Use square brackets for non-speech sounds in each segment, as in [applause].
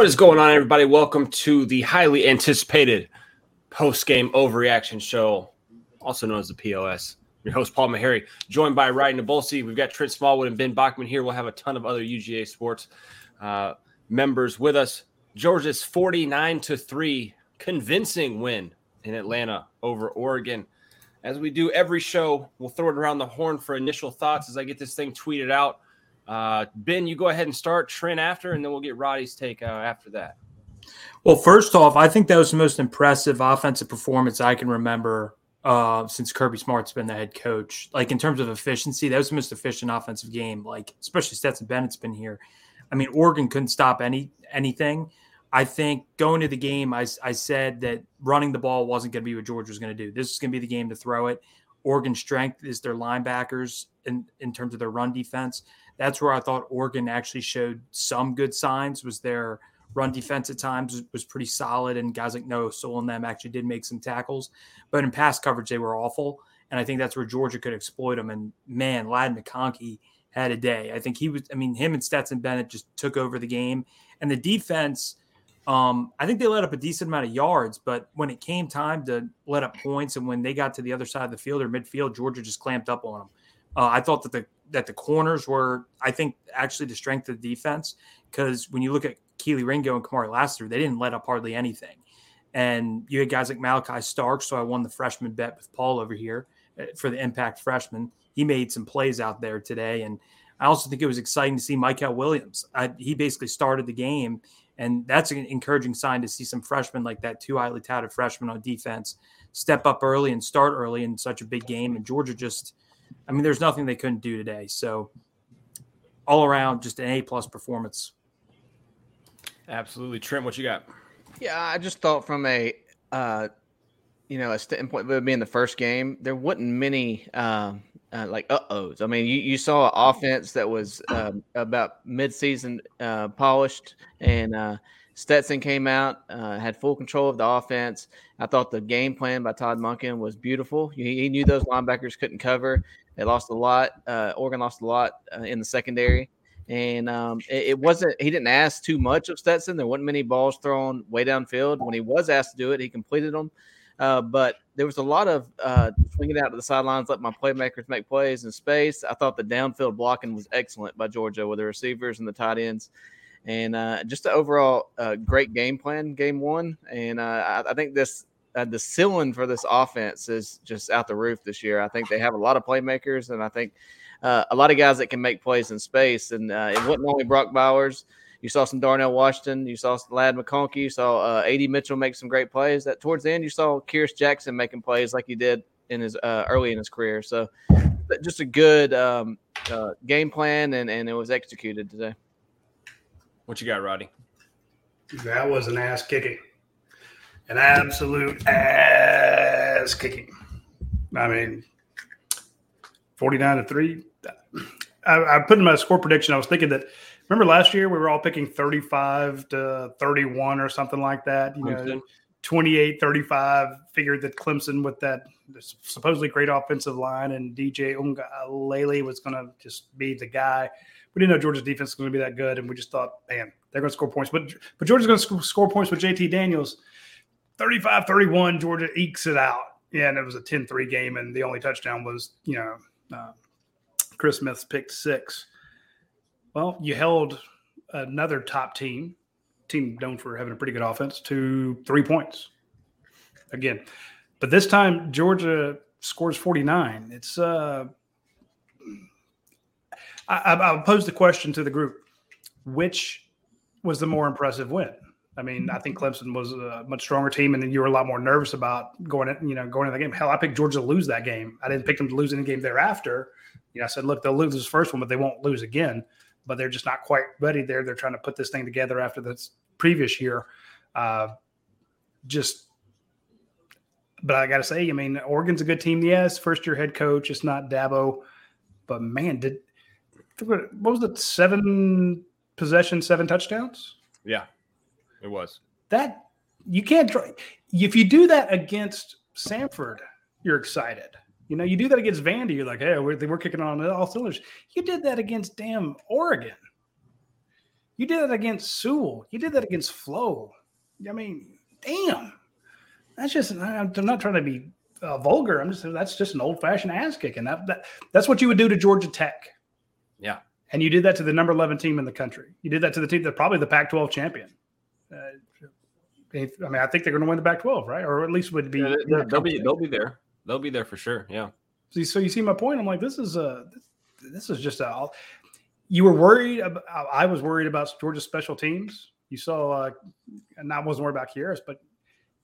What is going on, everybody? Welcome to the highly anticipated post game overreaction show, also known as the POS. Your host, Paul Maharry, joined by Ryan Nabulsi. We've got Trent Smallwood and Ben Bachman here. We'll have a ton of other UGA sports uh, members with us. Georgia's 49 to 3 convincing win in Atlanta over Oregon. As we do every show, we'll throw it around the horn for initial thoughts as I get this thing tweeted out. Uh, ben, you go ahead and start. Trent after, and then we'll get Radi's take uh, after that. Well, first off, I think that was the most impressive offensive performance I can remember uh, since Kirby Smart's been the head coach. Like in terms of efficiency, that was the most efficient offensive game. Like especially Stetson Bennett's been here. I mean, Oregon couldn't stop any anything. I think going to the game, I, I said that running the ball wasn't going to be what George was going to do. This is going to be the game to throw it. Oregon's strength is their linebackers in, in terms of their run defense. That's where I thought Oregon actually showed some good signs. Was their run defense at times was, pretty solid, and guys like Noah Sewell and them actually did make some tackles. But in pass coverage, they were awful, and I think that's where Georgia could exploit them. And man, Ladd McConkey had a day. I think he was. I mean, him and Stetson Bennett just took over the game, and the defense. Um, I think they let up a decent amount of yards, but when it came time to let up points, and when they got to the other side of the field or midfield, Georgia just clamped up on them. Uh, I thought that the that the corners were, I think, actually the strength of the defense because when you look at Kelee Ringo and Kamari Lassiter, they didn't let up hardly anything. And you had guys like Malachi Stark. So I won the freshman bet with Paul over here uh, for the impact freshman. He made some plays out there today. And I also think it was exciting to see Mykel Williams. I, he basically started the game. And that's an encouraging sign to see some freshmen like that, two highly touted freshmen on defense, step up early and start early in such a big game. And Georgia just – I mean, there's nothing they couldn't do today. So all around, just an A plus performance. Absolutely, Trent. What you got? Yeah, I just thought from a uh, you know a standpoint of being the first game, there wasn't many uh, uh, like uh ohs. I mean, you, you saw an offense that was um, about midseason uh, polished and uh, Stetson came out, uh, had full control of the offense. I thought the game plan by Todd Monken was beautiful. He, he knew those linebackers couldn't cover. They lost a lot. Uh, Oregon lost a lot uh, in the secondary, and um, it, it, wasn't. He didn't ask too much of Stetson. There wasn't many balls thrown way downfield. When he was asked to do it, he completed them. Uh, but there was a lot of uh, swinging out to the sidelines, let my playmakers make plays in space. I thought the downfield blocking was excellent by Georgia with the receivers and the tight ends and uh, just the overall uh, great game plan, game one. And uh, I, I, think this uh, the ceiling for this offense is just out the roof this year. I think they have a lot of playmakers, and I think uh, a lot of guys that can make plays in space. And uh, it wasn't only Brock Bowers. You saw some Darnell Washington. You saw Ladd McConkey. You saw AD Mitchell make some great plays. That towards the end, you saw Kearis Jackson making plays like he did in his early in his career. So just a good um, game plan, and, and it was executed today. What you got, Radi? That was an ass kicking, an absolute ass kicking. I mean, forty-nine to three. I, I put in my score prediction. I was thinking that. Remember last year we were all picking thirty-five to thirty-one or something like that. You know, 28 35 figured that clemson with that supposedly great offensive line and dj unga lele was going to just be the guy we didn't know Georgia's defense was going to be that good, and we just thought, man, they're going to score points. But but Georgia's going to score points with JT Daniels. 35-31, Georgia ekes it out. And it was a 10-3 game, and the only touchdown was, you know, uh, Chris Smith's picked six. Well, you held another top team, team known for having a pretty good offense, to three points. Again, but this time Georgia scores 49. It's uh I, I'll pose the question to the group: Which was the more impressive win? I mean, I think Clemson was a much stronger team, and you were a lot more nervous about going, in, you know, going into the game. Hell, I picked Georgia to lose that game. I didn't pick them to lose any game thereafter. You know, I said, look, they'll lose this first one, but they won't lose again. But they're just not quite ready there. They're trying to put this thing together after this previous year. Uh, just, but I got to say, I mean, Oregon's a good team. Yes, first year head coach. It's not Dabo, but man, did what was it? Seven possessions, seven touchdowns. Yeah, it was. That you can't try. If you do that against Samford, you're excited. You know, you do that against Vandy, you're like, hey, we're, we're kicking on all cylinders. You did that against damn Oregon. You did that against Sewell. You did that against Flo. I mean, damn. That's just. I'm not trying to be uh, vulgar. I'm just. That's just an old fashioned ass kicking. That, that that's what you would do to Georgia Tech. Yeah. And you did that to the number 11 team in the country. You did that to the team that probably the Pac 12 champion. Uh, I mean, I think they're going to win the Pac 12, right? Or at least would be. Yeah, they'll, be they'll be there. They'll be there for sure. Yeah. So you see my point. I'm like, this is a this is just a. You were worried. About, I was worried about Georgia's special teams. You saw, uh, and I wasn't worried about Kearis, but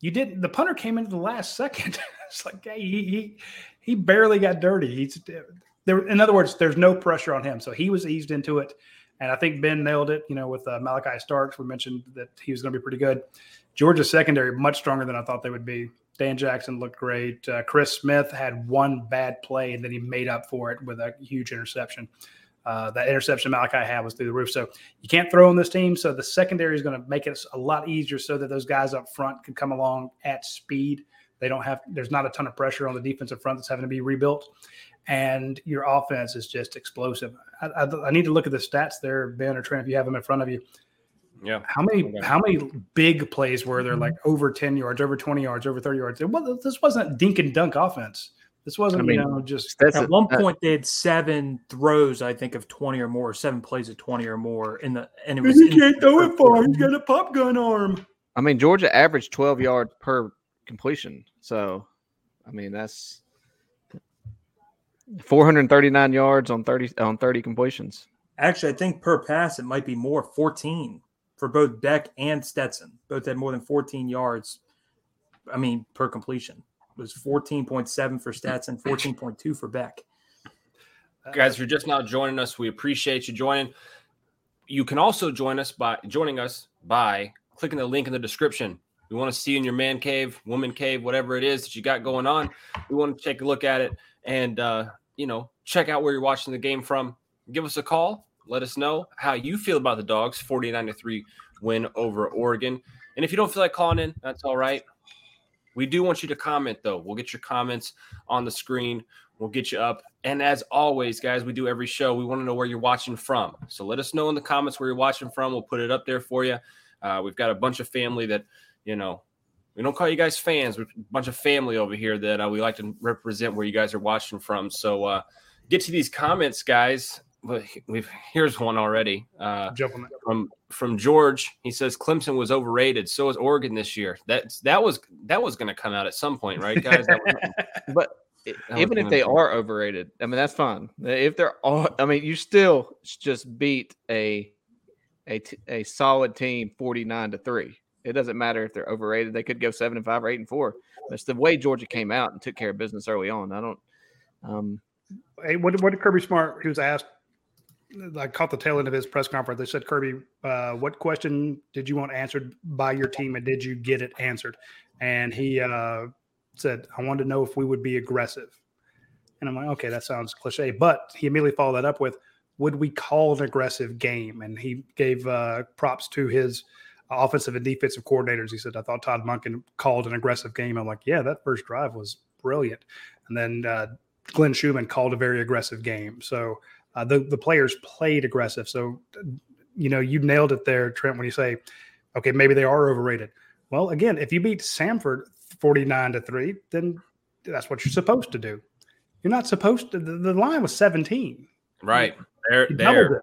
you didn't. The punter came into the last second. [laughs] it's like hey, he he he barely got dirty. He's there. In other words, there's no pressure on him, so he was eased into it. And I think Ben nailed it. You know, with uh, Malachi Starks, we mentioned that he was going to be pretty good. Georgia's secondary much stronger than I thought they would be. Dan Jackson looked great. Uh, Chris Smith had one bad play, and then he made up for it with a huge interception. Uh, that interception Malachi had was through the roof. So you can't throw on this team. So the secondary is going to make it a lot easier so that those guys up front can come along at speed. They don't have, there's not a ton of pressure on the defensive front that's having to be rebuilt. And your offense is just explosive. I, I, I need to look at the stats there, Ben or Trent, if you have them in front of you. Yeah. How many okay. how many big plays were there mm-hmm. like over 10 yards, over 20 yards, over 30 yards? It was, this wasn't dink and dunk offense. This wasn't, I mean, you know, just at a, one point they had seven throws, I think, of 20 or more, seven plays of 20 or more in the and it was he can't throw it far. He's got a pop gun arm. I mean, Georgia averaged 12 yards per completion. So I mean that's 439 yards on 30 on 30 completions. Actually, I think per pass it might be more 14 for both Beck and Stetson. Both had more than 14 yards. I mean, per completion it was 14.7 for Stetson, 14.2 for Beck. Guys, if you're just now joining us, we appreciate you joining. You can also join us by joining us by clicking the link in the description. We want to see you in your man cave, woman cave, whatever it is that you got going on. We want to take a look at it and uh, you know check out where you're watching the game from. Give us a call let us know how you feel about the dogs 49 to 3 win over Oregon. And if you don't feel like calling in, that's all right. We do want you to comment though. We'll get your comments on the screen. We'll get you up. And as always, guys, we do every show. We want to know where you're watching from. So let us know in the comments where you're watching from. We'll put it up there for you. Uh, we've got a bunch of family that, you know, we don't call you guys fans. We're a bunch of family over here that uh, we like to represent where you guys are watching from. So uh, get to these comments, guys but we've here's one already. Uh, from from George. He says Clemson was overrated. So is Oregon this year. That that was that was going to come out at some point, right, guys? [laughs] but even if they are overrated, I mean that's fine. If they're all, I mean, you still just beat a a a solid team forty nine to three. It doesn't matter if they're overrated. They could go seven and five or eight and four. That's the way Georgia came out and took care of business early on. I don't. Um, hey, what, what did Kirby Smart, he was asked I caught the tail end of his press conference. They said, Kirby, uh, what question did you want answered by your team and did you get it answered? And he uh, said, I wanted to know if we would be aggressive. And I'm like, okay, that sounds cliche. But he immediately followed that up with, would we call an aggressive game? And he gave uh, props to his offensive and defensive coordinators. He said, I thought Todd Monken called an aggressive game. I'm like, yeah, that first drive was brilliant. And then uh, Glenn Schumann called a very aggressive game. So, uh, the the players played aggressive. So, you know, you nailed it there, Trent, when you say, okay, maybe they are overrated. Well, again, if you beat Samford forty nine to three, then that's what you're supposed to do. You're not supposed to. The, the line was seventeen. Right there, there.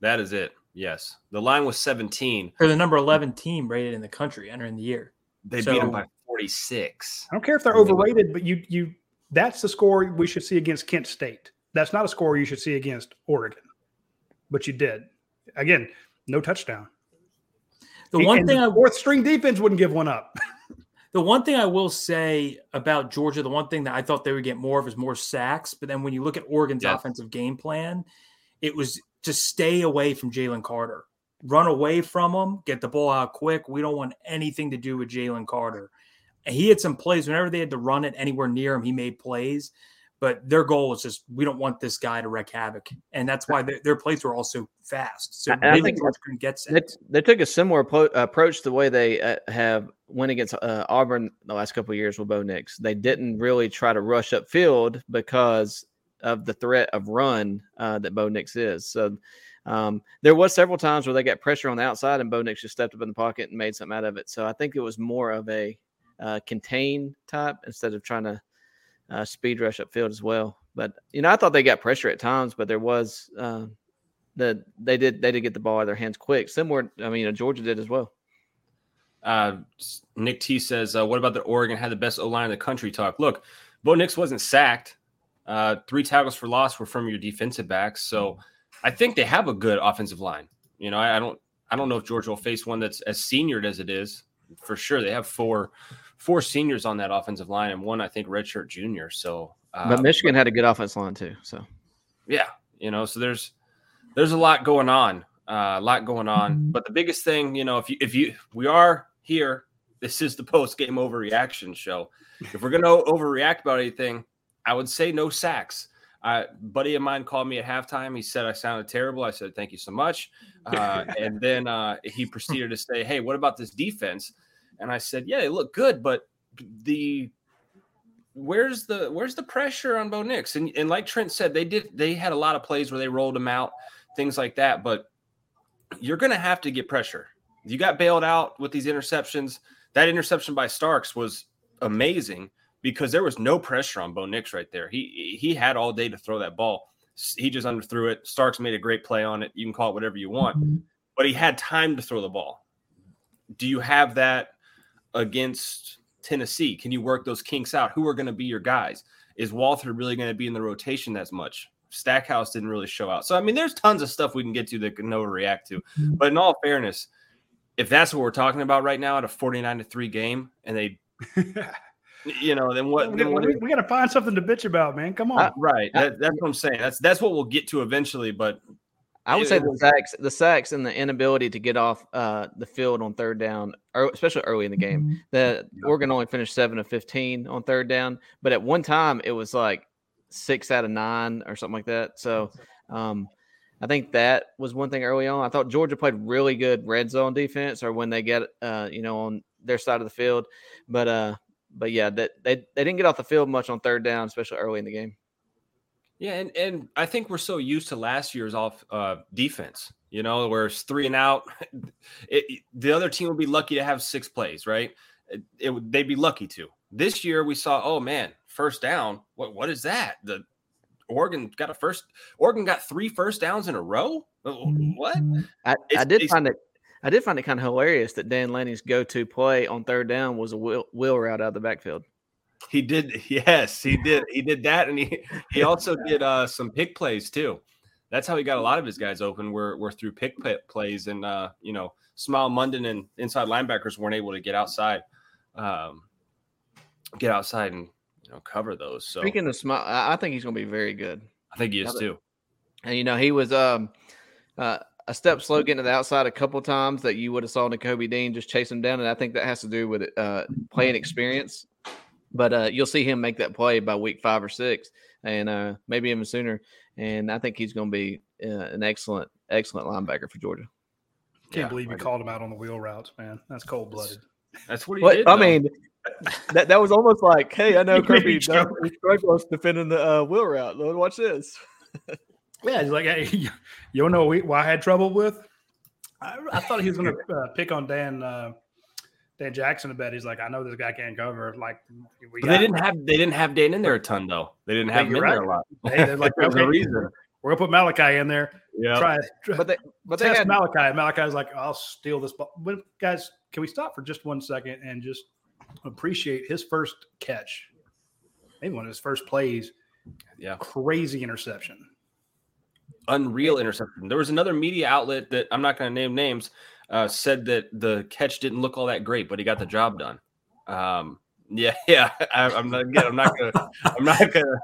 That is it. Yes, the line was seventeen. For the number eleven team rated in the country entering the year, they so, beat them by forty six. I don't care if they're overrated, but you you that's the score we should see against Kent State. That's not a score you should see against Oregon, but you did. Again, no touchdown. The one and thing I fourth string defense wouldn't give one up. [laughs] the one thing I will say about Georgia, the one thing that I thought they would get more of is more sacks. But then when you look at Oregon's yes. offensive game plan, it was to stay away from Jalen Carter, run away from him, get the ball out quick. We don't want anything to do with Jalen Carter. And he had some plays whenever they had to run it anywhere near him, he made plays but their goal is just we don't want this guy to wreak havoc, and that's why their, their plays were also fast. So I think couldn't get They, they, took a similar po- approach the way they uh, have went against uh, Auburn the last couple of years with Bo Nix. They didn't really try to rush upfield because of the threat of run uh, that Bo Nix is. So um, there was several times where they got pressure on the outside, and Bo Nix just stepped up in the pocket and made something out of it. So I think it was more of a uh, contain type instead of trying to uh, speed rush upfield as well. But you know, I thought they got pressure at times, but there was uh, the they did they did get the ball out of their hands quick. Similar, I mean, you know, Georgia did as well. Uh, Nick T says, uh, "What about the Oregon had the best O line in the country?" Talk. Look, Bo Nix wasn't sacked. Uh, three tackles for loss were from your defensive backs, so I think they have a good offensive line. You know, I, I don't, I don't know if Georgia will face one that's as seniored as it is. For sure, they have four, four seniors on that offensive line, and one I think redshirt junior. So, uh, but Michigan but, had a good offense line too. So, yeah, you know, so there's there's a lot going on, uh, a lot going on. Mm-hmm. But the biggest thing, you know, if you if you we are here, this is the post game overreaction show. If we're gonna overreact about anything, I would say no sacks. Uh, buddy of mine called me at halftime. He said I sounded terrible. I said thank you so much, uh, [laughs] and then uh, he proceeded to say, "Hey, what about this defense?" And I said, "Yeah, they look good, but the where's the where's the pressure on Bo Nix?" And, and like Trent said, they did they had a lot of plays where they rolled him out, things like that. But you're going to have to get pressure. You got bailed out with these interceptions. That interception by Starks was amazing because there was no pressure on Bo Nix right there. He he had all day to throw that ball. He just underthrew it. Starks made a great play on it. You can call it whatever you want, mm-hmm. but he had time to throw the ball. Do you have that against Tennessee? Can you work those kinks out? Who are going to be your guys? Is Walther really going to be in the rotation as much? Stackhouse didn't really show out. So I mean, there's tons of stuff we can get to that can overreact to. Mm-hmm. But in all fairness, if that's what we're talking about right now at a 49 to 3 game and they [laughs] you know, then what? We, then what we, we got to find something to bitch about, man. Come on. Uh, right. That, that's what I'm saying. That's that's what we'll get to eventually. But I would it, say the sacks, the sacks, and the inability to get off uh, the field on third down, or especially early in the game. Mm-hmm. The Oregon only finished seven of fifteen on third down, but at one time it was like six out of nine or something like that. So. Um, I think that was one thing early on. I thought Georgia played really good red zone defense, or when they get, uh, you know, on their side of the field. But uh, but yeah, that they, they didn't get off the field much on third down, especially early in the game. Yeah, and, and I think we're so used to last year's off uh, defense, you know, where it's three and out. [laughs] It, the other team would be lucky to have six plays, right? It, it, they'd be lucky to. This year we saw, oh man, first down. What what is that? The Oregon got a first. Oregon got three first downs in a row. What? I, I did find it I did find it kind of hilarious that Dan Lanning's go-to play on third down was a wheel, wheel route out of the backfield. He did, [laughs] yes, he did. He did that, and he he also did uh, some pick plays too. That's how he got a lot of his guys open. Were were through pick plays, and uh, you know, Smael Mondon and inside linebackers weren't able to get outside, um, get outside and you know cover those. So speaking of Smael, I think he's going to be very good. I think he is too. And you know, he was um, uh, a step slow getting to the outside a couple times that you would have saw Nakobe Dean just chase him down, and I think that has to do with uh, playing experience. But uh, you'll see him make that play by week five or six, and uh, maybe even sooner. And I think he's going to be uh, an excellent, excellent linebacker for Georgia. Can't yeah, believe you called him out on the wheel routes, man. That's cold blooded. That's what he did. I mean, that, that was almost like, hey, I [laughs] know Kirby struggles defending the uh, wheel route. Lord, watch this. [laughs] Yeah, he's like, hey, [laughs] you, you know what I had trouble with? I, I thought he was going [laughs] to uh, pick on Dan uh, Dan Jackson a bit. He's like, I know this guy can't cover. Like, but they didn't have they didn't have Dan in there a ton though. They didn't have him in right. there a lot. Hey, they're like, [laughs] okay, a reason. We're gonna put Malachi in there. Yeah. Try, try but they but they test had, Malachi. Malachi's like, I'll steal this ball. But guys, can we stop for just one second and just appreciate his first catch? Maybe one of his first plays. Yeah. Crazy interception unreal interception. There was another media outlet that I'm not going to name names uh, said that the catch didn't look all that great, but he got the job done. Um, yeah, [laughs] yeah. I, am not. Again, I'm not gonna. I'm not gonna.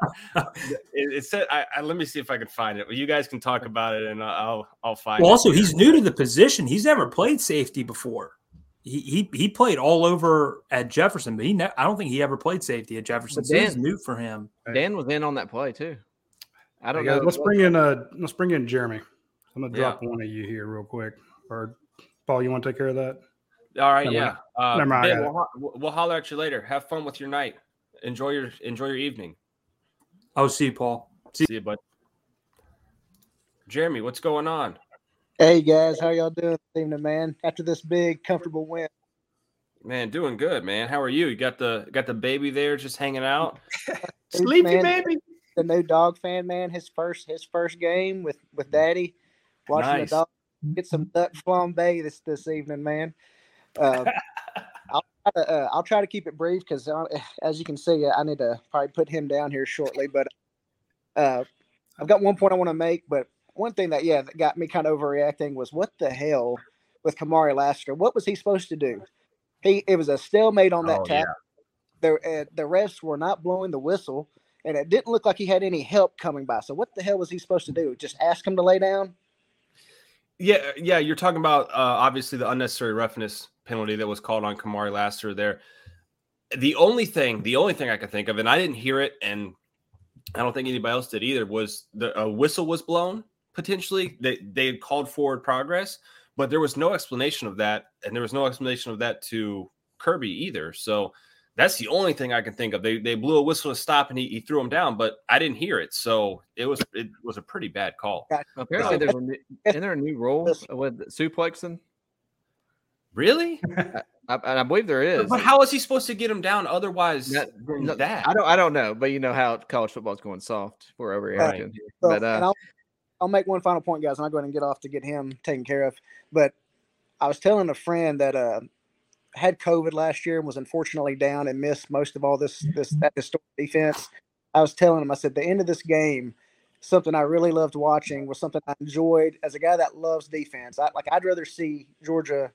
It, it said. I, I, let me see if I can find it. Well, you guys can talk about it, and I'll I'll find. Well, also, he's new to the position. He's never played safety before. He he, he played all over at Jefferson, but he. Ne- I don't think he ever played safety at Jefferson. Dan, so it's new for him. Dan was in on that play too. I don't know. Let's bring in uh let's bring in Jeremy. I'm gonna drop yeah. one of you here real quick. Or Paul, you want to take care of that? All right, Never yeah. Uh, Never mind. Ben, we'll, we'll, holler at you later. Have fun with your night. Enjoy your enjoy your evening. I'll see you, Paul. See, see you, bud. Jeremy, what's going on? Hey guys, how y'all doing this evening, man? After this big, comfortable win. Man, doing good, man. How are you? You got the got the baby there just hanging out? [laughs] Sleepy Man, baby. The new dog fan, man. His first his first game with with Daddy, watching Nice. the dog get some duck flambe this this evening, man. Uh, [laughs] I'll try to, uh, I'll try to keep it brief because as you can see, I need to probably put him down here shortly. But uh, I've got one point I want to make. But one thing that yeah that got me kind of overreacting was what the hell with Kamari Lassiter? What was he supposed to do? He it was a stalemate on that Oh, tap. The uh, the refs were not blowing the whistle, and it didn't look like he had any help coming by. So what the hell was he supposed to do? Just ask him to lay down? Yeah, yeah, you're talking about uh, obviously the unnecessary roughness penalty that was called on Kamari Lassiter there. The only thing, the only thing I could think of, and I didn't hear it, and I don't think anybody else did either, was the a whistle was blown potentially. They they had called forward progress, but there was no explanation of that, and there was no explanation of that to Kirby either. So that's the only thing I can think of. They they blew a whistle to stop, and he, he threw him down, but I didn't hear it, so it was it was a pretty bad call. Apparently, there's a new, isn't there a new rule with suplexing? Really? [laughs] I, I believe there is. But how is he supposed to get him down otherwise That- than No, that? I don't. I don't know, but you know how college football's going soft. We're overreacting. here. So, But and uh, I'll, I'll make one final point, guys, and I'll go ahead and get off to get him taken care of. But I was telling a friend that uh, had COVID last year and was unfortunately down and missed most of all this this mm-hmm. that historic defense. I was telling him, I said, the end of this game, something I really loved watching was something I enjoyed as a guy that loves defense. I like I'd rather see Georgia.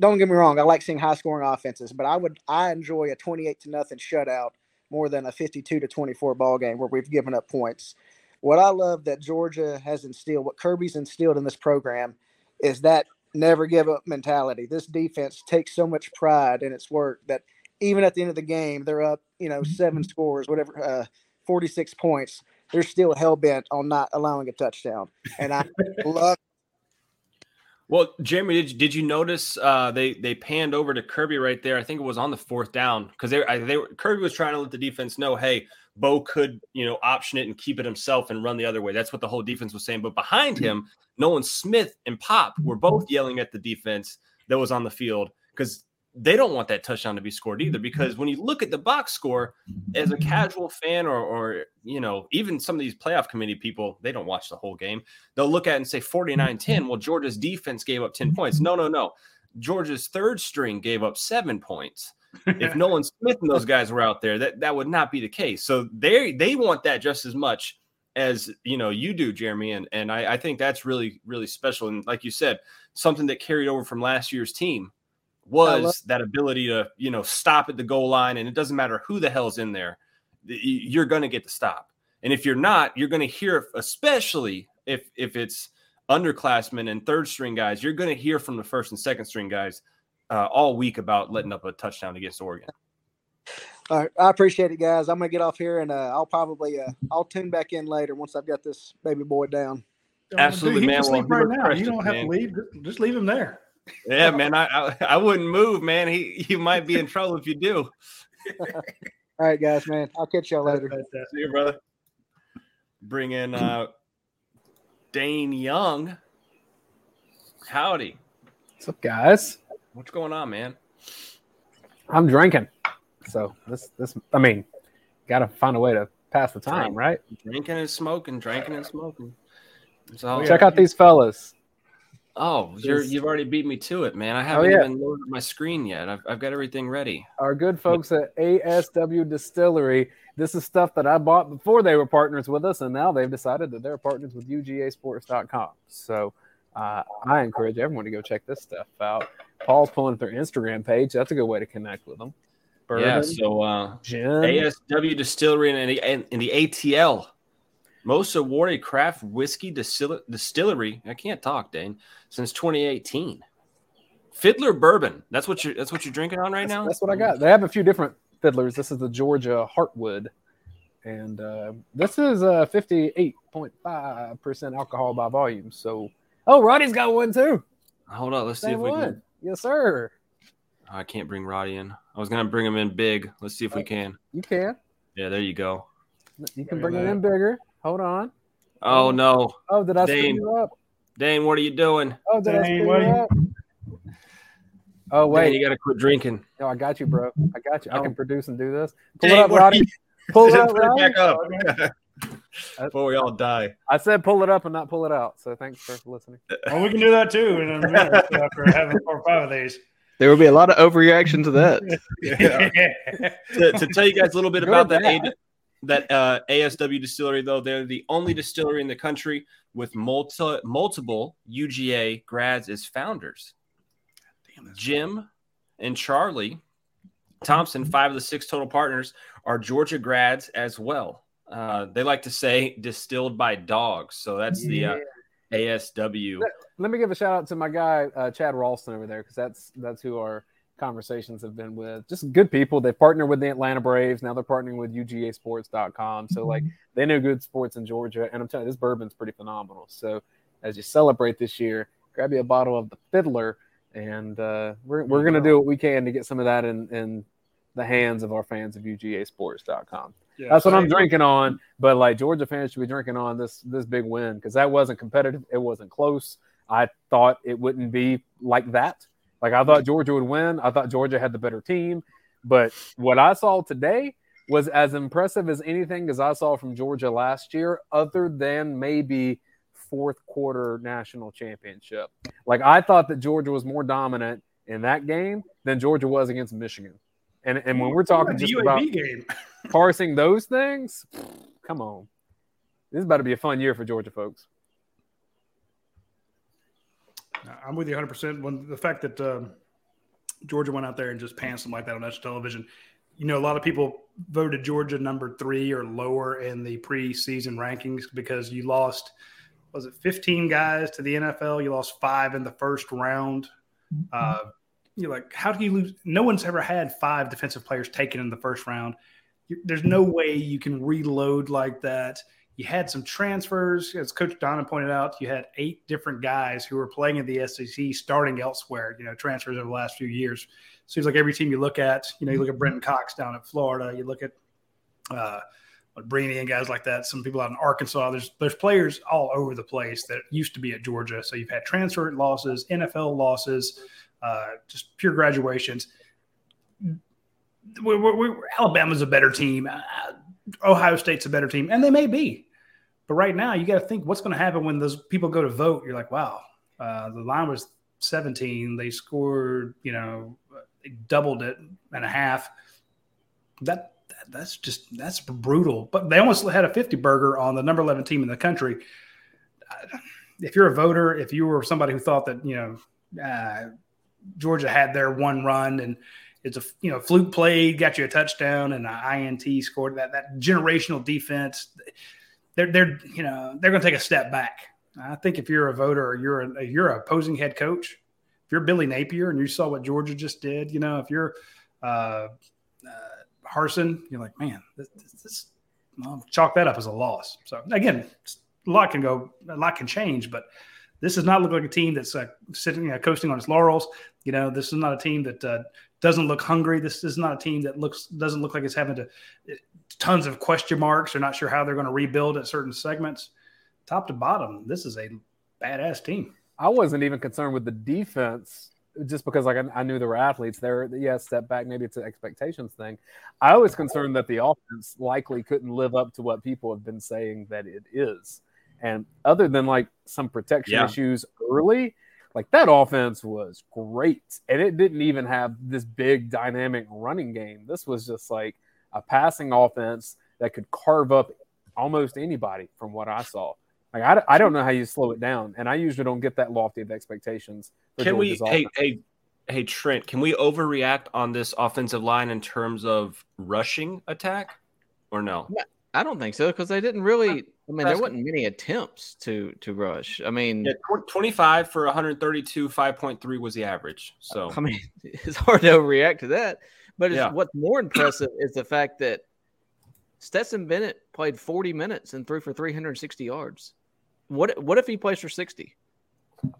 Don't get me wrong, I like seeing high scoring offenses, but I would I enjoy a twenty eight to nothing shutout more than a fifty two to twenty four ball game where we've given up points. What I love that Georgia has instilled, what Kirby's instilled in this program, is that never give up mentality. This defense takes so much pride in its work that even at the end of the game, they're up, you know, seven scores, whatever, uh, 46 points. They're still hell bent on not allowing a touchdown. And I love Well, Jeremy, did did you notice uh, they they panned over to Kirby right there? I think it was on the fourth down because they I, they were, Kirby was trying to let the defense know, hey, Bo could you know option it and keep it himself and run the other way. That's what the whole defense was saying. But behind mm-hmm. him, Nolan Smith and Pop were mm-hmm. both yelling at the defense that was on the field because they don't want that touchdown to be scored either. Mm-hmm. Because when you look at the box score, as a casual fan or or you know even some of these playoff committee people, they don't watch the whole game. They'll look at it and say 49-10 well georgia's defense gave up 10 points. No no no. Georgia's third string gave up seven points if [laughs] nolan smith and those guys were out there that that would not be the case. So they they want that just as much as you know you do jeremy. And and I, I think that's really really special. And like you said something that carried over from last year's team was love- that ability to you know stop at the goal line. And it doesn't matter who the hell's in there you're going to get the stop. And if you're not, you're going to hear, especially if if it's underclassmen and third string guys, you're going to hear from the first and second string guys uh, all week about letting up a touchdown against Oregon. All right, I appreciate it, guys. I'm gonna get off here and uh, I'll probably uh, I'll tune back in later once I've got this baby boy down. Absolutely, he man. Well, you right now. You don't have man. to leave. Just leave him there. Yeah, man, I, I I wouldn't move, man. He you might be in [laughs] trouble if you do. All right, guys, man. I'll catch y'all later. See you, brother. Bring in uh, Dayne Young. Howdy. What's up, guys? What's going on, man? I'm drinking. So this this I mean, gotta find a way to pass the time, right? Drinking and smoking, drinking and smoking. So, Oh. Check out these fellas. Oh, you're, you've already beat me to it, man. I haven't yeah. even loaded my screen yet. I've, I've got everything ready. Our good folks at ASW Distillery. This is stuff that I bought before they were partners with us, and now they've decided that they're partners with UGAsports.com. So uh, I encourage everyone to go check this stuff out. Paul's pulling up their Instagram page. That's a good way to connect with them. Bourbon, Yeah, so uh. ASW Distillery and the, and, and the ATL, most awarded craft whiskey distil- distillery. I can't talk, Dayne, since 2018. Fiddler Bourbon. That's what you're. That's what you're drinking on right that's, now. That's what I got. They have a few different fiddlers. This is the Georgia Heartwood, and uh, this is uh, fifty-eight point five percent alcohol by volume. So, oh, Radi's got one too. Hold on. Let's see if we one. can. Yes, sir. I can't bring Radi in. I was gonna bring him in big. Let's see if we uh, can. You can. Yeah, there you go. You can bring at it in bigger. Hold on. Oh, oh. no, Oh, did I Dayne. screw you up? Dayne, what are you doing? Oh, did I screw you up? Oh Dayne, wait, you got to quit drinking. no, I got you, bro. I got you. I Oh. can produce and do this. Pull Dayne, it up, Radi. you- Pull [laughs] it up, Radi. back up [laughs] before we all die. I said pull it up and not pull it out. So thanks for listening. Well, we can do that too in a minute after having four or five of these. There will be a lot of overreaction to that. [laughs] to, to tell you guys a little bit Good about or that that uh, ASW distillery, though they're the only distillery in the country with multi, multiple UGA grads as founders. Jim and Charlie Thompson, five of the six total partners, are Georgia grads as well. Uh, they like to say distilled by dogs, so that's the uh, ASW. Let me give a shout out to my guy uh, Chad Ralston over there because that's that's who our conversations have been with. Just good people. They partner with the Atlanta Braves. Now they're partnering with UGASports.com. So like they know good sports in Georgia, and I'm telling you, this bourbon's pretty phenomenal. So as you celebrate this year, grab you a bottle of the Fiddler, and uh, we're we're gonna do what we can to get some of that in in the hands of our fans of UGASports.com. Yeah, That's what I'm drinking on. But like Georgia fans should be drinking on this this big win because that wasn't competitive. It wasn't close. I thought it wouldn't be like that. Like I thought Georgia would win. I thought Georgia had the better team. But what I saw today was as impressive as anything as I saw from Georgia last year, other than maybe fourth quarter national championship. Like I thought that Georgia was more dominant in that game than Georgia was against Michigan. And and when we're talking the just UAB about game. [laughs] parsing those things, come on. This is about to be a fun year for Georgia folks. I'm with you 100. percent When the fact that um, Georgia went out there and just pants them like that on national television, you know, a lot of people voted Georgia number three or lower in the preseason rankings because you lost. Was it 15 guys to the NFL? You lost five in the first round. Uh, you're like, how do you lose? No one's ever had five defensive players taken in the first round. There's no way you can reload like that. You had some transfers, as Coach Donna pointed out. You had eight different guys who were playing in the SEC, starting elsewhere. You know, transfers over the last few years. Seems like every team you look at, you know, you look at Brenton Cox down at Florida. You look at uh, Breeny and guys like that. Some people out in Arkansas. There's there's players all over the place that used to be at Georgia. So you've had transfer losses, NFL losses, uh, just pure graduations. We, we, Alabama's a better team. Uh, Ohio State's a better team, and they may be. But right now, you got to think what's going to happen when those people go to vote. You're like, wow, uh, the line was 17. They scored, you know, they doubled it and a half. That, that that's just that's brutal. But they almost had a 50 burger on the number 11 team in the country. Uh, If you're a voter, if you were somebody who thought that you know uh, Georgia had their one run and it's a you know fluke play, got you a touchdown and an INT scored that that generational defense. They're they're you know they're going to take a step back. I think if you're a voter or you're a you're an opposing head coach, if you're Billy Napier and you saw what Georgia just did, you know if you're uh, uh, Harsin, you're like, man, this, this well, chalk that up as a loss. So again, a lot can go, a lot can change, but this does not look like a team that's uh, sitting uh, coasting on its laurels. You know, this is not a team that uh, doesn't look hungry. This is not a team that looks doesn't look like it's having to tons of question marks. They're not sure how they're going to rebuild at certain segments. Top to bottom, this is a badass team. I wasn't even concerned with the defense just because like I, I knew there were athletes there. Yeah, step back, maybe it's an expectations thing. I was concerned that the offense likely couldn't live up to what people have been saying that it is. And other than like some protection Yeah. issues early, like that offense was great. And it didn't even have this big dynamic running game. This was just like a passing offense that could carve up almost anybody from what I saw. Like I, I don't know how you slow it down, and I usually don't get that lofty of expectations. For Can we? Georgia's Hey, hey, hey, Trent. Can we overreact on this offensive line in terms of rushing attack, or no? I don't think so because they didn't really. I mean, there wasn't many attempts to to rush. I mean, Yeah, 25 for 132, 5.3 was the average. So I mean, [laughs] it's hard to react to that. But it's, Yeah. what's more impressive is the fact that Stetson Bennett played 40 minutes and threw for 360 yards. What what if he plays for 60?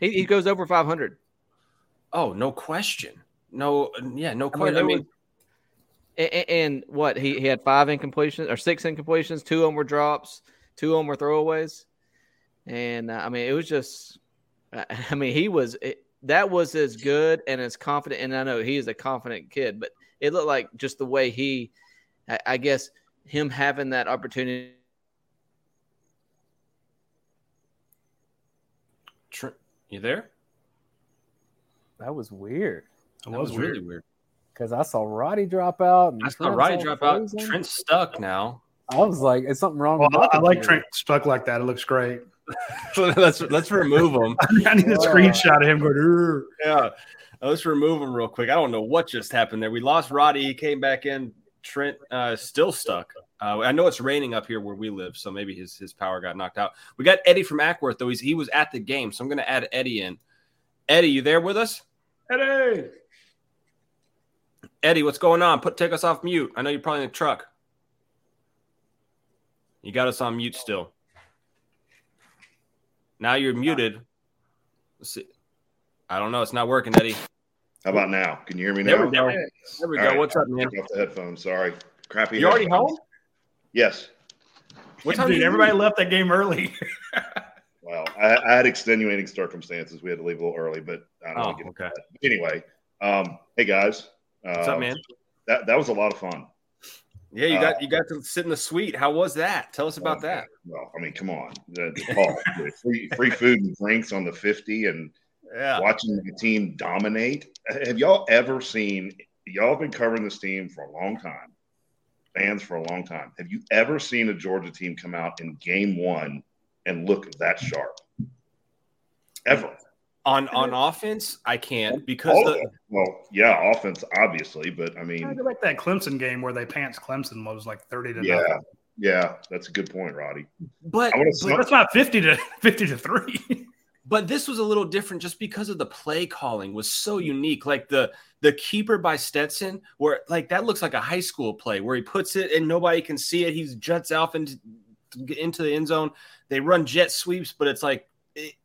He, he goes over 500. Oh, no question. No, yeah, no I mean, question. I mean, and- and what he, he had five incompletions or six incompletions. Two of them were drops. Two of them were throwaways. And uh, I mean, it was just I [laughs] I mean, he was it, that was as good and as confident. And I know he is a confident kid, but it looked like just the way he, I, I guess, him having that opportunity. Trent, you there? That was weird It That was, was weird. really weird. because I saw Radi drop out. And I saw Trent's Radi all drop out. Trent's stuck now. I was like, "Is something wrong?" Well, with I, I like? Trent stuck like that. It looks great. [laughs] [laughs] let's let's remove him. [laughs] I need a Wow. screenshot of him going. "Urgh." Yeah, let's remove him real quick. I don't know what just happened there. We lost Radi. He came back in. Trent uh, still stuck. Uh, I know it's raining up here where we live, so maybe his his power got knocked out. We got Eddie from Acworth though. He's he was at the game, so I'm going to add Eddie in. Eddie, you there with us? Eddie. Eddie, what's going on? Put take us off mute. I know you're probably in the truck. You got us on mute still. Now you're muted. Let's see. I don't know. It's not working, Eddie. How about now? Can you hear me now? There we go. There we All go. right. What's up, man? Take off the headphones. Sorry. Crappy. You already home? Yes. What time Dude, did everybody leave? left that game early. [laughs] Well, I, I had extenuating circumstances. We had to leave a little early, but I don't Oh, want to get into okay. anyway, um, hey guys. Uh, What's up, man? That that was a lot of fun. Yeah, you Uh, got you got to sit in the suite. How was that? Tell us about that. Well, I mean, come on, the, the the free free food and drinks on the fifty, and Yeah. watching the team dominate. Have y'all ever seen? Y'all have been covering this team for a long time, fans for a long time. Have you ever seen a Georgia team come out in game one and look that sharp? Ever? On on offense, I can't because All the, well, yeah, offense obviously, but I I mean, go back to that Clemson game where they pants Clemson was like thirty to yeah, nothing. yeah, that's a good point, Radi. but, but smoke- That's not fifty to [laughs] fifty to three. but this was a little different just because of the play calling was so unique. Like the the keeper by Stetson, where like that looks like a high school play where he puts it and nobody can see it. He juts off into into the end zone. They run jet sweeps, but it's like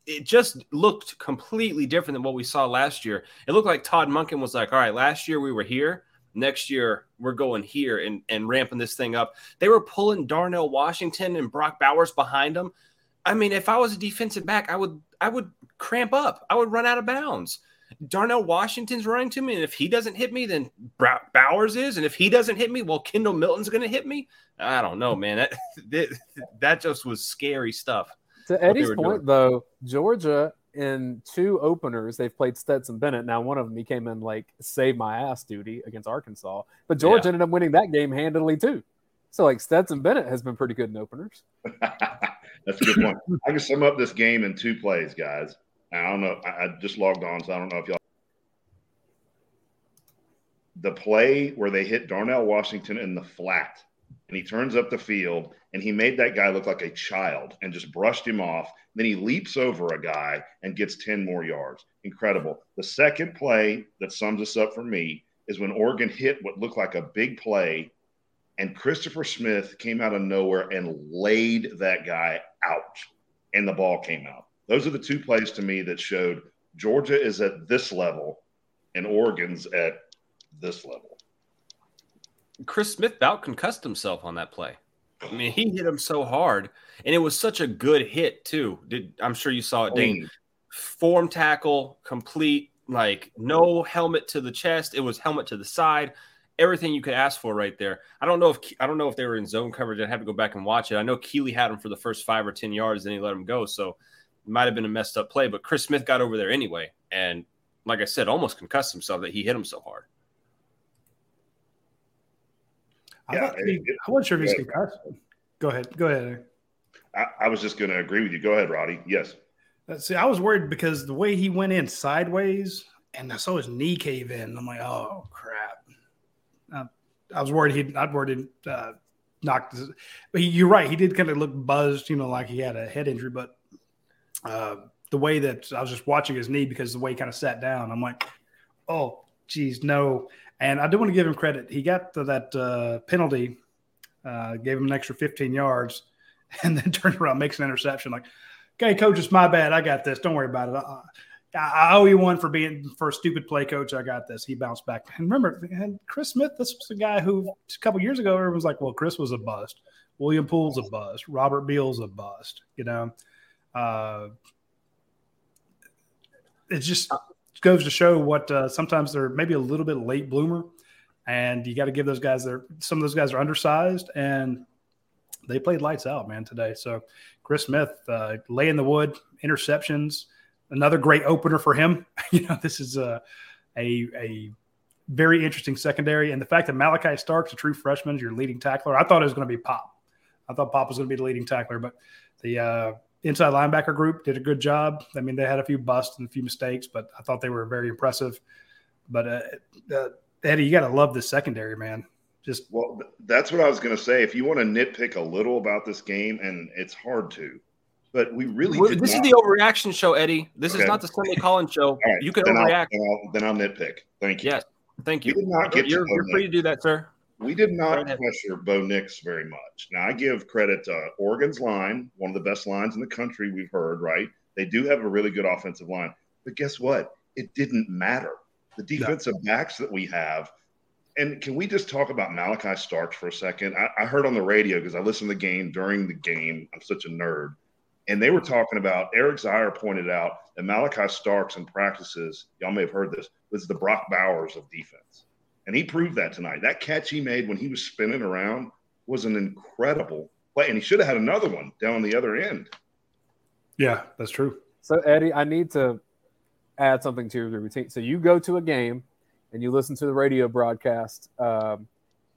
it, just looked completely different than what we saw last year. It looked like Todd Monken was like, all right, last year we were here. Next year we're going here and, and ramping this thing up. They were pulling Darnell Washington and Brock Bowers behind them. I mean, if I was a defensive back, I would I would cramp up. I would run out of bounds. Darnell Washington's running to me, and if he doesn't hit me, then Bowers is, and if he doesn't hit me, well, Kendall Milton's going to hit me. I don't know, man. That [laughs] that just was scary stuff. To Eddie's point, doing. though, Georgia in two openers, they've played Stetson Bennett. Now, one of them he came in like save my ass duty against Arkansas, but Georgia ended up winning that game handily too. So, like Stetson Bennett has been pretty good in openers. [laughs] That's a good point. I can sum up this game in two plays, guys. I don't know. I, I just logged on, so I don't know if y'all. The play where they hit Darnell Washington in the flat, and he turns up the field, and he made that guy look like a child and just brushed him off. Then he leaps over a guy and gets 10 more yards. Incredible. The second play that sums us up for me is when Oregon hit what looked like a big play and Christopher Smith came out of nowhere and laid that guy out, and the ball came out. Those are the two plays to me that showed Georgia is at this level and Oregon's at this level. Chris Smith about concussed himself on that play. I mean, he hit him so hard, and it was such a good hit too. Did I'm sure you saw it, Dayne. Form tackle, complete, like no helmet to the chest. It was helmet to the side. Everything you could ask for right there. I don't know if I don't know if they were in zone coverage. I'd have to go back and watch it. I know Kelee had him for the first five or ten yards, then he let him go. So it might have been a messed up play, but Chris Smith got over there anyway, and like I said, almost concussed himself that he hit him so hard. I, Yeah, it- I wasn't sure if he's concussed. Go ahead. Go ahead. I, I was just going to agree with you. Go ahead, Radi. Yes. See, I was worried because the way he went in sideways, and I saw his knee cave in. I'm like, oh crap. Uh, I was worried he'd. I'd worried he'd uh, knocked. His, but he, you're right. He did kind of look buzzed, you know, like he had a head injury. But uh, the way that I was just watching his knee because the way he kind of sat down, I'm like, oh, geez, no. And I do want to give him credit. He got to that uh, penalty, uh, gave him an extra 15 yards, [laughs] and then turned around, makes an interception. Like, okay, coach, it's my bad. I got this. Don't worry about it. I, I owe you one for being for a stupid play, coach. I got this. He bounced back. And remember, and Chris Smith, this was the guy who a couple years ago everyone was like, well, Chris was a bust. William Poole's a bust. Robert Beal's a bust. You know, uh, it just goes to show what uh, sometimes they're maybe a little bit late bloomer, and you got to give those guys their. Some of those guys are undersized, and they played lights out, man, today. So Chris Smith uh, lay in the wood, interceptions, another great opener for him. [laughs] you know, this is a a, a very interesting secondary, and the fact that Malachi Starks, a true freshman, is your leading tackler. I thought it was going to be Pop. I thought Pop was going to be the leading tackler, but the uh, inside linebacker group did a good job. I mean, they had a few busts and a few mistakes, but I thought they were very impressive. But uh, uh, Eddie, you got to love the secondary, man. Just well, that's what I was going to say. If you want to nitpick a little about this game, and it's hard to, but we really did this not- is the overreaction show, Eddie. This Okay. is not the Sunday Collins show. All right, You can then I'll, overreact. then, I'll, then I'll nitpick. Thank you. Yes, thank We you. did not get You're, you're free to do that, sir. We did not pressure Bo Nix very much. Now, I give credit to Oregon's line, one of the best lines in the country we've heard, right? They do have a really good offensive line. But guess what? It didn't matter. The defensive backs that we have, and can we just talk about Malachi Starks for a second? I, I heard on the radio because I listened to the game during the game. I'm such a nerd. And they were talking about Eric Zeier pointed out that Malachi Starks in practices, y'all may have heard this, was the Brock Bowers of defense. And he proved that tonight. That catch he made when he was spinning around was an incredible play. And he should have had another one down the other end. yeah, that's true. So Eddie, I need to add something to your routine. So you go to a game and you listen to the radio broadcast. Um,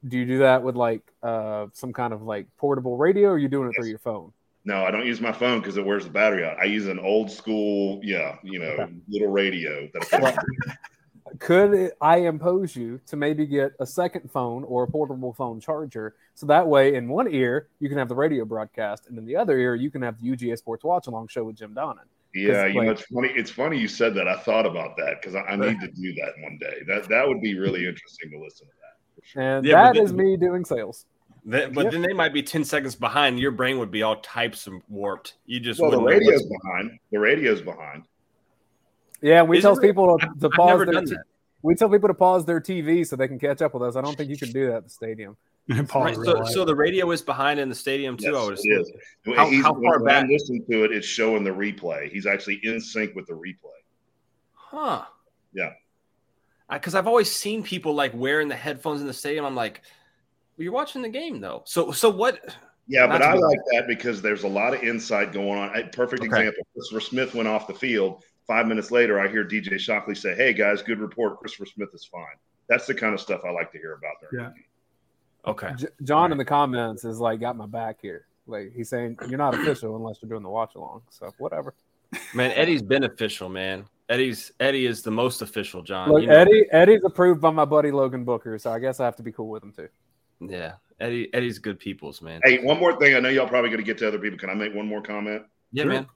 do you do that with like uh, some kind of like portable radio, or are you doing it through your phone? No, I don't use my phone because it wears the battery out. I use an old school, yeah, you know, little radio that I [laughs] Could I impose you to maybe get a second phone or a portable phone charger, so that way in one ear you can have the radio broadcast, and in the other ear you can have the UGA Sports Watch Along show with Jim Donnan. Yeah, you know, it's funny. It's funny you said that. I thought about that because I, I need to do that one day. That that would be really interesting to listen to that. For sure. And Yeah, but that then- is me doing sales. Then- but Yep. then they might be 10 seconds behind. Your brain would be all types of warped. You just Well, the radio's what's- behind. The radio's behind. Yeah, we Is tell it? people to, to pause their t- we tell people to pause their TV so they can catch up with us. I don't think you can do that at the stadium. [laughs] Right, so, so the radio is behind in the stadium too. I would assume. it is. How- He's, how far when I back? listen to it, it's showing the replay. He's actually in sync with the replay. Huh. Yeah. Because I've always seen people like wearing the headphones in the stadium. I'm like, well, you're watching the game though. So, so what? Yeah, Not but I like that because there's a lot of insight going on. A perfect Okay. example: Christopher Smith went off the field. Five minutes later, I hear DJ Shockley say, "Hey guys, good report. Christopher Smith is fine." That's the kind of stuff I like to hear about there. Yeah. Okay. J- John in the comments is like, got my back here. Like he's saying, you're not official unless you're doing the watch along. So whatever. Man, Eddie's beneficial, man. Eddie's Eddie is the most official, John. Look, You know- Eddie, Eddie's approved by my buddy Logan Booker, so I guess I have to be cool with him too. Yeah. Eddie Eddie's good people's, man. Hey, one more thing. I know y'all probably going to get to other people. Can I make one more comment? yeah, sure. man.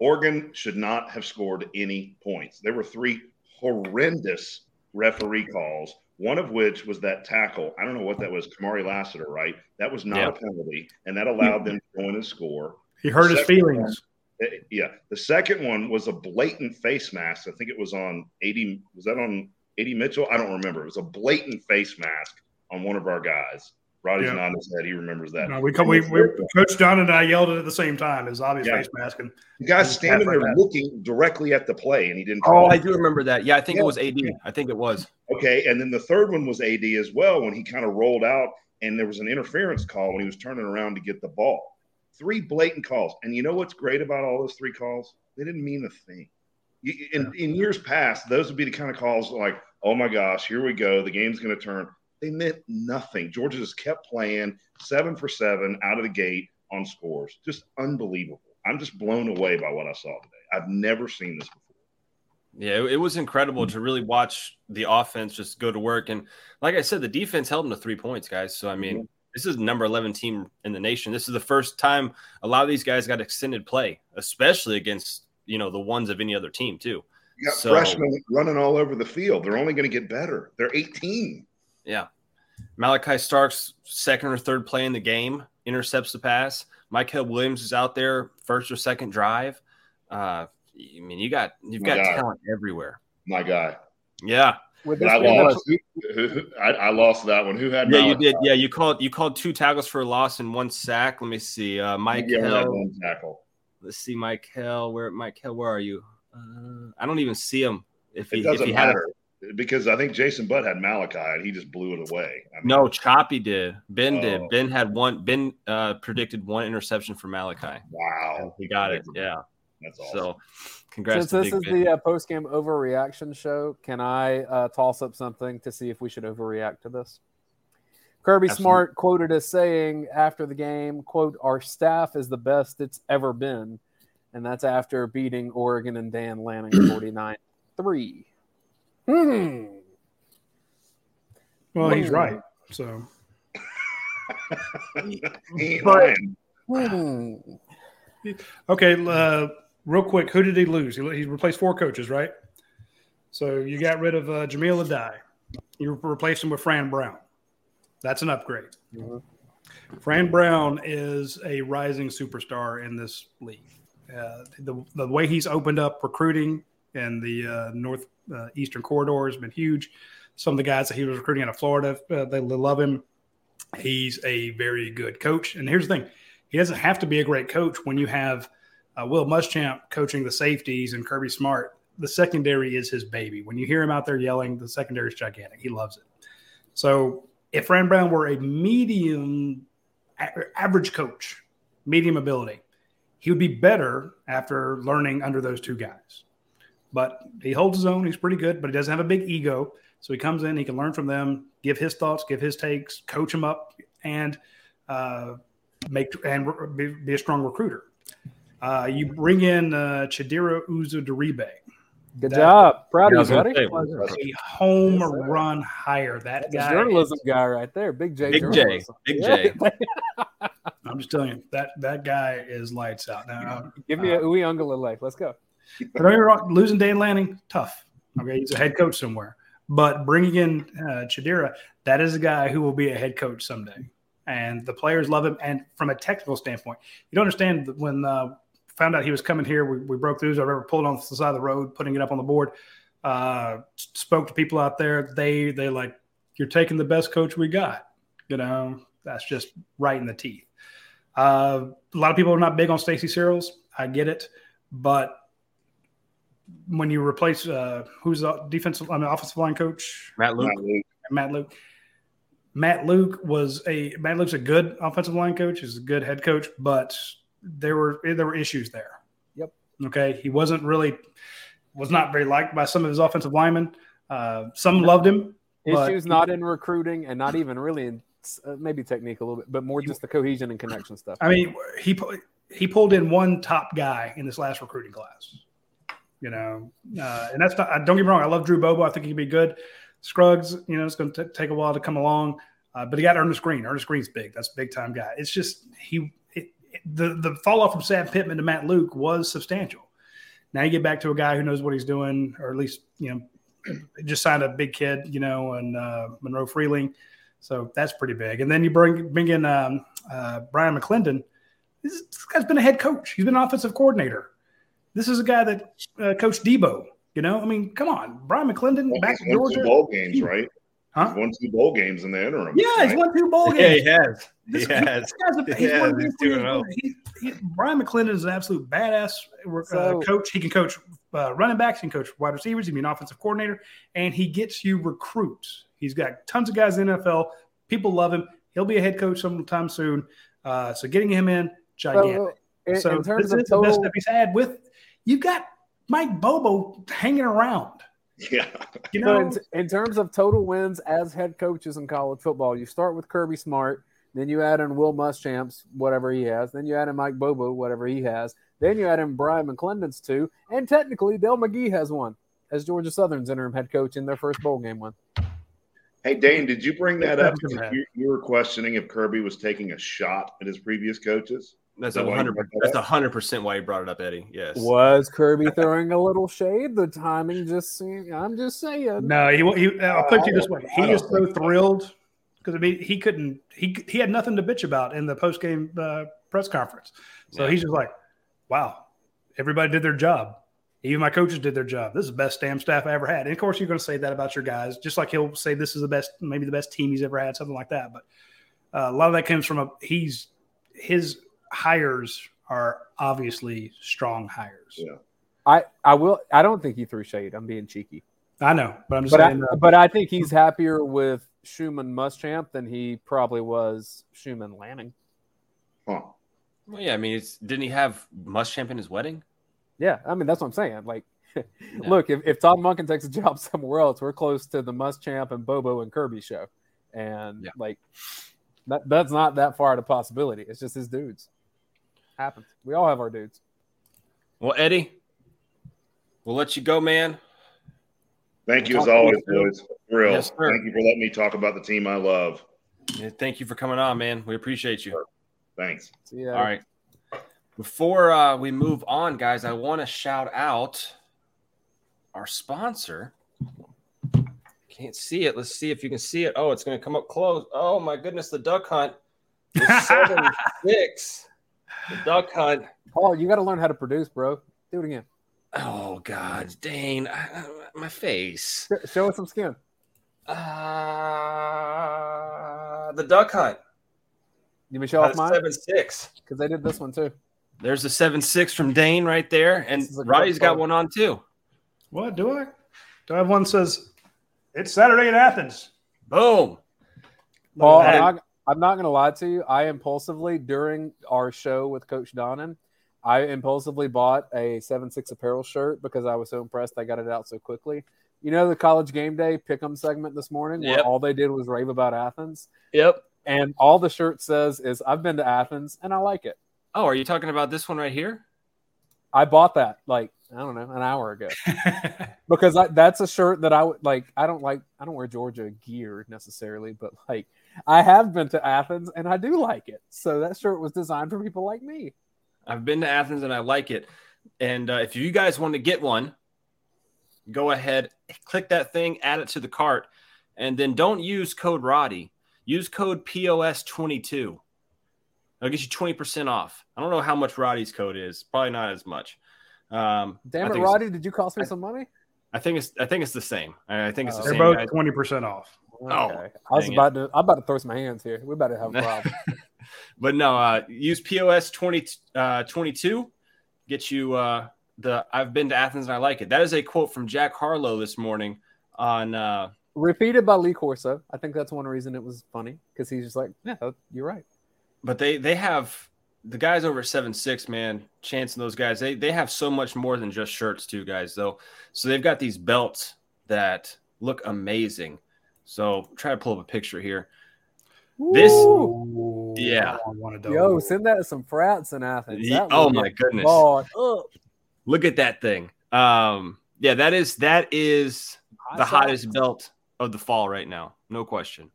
Oregon should not have scored any points. There were three horrendous referee calls, one of which was that tackle. I don't know what that was, Kamari Lassiter, right? That was not Yeah. a penalty, and that allowed them to go in and score. he hurt his feelings. Eh, Yeah. The second one was a blatant face mask. I think it was on AD. Was that on AD Mitchell? I don't remember. It was a blatant face mask on one of our guys. Radi's Yeah. nodding his head. He remembers that. No, we, And we, the we, Coach John and I yelled it at the same time. His obvious Yeah. face mask. And the guy's standing there like that. looking directly at the play, and he didn't. Oh, I it. do remember that. Yeah, I think Yeah. it was AD. I think it was. Okay, and then the third one was AD as well when he kind of rolled out, and there was an interference call when he was turning around to get the ball. Three blatant calls, and you know what's great about all those three calls? They didn't mean a thing. You- In, in years past, those would be the kind of calls like, "Oh my gosh, here we go, the game's going to turn." They meant nothing. Georgia just kept playing seven for seven out of the gate on scores. Just unbelievable. I'm just blown away by what I saw today. I've never seen this before. Yeah, it, was incredible to really watch the offense just go to work. And like I said, the defense held them to three points, guys. So I mean, this is number 11 team in the nation. This is the first time a lot of these guys got extended play, especially against you know the ones of any other team too. You got So- freshmen running all over the field. They're only going to get better. They're 18. Yeah. Malachi Starks, second or third play in the game, intercepts the pass. Michael Williams is out there, first or second drive. Uh, I mean, you got you've My got God. talent everywhere. My guy. Yeah, With But this I lost. Who- who- I, I lost that one. Who had? yeah, you did. Yeah, you called you called two tackles for a loss and one sack. Let me see. Uh, Mike Hill. tackle. Let's see, Mike Hill. Where Mike Hill? Where are you? Uh, I don't even see him. If he, if doesn't he had a, matter because I think Jason Butt had Malachi and he just blew it away. I mean, no, Choppy did. Ben Oh. did. Ben had one. Ben uh, predicted one interception for Malachi. Wow, he got it. Yeah. That's awesome. So, congrats Since to this Big is Ben. the uh, post game overreaction show, can I uh, toss up something to see if we should overreact to this? Kirby Absolutely. Smart quoted as saying after the game, "quote Our staff is the best it's ever been," and that's after beating Oregon and Dan Lanning [clears throat] forty nine three. Hmm. Well, he's right. So [laughs] But- Hmm. Okay, uh, real quick, who did he lose? He, he replaced four coaches, right? So you got rid of uh, Jahmile Addae. You replaced him with Fran Brown. That's an upgrade. Mhm. Fran Brown is a rising superstar in this league. Uh, the, the way he's opened up recruiting in the uh, north eastern corridor has been huge. Some of the guys that he was recruiting out of Florida, uh, they love him. He's a very good coach. And here's the thing he doesn't have to be a great coach when you have uh, Will Muschamp coaching the safeties and Kirby Smart. The secondary is his baby. When you hear him out there yelling, the secondary is gigantic. He loves it. So if Fran Brown were a medium, average coach, medium ability, he would be better after learning under those two guys. But he holds his own. He's pretty good, but he doesn't have a big ego. So he comes in, he can learn from them, give his thoughts, give his takes, coach them up, and uh, make and be, be a strong recruiter. Uh, you bring in uh, Chidera Uzo-Diribe, Good That- job, proud of you, gonna buddy. say, a home Yes, run hire. That That's a guy, journalism guy right there, Big J. Big J. Big Yeah. J. [laughs] I'm just telling you that that guy is lights out. Now, Give me a Uyungala leg. Let's go. Wrong, losing Dan Lanning, tough. Okay, he's a head coach somewhere. But bringing in uh, Chidera, that is a guy who will be a head coach someday. And the players love him. And from a technical standpoint, you don't understand when uh, found out he was coming here, we, we broke through. I remember pulling on the side of the road, putting it up on the board. Uh, spoke to people out there. They they like you're taking the best coach we got. You know, that's just right in the teeth. Uh, a lot of people are not big on Stacy Searles. I get it, but when you replace uh, who's the defensive, I mean, offensive line coach, Matt Luke. Not Luke. Matt Luke. Matt Luke was a Matt Luke's a good offensive line coach. He's a good head coach, but there were there were issues there. Yep. Okay, he wasn't really was not very liked by some of his offensive linemen. Uh, some loved him. But- Issues not in recruiting and not even really in uh, maybe technique a little bit, but more just the cohesion and connection stuff. I mean, he he pulled in one top guy in this last recruiting class. You know, uh, and that's not. Don't get me wrong. I love Drew Bobo. I think he can be good. Scruggs, you know, it's going to take a while to come along, uh, but he got Earnest Greene. Earnest Greene's big. That's a big time guy. It's just he it, it- the the fall off from Sam Pittman to Matt Luke was substantial. Now you get back to a guy who knows what he's doing, or at least you know, [clears throat] just signed a big kid, you know, and uh, Monroe Freeling. So that's pretty big. And then you bring bring in um, uh, Brian McClendon. This, this guy's been a head coach. He's been an offensive coordinator. This is a guy that uh, coached Deebo. You know, I mean, come on, Brian McClendon Well, back he's in won two bowl games, right? Huh? He's won two bowl games in the interim. Yeah, he's won two bowl [laughs] Yeah, games. he has. He This, has. this guy's a, he's Yeah, one of he's two and players- oh. he- he- Brian McClendon is an absolute badass uh, So- coach. He can coach uh, running backs, he can coach wide receivers, he can be an offensive coordinator, and he gets you recruits. He's got tons of guys in the NFL. People love him. He'll be a head coach sometime soon. Uh, so getting him in, gigantic. So, in, so in terms this of is the best total, step he's had with. You've got Mike Bobo hanging around. Yeah. You know, in, in terms of total wins as head coaches in college football, you start with Kirby Smart, then you add in Will Muschamp's whatever he has, then you add in Mike Bobo whatever he has, then you add in Brian McClendon's two, and technically Dell McGee has one as Georgia Southern's interim head coach in their first bowl game win. Hey, Dayne, did you bring that up? That's because bad. You, you were questioning if Kirby was taking a shot at his previous coaches. That's a hundred. That's a hundred percent why you brought it up, Eddie. Yes. Was Kirby [laughs] throwing a little shade? The timing just seemed, I'm just saying. no, he. he I'll put it to you this way: he is so thrilled because I mean he couldn't. He he had nothing to bitch about in the post game uh, press conference. So Yeah. he's just like, "Wow, everybody did their job. Even my coaches did their job. This is the best damn staff I ever had." And of course, you're going to say that about your guys, just like he'll say this is the best, maybe the best team he's ever had, something like that. But uh, a lot of that comes from a he's his hires are obviously strong hires. Yeah. I I will. I don't think he threw shade. I'm being cheeky, I know, but I'm just but I, saying. uh, but I think he's happier with Schumann Muschamp than he probably was Schumann Lanning. Huh. Well, yeah, I mean, it's didn't he have Muschamp in his wedding? Yeah, I mean that's what I'm saying. Like, [laughs] look, if, if Todd Monken takes a job [laughs] somewhere else, we're close to the Muschamp and Bobo and Kirby show, and Yeah. like that that's not that far out of possibility. It's just his dudes. Happens. We all have our dudes. Well, Eddie, we'll let you go, man. Thank you as Talk you always, soon. boys. Real. Yes, sir. Thank you for letting me talk about the team I love. Yeah, thank you for coming on, man. We appreciate you. Thanks. So, yeah. All right. Before uh, we move on, guys, I want to shout out our sponsor. Can't see it. Let's see if you can see it. Oh, it's going to come up close. Oh my goodness, the duck hunt. The [laughs] seven six. The duck hunt. Paul, you got to learn how to produce, bro. Do it again. Oh God, Dayne, I- I- my face. Sh- Show us some skin. Uh, the duck hunt. You may show off mine seven six. because they did this one too. There's the seven six from Dayne right there, and This is a good Radi's got one on too. what do I? Do I have one that says it's Saturday in Athens? Boom. Paul, Look at I'm not, going to lie to you. I impulsively, during our show with Coach Donnan, I impulsively bought a 7 6 apparel shirt because I was so impressed I got it out so quickly. You know, the college game day pick 'em segment this morning where Yep. all they did was rave about Athens. Yep. And all the shirt says is, I've been to Athens and I like it. Oh, are you talking about this one right here? I bought that like, I don't know, an hour ago [laughs] because I, that's a shirt that I would like. I don't like, I don't wear Georgia gear necessarily, but like, I have been to Athens and I do like it. So that shirt was designed for people like me. I've been to Athens and I like it. And uh, if you guys want to get one, go ahead, click that thing, add it to the cart, and then don't use code Radi. Use code POS22. It'll get you 20% off. I don't know how much Radi's code is. Probably not as much. Um, Damn it, Radi! Did you cost me some money? I think it's I think it's the same. I I think it's the Oh. They're same. both twenty percent off. Oh, Okay. I was dang it. about to. I'm about to throw some hands here. We're about to have a problem. [laughs] but no, uh, use POS 20, uh, 22. Get you uh, the I've been to Athens and I like it. That is a quote from Jack Harlow this morning on uh, Repeated by Lee Corso. I think that's one reason it was funny because he's just like, yeah, you're right. but they they have the guys over seven six man chance and those guys they they have so much more than just shirts too guys though so they've got these belts that look amazing so try to pull up a picture here This- Ooh. Yeah. I want to Yo, send that to some frats in Athens. Ye- That oh my get goodness look at that thing um yeah that is that is High the socks. hottest belt of the fall right now no question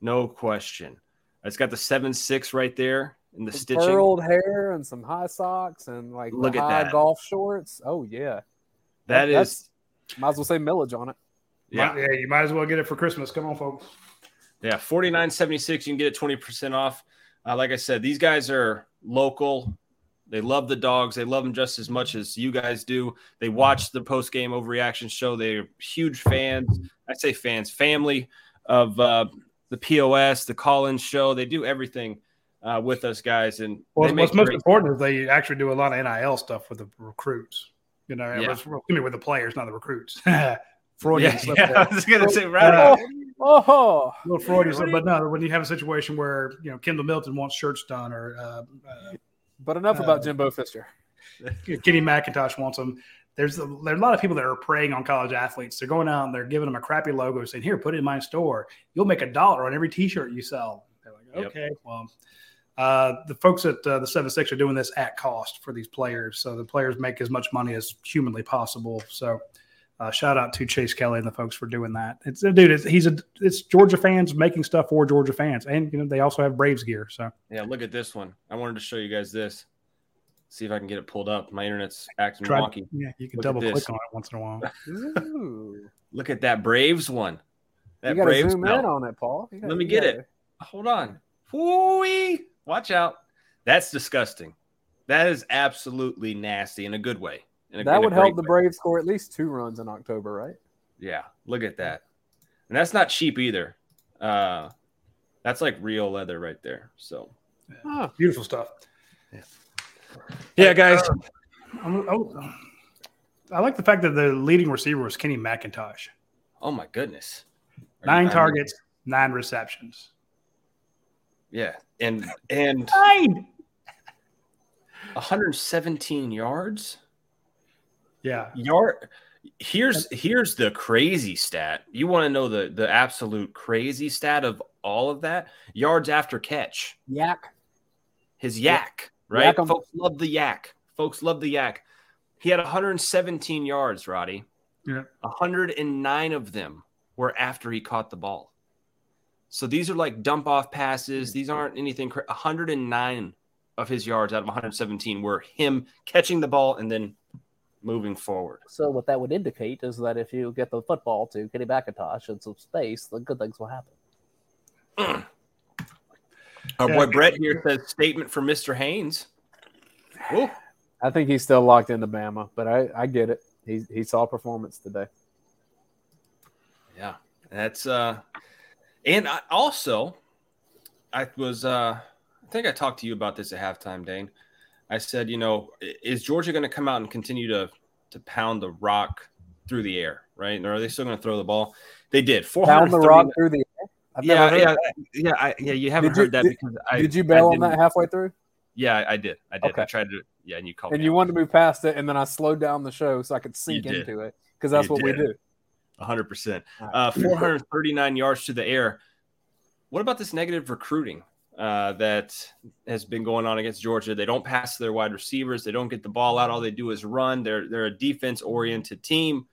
no question it's got the seven six right there in the Some stitching curled hair and some high socks and like Look at high that. golf shorts. Oh yeah, that that's- might as well say millage on it. Yeah yeah, you might as well get it for Christmas. Come on, folks. Yeah, forty nine seventy six. You can get it twenty percent off. Uh, like I said, these guys are local. They love the dogs. They love them just as much as you guys do. They watch the post game overreaction show. They're huge fans. I say fans, family of uh, the POS, the call-in show. They do everything uh, with us guys, and Well, what's most important is they actually do a lot of NIL stuff with the recruits. You know, Yeah. excuse me, with the players, not the recruits. [laughs] Freudian Yeah, slip yeah, there. [laughs] I was gonna say right. Uh, Oh, oh. little Freudian slip, but no, when you have a situation where you know Kendall Milton wants shirts done, or uh, uh, but enough Uh, about Jimbo Fisher. Kenny McIntosh wants them. There's a, there's a lot of people that are preying on college athletes. They're going out and they're giving them a crappy logo, saying, "Here, put it in my store. You'll make a dollar on every T-shirt you sell." They're like, Yep. "Okay, well." Uh, the folks at uh, the seven six are doing this at cost for these players, so the players make as much money as humanly possible. So, uh, shout out to Chase Kelly and the folks for doing that. It's dude, it's, he's a it's Georgia fans making stuff for Georgia fans, and you know they also have Braves gear. So Yeah, look at this one. I wanted to show you guys this. See if I can get it pulled up. My internet's acting try, wonky. yeah, you can Look double click on it once in a while. [laughs] Look at that Braves one. That You got to Braves zoom belt. in on it, Paul. Gotta- Let me get gotta- it. Hold on. Whoo-wee. Watch out. That's disgusting. That is absolutely nasty in a good way. In a, That a would great help the way. Braves score at least two runs in October, right? Yeah, look at that. And that's not cheap either. Uh, that's like real leather right there. So, Huh. Beautiful stuff. yeah, yeah guys. I'm, oh, I like the fact that the leading receiver was Kenny McIntosh. Oh my goodness. Are Nine you- I mean, targets, nine receptions. Yeah. And and Nine. 117 yards. Yeah. Yard here's here's the crazy stat. You want to know the the absolute crazy stat of all of that? Yards after catch. Yak. His yak, right? Yak. Folks love the yak. Folks love the yak. He had 117 yards, Radi. Yeah. 109 of them were after he caught the ball. So these are like dump off passes. These aren't anything. Cra- 109 of his yards out of 117 were him catching the ball and then moving forward. So what that would indicate is that if you get the football to Kenny McIntosh in some space, then good things will happen. [clears throat] Our boy Brett here says statement for Mr. Haynes. Ooh. I think he's still locked into Bama, but I, I get it. He he saw performance today. Yeah, that's uh, and I also, I was uh, I think I talked to you about this at halftime, Dayne. I said, you know, is Georgia going to come out and continue to to pound the rock through the air, right? Or are they still going to throw the ball? They did. Pound the rock through the air. I've Yeah, yeah, yeah, I, yeah. You haven't Did you- heard that did- because I Did you bail on that halfway through? Yeah, I- did. I did. I tried to. Yeah, and you called. And you out. wanted to move past it, and then I slowed down the show so I could sink into it because that's You what we do. 100%. Uh, 439 yards to the air. What about this negative recruiting uh, that has been going on against Georgia? They don't pass their wide receivers. They don't get the ball out. All they do is run. They're they're a defense oriented team.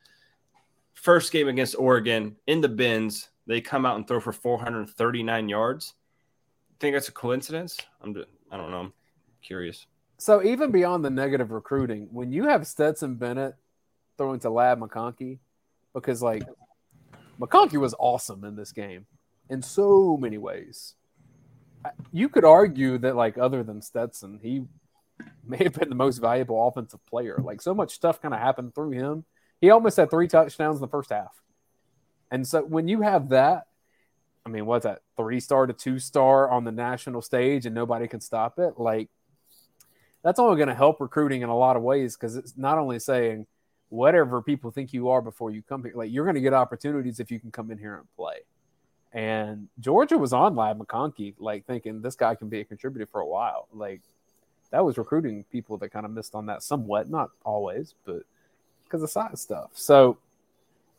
First game against Oregon in the bins, they come out and throw for 439 yards. Think that's a coincidence? I'm. just- I don't know. I'm curious. So even beyond the negative recruiting, when you have Stetson Bennett throwing to Ladd McConkey, because like McConkey was awesome in this game in so many ways. You could argue that like other than Stetson, he may have been the most valuable offensive player. Like so much stuff kind of happened through him. He almost had three touchdowns in the first half. And so when you have that, I mean, what's that? Three star to two star on the national stage and nobody can stop it. Like that's only going to help recruiting in a lot of ways because it's not only saying whatever people think you are before you come here, like you're going to get opportunities if you can come in here and play. And Georgia was on Ladd McConkey, like thinking this guy can be a contributor for a while. Like that was recruiting people that kind of missed on that somewhat, not always, but because of side stuff. So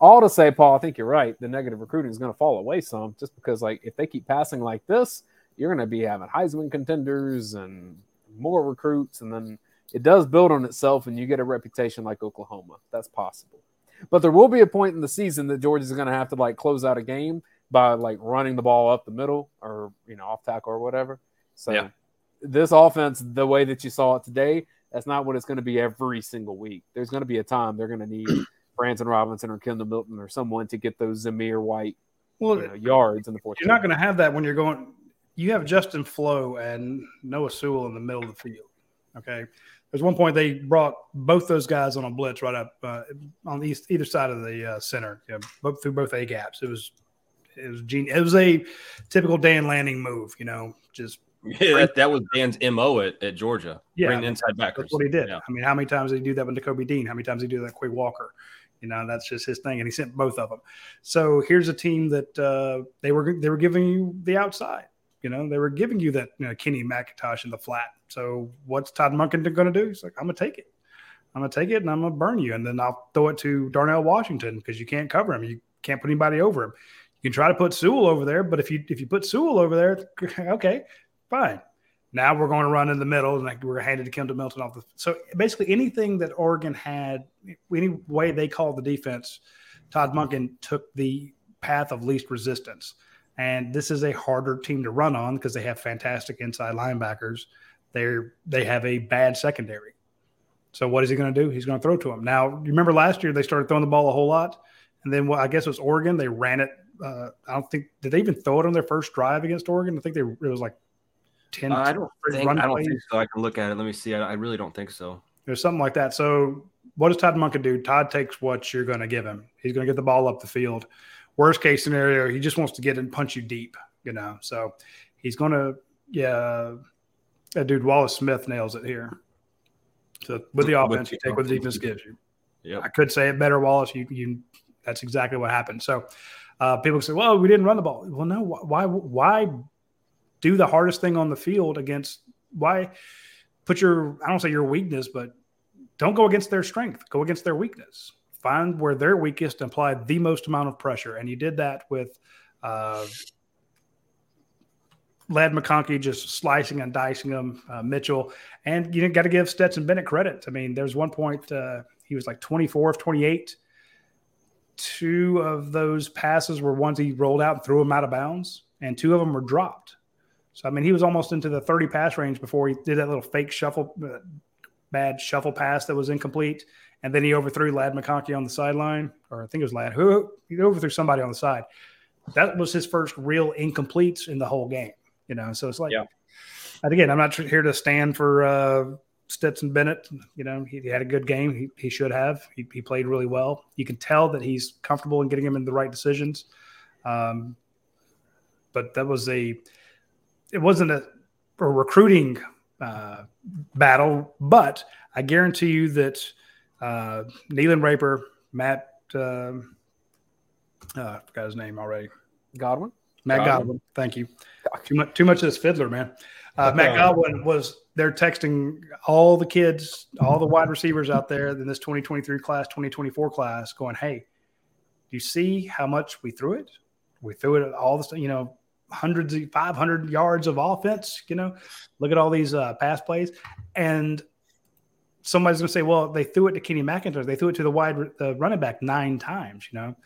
all to say, Paul, I think you're right. The negative recruiting is going to fall away some just because, like, if they keep passing like this, you're going to be having Heisman contenders and more recruits, and then it does build on itself, and you get a reputation like Oklahoma. That's possible. But there will be a point in the season that Georgia's going to have to like close out a game by like running the ball up the middle or you know off tackle or whatever. So Yeah. this offense, the way that you saw it today, that's not what it's going to be every single week. There's going to be a time they're going to need [clears throat] Branson Robinson or Kendall Milton or someone to get those Zamir White Well, you know, yards in the fourth. you're not going to have that when you're going. You have Justin Flowe and Noah Sewell in the middle of the field. Okay. There's one point they brought both those guys on a blitz right up uh, on the east, either side of the uh, center, yeah, both through both A gaps. It was it was genius. It was a typical Dan Lanning move, you know, just [laughs] Yeah, that, that was Dan's mo at, at Georgia. Yeah. bring inside backers. That's what he did. Yeah. I mean, how many times did he do that with Nakobe Dean? How many times did he do that with Quay Walker? You know, that's just his thing, and he sent both of them. So here's a team that uh, they were they were giving you the outside. You know, they were giving you that you know, Kenny McIntosh in the flat. So what's Todd Monken going to do? He's like, I'm going to take it. I'm going to take it, and I'm going to burn you, and then I'll throw it to Darnell Washington because you can't cover him. You can't put anybody over him. You can try to put Sewell over there, but if you if you put Sewell over there, [laughs] okay, fine. Now we're going to run in the middle, and we're going to Kendall Milton off the. So basically, anything that Oregon had, any way they called the defense, Todd Monken took the path of least resistance. And this is a harder team to run on because they have fantastic inside linebackers. They're they have a bad secondary. So what is he going to do? He's going to throw to them. Now, you remember last year they started throwing the ball a whole lot, and then well, I guess it was Oregon. They ran it. Uh, I don't think did they even throw it on their first drive against Oregon. I think they it was like ten. Uh, I don't think I don't plays. think so. I can look at it. Let me see. I, I really don't think so. There's something like that. So what does Todd Monken do? Todd takes what you're going to give him. He's going to get the ball up the field. Worst case scenario, he just wants to get and punch you deep. You know, so he's going to yeah. That dude Wallace Smith nails it here. So with the offense, you take what the defense gives you. Yep. I could say it better, Wallace. You, you, that's exactly what happened. So, uh, people say, "Well, we didn't run the ball." Well, no. Why? Why do the hardest thing on the field against? Why put your? I don't say your weakness, but don't go against their strength. Go against their weakness. Find where they're weakest and apply the most amount of pressure. And you did that with uh, Ladd McConkey just slicing and dicing them, uh, Mitchell. And you got to give Stetson Bennett credit. I mean, there's one point uh, he was like 24 of 28. Two of those passes were ones he rolled out and threw them out of bounds, and two of them were dropped. So, I mean, he was almost into the 30 pass range before he did that little fake shuffle, uh, bad shuffle pass that was incomplete. And then he overthrew Ladd McConkey on the sideline, or I think it was Ladd Who he overthrew somebody on the side. That was his first real incompletes in the whole game. You know, so it's like, Yeah. and again, I'm not here to stand for uh, Stetson Bennett. You know, he, he had a good game. He, he should have. He, he played really well. You can tell that he's comfortable in getting him in the right decisions. Um, but that was a, it wasn't a, a recruiting uh, battle, but I guarantee you that uh, Neyland Raper, Matt, um uh, I forgot his name already. Godwin. Matt Godwin. Godwin. Thank you. Too much, too much of this fiddler, man. Uh, Matt Godwin was they're texting all the kids, all the wide receivers out there in this 2023 class, 2024 class, going, "Hey, do you see how much we threw it? We threw it at all the you know hundreds of 500 yards of offense. You know, look at all these uh, pass plays, and somebody's going to say, well, they threw it to Kenny McIntosh. They threw it to the wide the running back nine times. You know,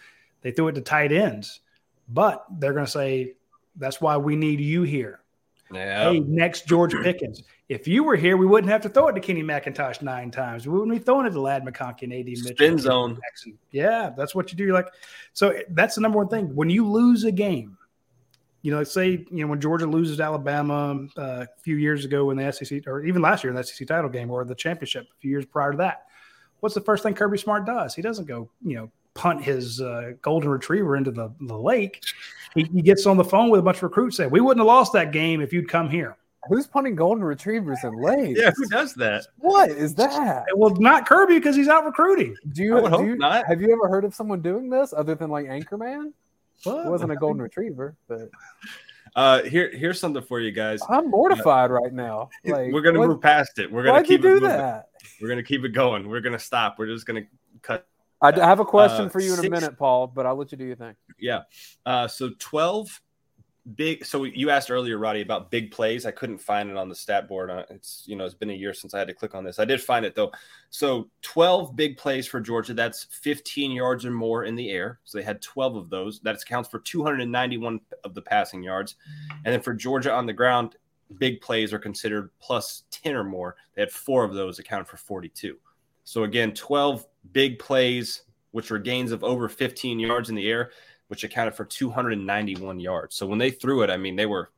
they threw it to tight ends, but they're going to say that's why we need you here. Yeah. Hey, next George Pickens. If you were here, we wouldn't have to throw it to Kenny McIntosh nine times. We wouldn't be throwing it to Ladd McConkey and AD Mitchell. Spin zone. Jackson. Yeah, that's what you do. You're like, so that's the number one thing. When you lose a game, you know, let's say, you know, when Georgia loses Alabama uh, a few years ago in the SEC, or even last year in the SEC title game or the championship a few years prior to that, what's the first thing Kirby Smart does? He doesn't go, you know, punt his uh, golden retriever into the, the lake. He, he gets on the phone with a bunch of recruits saying, we wouldn't have lost that game if you'd come here. Who's punting golden retrievers in legs? Yeah, who does that? What is that? Well, not Kirby because he's out recruiting. Do you, I would do hope you not. have you ever heard of someone doing this other than like Anchorman? It wasn't a golden retriever, but Uh, here, here's something for you guys. I'm mortified right now. [laughs] Like We're gonna what- move past it. We're gonna Why'd keep it do moving. that? We're gonna keep it going. We're gonna stop. We're just gonna cut. I have a question Uh, for you in a minute, Paul, but I'll let you do your thing. Yeah. Uh, so 12 big. So you asked earlier, Radi, about big plays. I couldn't find it on the stat board. Uh, It's you know it's been a year since I had to click on this. I did find it though. So 12 big plays for Georgia. That's 15 yards or more in the air. So they had 12 of those. That accounts for 291 of the passing yards. And then for Georgia on the ground, big plays are considered plus 10 or more. They had four of those accounted for 42. So again, 12 big plays, which were gains of over 15 yards in the air, which accounted for 291 yards. So when they threw it, I mean, they were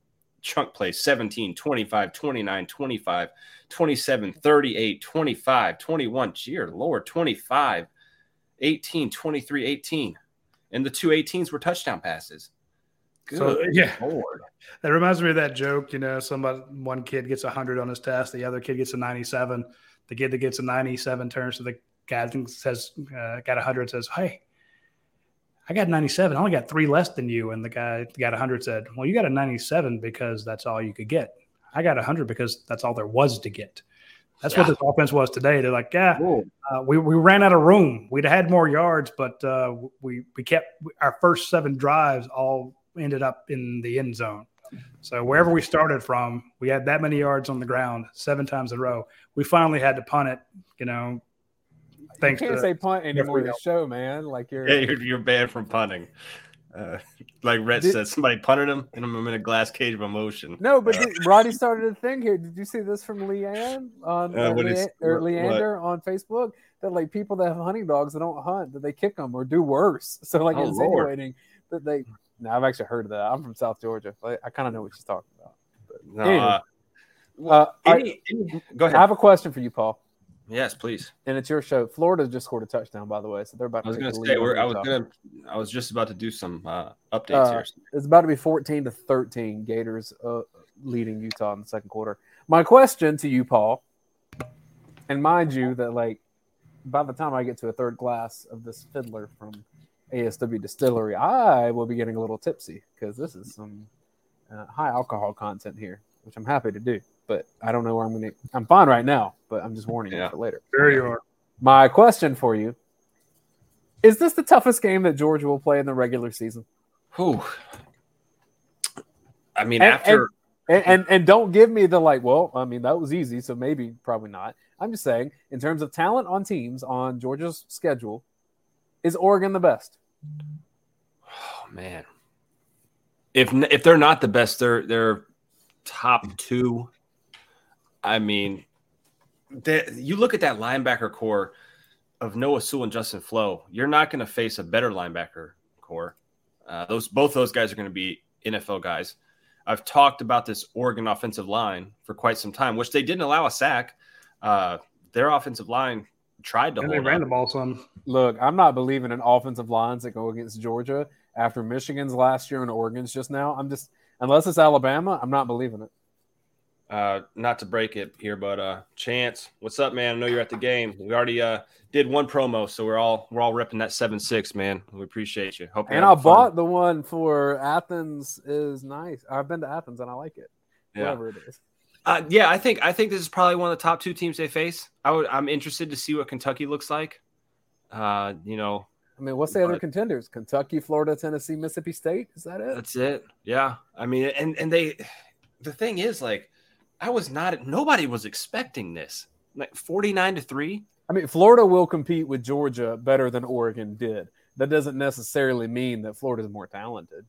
chunk plays 17, 25, 29, 25, 27, 38, 25, 21, dear Lord, 25, 18, 23, 18. And the two 18s were touchdown passes. Good So, yeah. Lord. That reminds me of that joke. You know, somebody, one kid gets 100 on his test, the other kid gets a 97. The kid that gets a 97 turns to the guy that says, uh, got 100 says, Hey, I got 97. I only got three less than you. And the guy that got 100 said, Well, you got a 97 because that's all you could get. I got 100 because that's all there was to get. That's what this offense was today. They're like, yeah, uh, we, we ran out of room. We'd had more yards, but uh, we we kept our first seven drives all ended up in the end zone. So wherever we started from, we had that many yards on the ground seven times in a row. We finally had to punt it. You know, thanks you can't to say punt anymore in referee the show, man. Like you're Yeah, you're, you're banned from punting. Uh, like Rhett Did- said, somebody punted him, and I'm in a glass cage of emotion. No, but did, Radi started a thing here. Did you see this from Leanne on Uh, or, what is- Leanne, or what- Leander on Facebook? That like people that have hunting dogs that don't hunt, that they kick them or do worse. [laughs] So like Oh, Lord. insinuating that they. No, I've actually heard of that. I'm from South Georgia. I, I kind of know what she's talking about. No, Anyway. Uh, Uh, I, any- any- go I have a question for you, Paul, yes, please. and it's your show. Florida just scored a touchdown, by the way, so they're about. I was gonna say we're, I was gonna I was just about to do some uh, updates Uh, here. It's about to be 14 to 13 Gators uh, leading Utah in the second quarter. My question to you, Paul, and mind you that like by the time I get to a third glass of this fiddler from ASW Distillery, I will be getting a little tipsy because this is some uh, high alcohol content here, which I'm happy to do. But I don't know where I'm going to. I'm fine right now, but I'm just warning Yeah. you for later. There you are. My question for you is this the toughest game that Georgia will play in the regular season? Whew. I mean, And- after And, and and don't give me the like, well, I mean, that was easy, so maybe probably not. I'm just saying, in terms of talent on teams on Georgia's schedule, is Oregon the best? oh man, if if they're not the best, they're they're top two. I mean, that you look at that linebacker core of Noah Sewell and Justin Flowe. You're not going to face a better linebacker core. Uh, those both those guys are going to be NFL guys. I've talked about this Oregon offensive line for quite some time, which they didn't allow a sack. Uh, their offensive line tried to And they ran up. the ball some. Look, I'm not believing in offensive lines that go against Georgia after Michigan's last year and Oregon's just now. I'm just unless it's Alabama, I'm not believing it. Uh not to break it here but uh chance what's up man i know you're at the game we already uh did one promo so we're all we're all ripping that 7-6 man we appreciate you hope And I having fun. bought the one for Athens is nice. I've been to Athens and I like it. yeah Whatever it is. uh, yeah i think i think this is probably one of the top two teams they face i would i'm interested to see what kentucky looks like uh you know I mean, what's the other contenders? Kentucky, Florida, Tennessee, Mississippi State. Is that it? that's it yeah i mean and and they the thing is like i was not nobody was expecting this like 49 to 3 I mean, Florida will compete with Georgia better than Oregon did. That doesn't necessarily mean that Florida's more talented.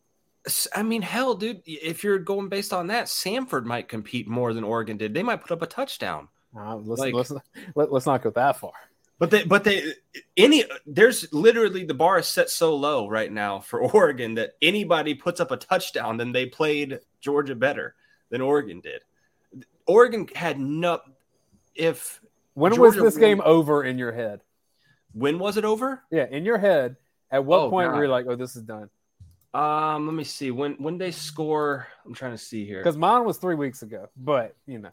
I mean, hell, dude, if you're going based on that, Samford might compete more than Oregon did. They might put up a touchdown. Uh, let's, Like- let's, let, let's not go that far. But they, but they, any, there's literally the bar is set so low right now for [laughs] Oregon that anybody puts up a touchdown, then they played Georgia better than Oregon did. Oregon had no, if, When was this won- game over in your head? when was it over? Yeah, in your head. At what Oh, point God. were you like, "Oh, this is done"? Um, let me see. When, when they score, I'm trying to see here. Because mine was three weeks ago. But you know,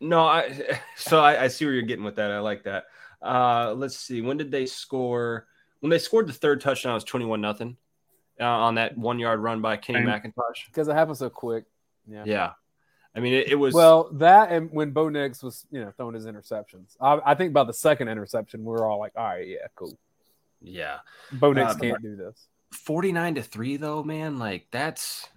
No, I [laughs] so I, I see where you're getting with that. I like that. Uh, let's see. When did they score? When they scored the third touchdown, it was 21 nothing uh, on that one yard run by Kenny McIntosh. because it happened so quick. Yeah. Yeah. I mean, it, it was Well, that and when Bo Nix was, you know, throwing his interceptions. I, I think by the second interception, we were all like, "All right, yeah, cool." yeah. Bo Nix Uh, can't do this. 49 to 3 though, man. Like that's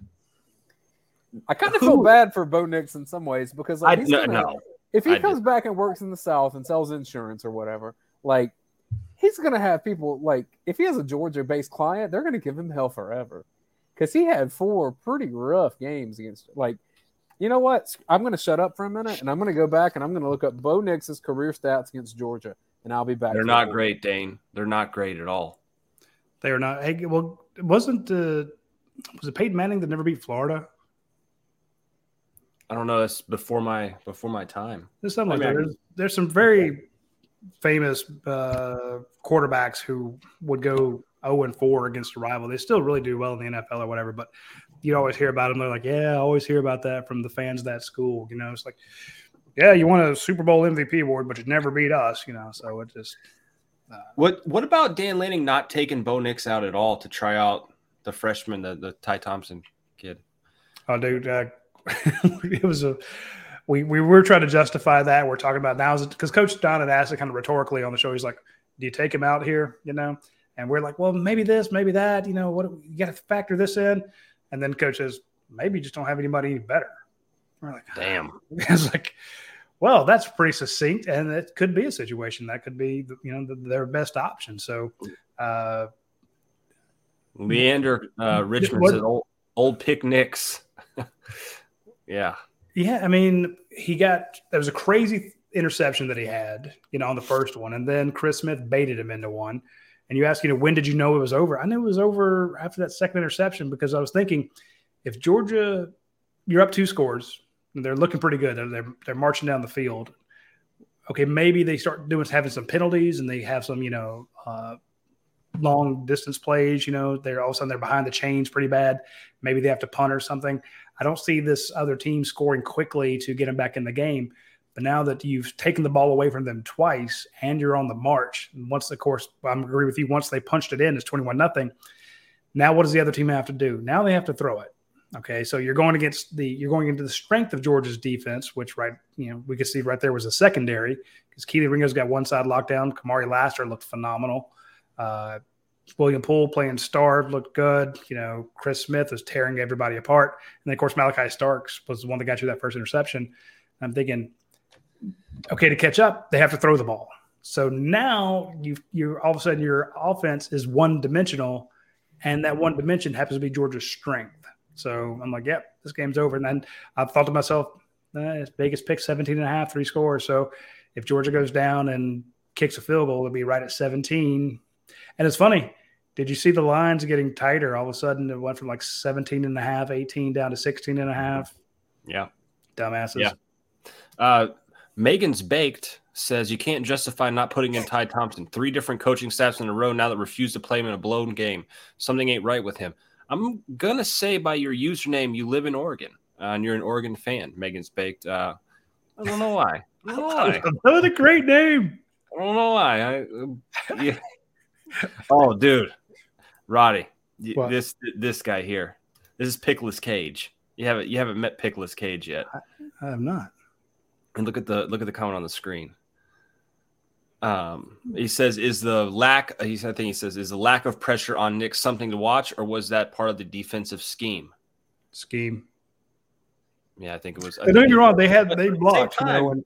I kind of feel bad for Bo Nix in some ways because like, I he's no, gonna- no. if he I comes back and works in the South and sells insurance or whatever, like he's gonna have people like if he has a Georgia based client, they're gonna give him hell forever. Because he had four pretty rough games against like you know what? I'm gonna shut up for a minute and I'm gonna go back and I'm gonna look up Bo Nix's career stats against Georgia and I'll be back. They're not great, Dayne. They're not great at all. They are not. Hey, well, it wasn't uh, was it Peyton Manning that never beat Florida? I don't know. That's before my before my time. There's something like I mean, that. There's, there's some very famous uh, quarterbacks who would go 0 and 4 against a rival. They still really do well in the NFL or whatever, but you always hear about them. They're like, yeah, I always hear about that from the fans of that school. You know, it's like, yeah, you won a Super Bowl MVP award, but you never beat us. You know, so it just uh, What what about Dan Lanning not taking Bo Nix out at all to try out the freshman, the, the Ty Thompson kid? Oh, dude, uh, [laughs] it was a. We, we were trying to justify that. We're talking about now because Coach Don had asked it kind of rhetorically on the show. He's like, "Do you take him out here?" You know, and we're like, "Well, maybe this, maybe that. You know, what you got to factor this in." And then Coach says, "Maybe you just don't have anybody any better." We're like, Damn. [laughs] "It's like, well, that's pretty succinct, and it could be a situation that could be, you know, the, their best option." So, uh, Leander uh, Richmond what- said old, old pick Nix. [laughs] yeah. Yeah, I mean, he got there was a crazy interception that he had, you know, on the first one, and then Chris Smith baited him into one. And you ask, you know, when did you know it was over? I knew it was over after that second interception because I was thinking, if Georgia, you're up two scores, and they're looking pretty good, they're they're, they're marching down the field. Okay, maybe they start doing having some penalties, and they have some, you know, uh, long distance plays. You know, they're all of a sudden they're behind the chains pretty bad. Maybe they have to punt or something. I don't see this other team scoring quickly to get them back in the game. But now that you've taken the ball away from them twice and you're on the march, and once, the course, I'm agree with you, once they punched it in, it's 21 nothing. Now, what does the other team have to do? Now they have to throw it. Okay, so you're going against the you're going into the strength of Georgia's defense, which right you know we could see right there was a secondary because Kelee Ringo's got one side locked down. Kamari Lassiter looked phenomenal. Uh, William Poole playing star looked good. You know, Chris Smith was tearing everybody apart, and then of course Malachi Starks was the one that got you that first interception. I'm thinking, okay, to catch up, they have to throw the ball. So now you you all of a sudden your offense is one dimensional, and that one dimension happens to be Georgia's strength. So I'm like, yep, this game's over. And then I thought to myself, eh, Vegas picked 17 and a half, three scores. So if Georgia goes down and kicks a field goal, it'll be right at 17. And it's funny. Did you see the lines getting tighter? All of a sudden, it went from like 17 and a half, 18 down to 16 and a half. Yeah. Dumbasses. Yeah. Uh, Megan's Baked says you can't justify not putting in Ty Thompson. Three different coaching staffs in a row now that refuse to play him in a blown game. Something ain't right with him. I'm gonna say by your username you live in Oregon uh, and you're an Oregon fan. Megan's baked. Uh, I don't know why. I don't know why. [laughs] That a great name. I don't know why. I, uh, yeah. oh, dude, Radi, What? this this guy here. This is Pickless Cage. You haven't you haven't met Pickless Cage yet. I have not. And look at the look at the comment on the screen. Um, he says, "Is the lack?" He's I think he says, "Is the lack of pressure on Nick something to watch, or was that part of the defensive scheme?" Scheme. Yeah, I think it was. And don't get me wrong, they had they at the same blocked, you time- know. And,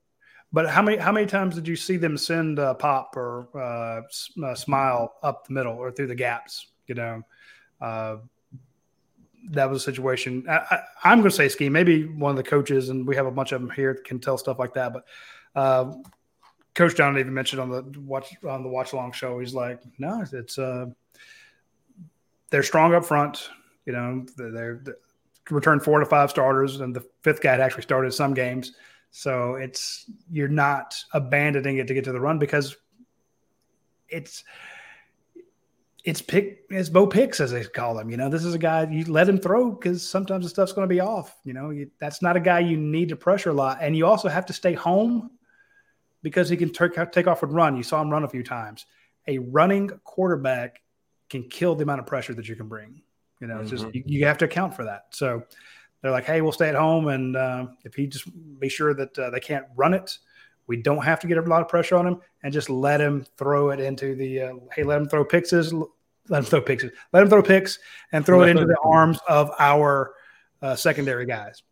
but how many how many times did you see them send uh, pop or uh, s- uh, Smael up the middle or through the gaps? You know, uh, that was a situation. I, I'm going to say scheme. Maybe one of the coaches, and we have a bunch of them here can tell stuff like that. But uh, Coach John even mentioned on the watch on the watch along show. He's like, no, it's uh, they're strong up front. You know, they're, they're returned four to five starters, and the fifth guy actually started some games. So it's you're not abandoning it to get to the run because it's it's pick it's Bo picks as they call him. You know, this is a guy you let him throw because sometimes the stuff's going to be off. You know, you, that's not a guy you need to pressure a lot, and you also have to stay home because he can take take off and run. You saw him run a few times. A running quarterback can kill the amount of pressure that you can bring. You know, it's just you, you have to account for that. So they're like, hey, we'll stay at home, and uh, if he just be sure that uh, they can't run it, we don't have to get a lot of pressure on him, and just let him throw it into the uh, hey, let him throw pixes, let him throw pixes, let him throw picks, and throw it into the arms of our uh, secondary guys.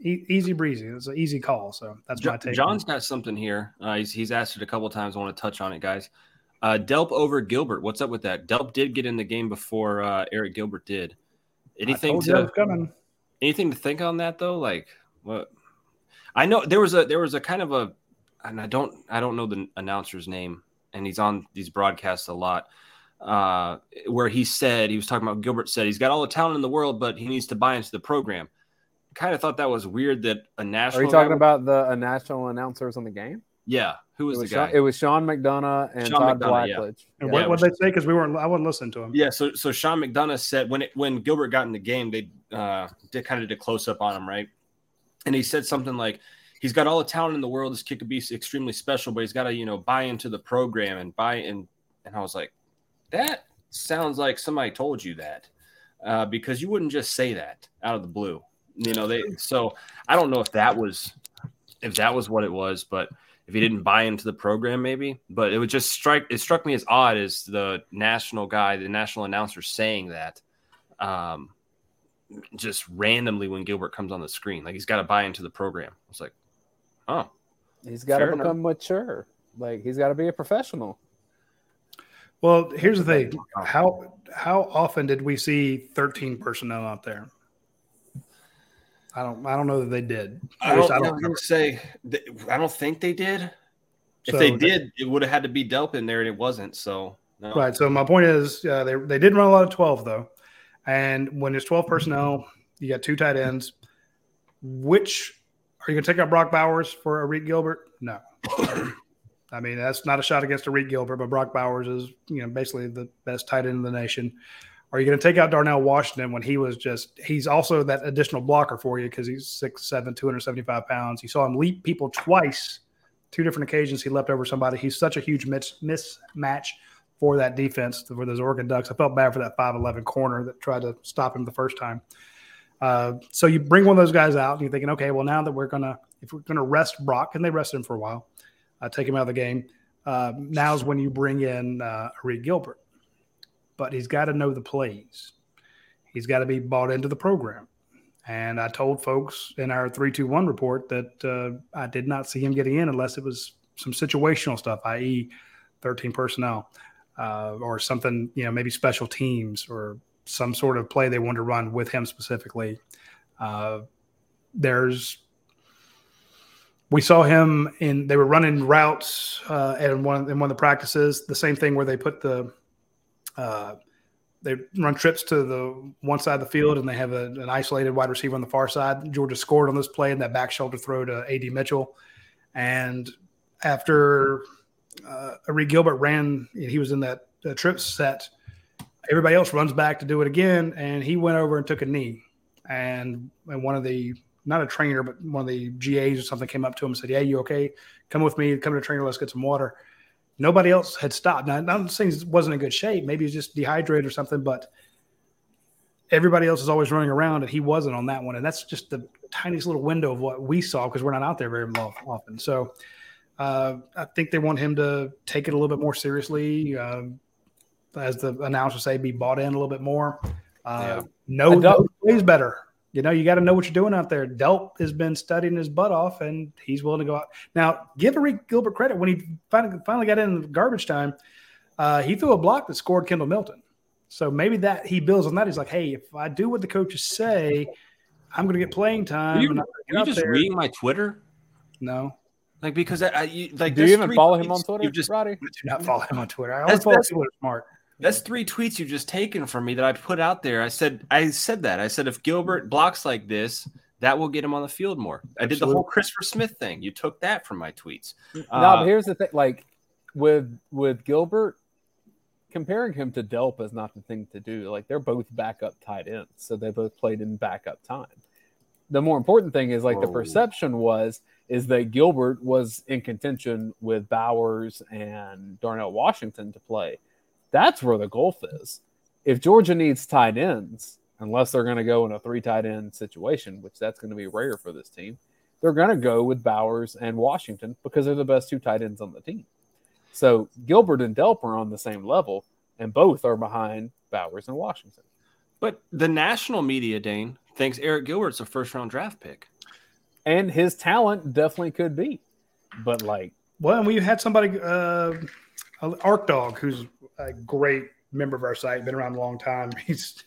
E- easy breezy. It's an easy call. So that's my take. John's got something here. Uh, he's, he's asked it a couple times. I want to touch on it, guys. Uh, Delp over Gilbert. What's up with that? Delp did get in the game before uh, Arik Gilbert did. I Anything told to coming. anything to think on that though? Like what? I know there was a there was a kind of a, and I don't I don't know the announcer's name, and he's on these broadcasts a lot. Uh, where he said he was talking about Gilbert said he's got all the talent in the world, but he needs to buy into the program. Kind of thought that was weird that a national. Are you talking would- about the uh, national announcers on the game? Yeah, who was, it, was the guy? Sean, it was Sean McDonough and Sean Todd McDonough, yeah. Blackledge. And Yeah, what it what they say? Because we weren't. I wasn't listening to him. Yeah, so so Sean McDonough said when it when Gilbert got in the game, they uh did kind of did a close up on him, right? And he said something like, "He's got all the talent in the world. This kid could be extremely special, but he's got to you know buy into the program and buy in." And I was like, "That sounds like somebody told you that, uh, because you wouldn't just say that out of the blue, you know." They so I don't know if that was if that was what it was, but if he didn't buy into the program, maybe. But it would just strike. It struck me as odd as the national guy, the national announcer, saying that, um, just randomly when Gilbert comes on the screen, like he's got to buy into the program. It's like, oh, He's got to Fair enough. become mature. Like he's got to be a professional. Well, here's the thing: how how often did we see 13 personnel out there? I don't. I don't know that they did. I At don't, I don't say. th- I don't think they did. If So they that- did, it would have had to be Delp in there, and it wasn't. So no. Right. So my point is, uh, they they did run a lot of 12 though, and when there's 12 personnel, you got two tight ends. Which are you going to take out Brock Bowers for Arik Gilbert? No. I mean, that's not a shot against Arik Gilbert, but Brock Bowers is, you know, basically the best tight end in the nation. Are you going to take out Darnell Washington when he was just, he's also that additional blocker for you because he's 6'7, 275 pounds. You saw him leap people twice two different occasions he leapt over somebody. He's such a huge mis- mismatch for that defense for those Oregon Ducks. I felt bad for that 5'11 corner that tried to stop him the first time. Uh, so you bring one of those guys out and you're thinking, okay, well, now that we're to, if we're to rest Brock, and they rested him for a while, uh, take him out of the game. Uh, now's when you bring in uh, Arik Gilbert. But he's got to know the plays. He's got to be bought into the program. And I told folks in our 321 report that uh, I did not see him getting in unless it was some situational stuff, i.e., 13 personnel uh, or something, you know, maybe special teams or some sort of play they wanted to run with him specifically. Uh, there's we saw him in they were running routes uh, in one in one of the practices. The same thing where they put the uh, they run trips to the one side of the field and they have a, an isolated wide receiver on the far side. Georgia scored on this play in that back shoulder throw to AD Mitchell, and after uh, Arik Gilbert ran, he was in that uh, trip set. Everybody else runs back to do it again, and he went over and took a knee. And, and one of the not a trainer, but one of the GAs or something came up to him and said, "Yeah, you okay? Come with me. Come to the trainer. Let's get some water." Nobody else had stopped. Now, I'm saying he wasn't in good shape. Maybe he's just dehydrated or something, but everybody else is always running around, and he wasn't on that one. And that's just the tiniest little window of what we saw because we're not out there very often. So uh, I think they want him to take it a little bit more seriously. Uh, as the announcers say, be bought in a little bit more. Uh, yeah. Know the plays better. You know, you got to know what you're doing out there. Delp has been studying his butt off, and he's willing to go out. Now, give Arik Gilbert credit when he finally, finally got in the garbage time. Uh, he threw a block that scored Kendall Milton. So maybe that he builds on that. He's like, hey, if I do what the coaches say, I'm going to get playing time. Are you, are you just there. reading my Twitter? No. Like because I, I you, like do you even follow him on Twitter? You just Radi? do not follow him on Twitter. I only that's, follow that's, people that are smart. That's three tweets you just taken from me that I put out there. I said I said that. I said if Gilbert blocks like this, that will get him on the field more. I did the whole Christopher Smith thing. You took that from my tweets. No, uh, but here's the thing: like with with Gilbert, comparing him to Delp is not the thing to do. Like they're both backup tight ends, so they both played in backup time. The more important thing is like the perception was is that Gilbert was in contention with Bowers and Darnell Washington to play that's where the gulf is. If Georgia needs tight ends, unless they're going to go in a three tight end situation, which that's going to be rare for this team, they're going to go with Bowers and Washington because they're the best two tight ends on the team. So Gilbert and Delp are on the same level, and both are behind Bowers and Washington. But the national media, Dayne, thinks Arik Gilbert's a first round draft pick. And his talent definitely could be. But like well, and we had somebody uh Arc Dog, who's a great member of our site, been around a long time. [laughs] He's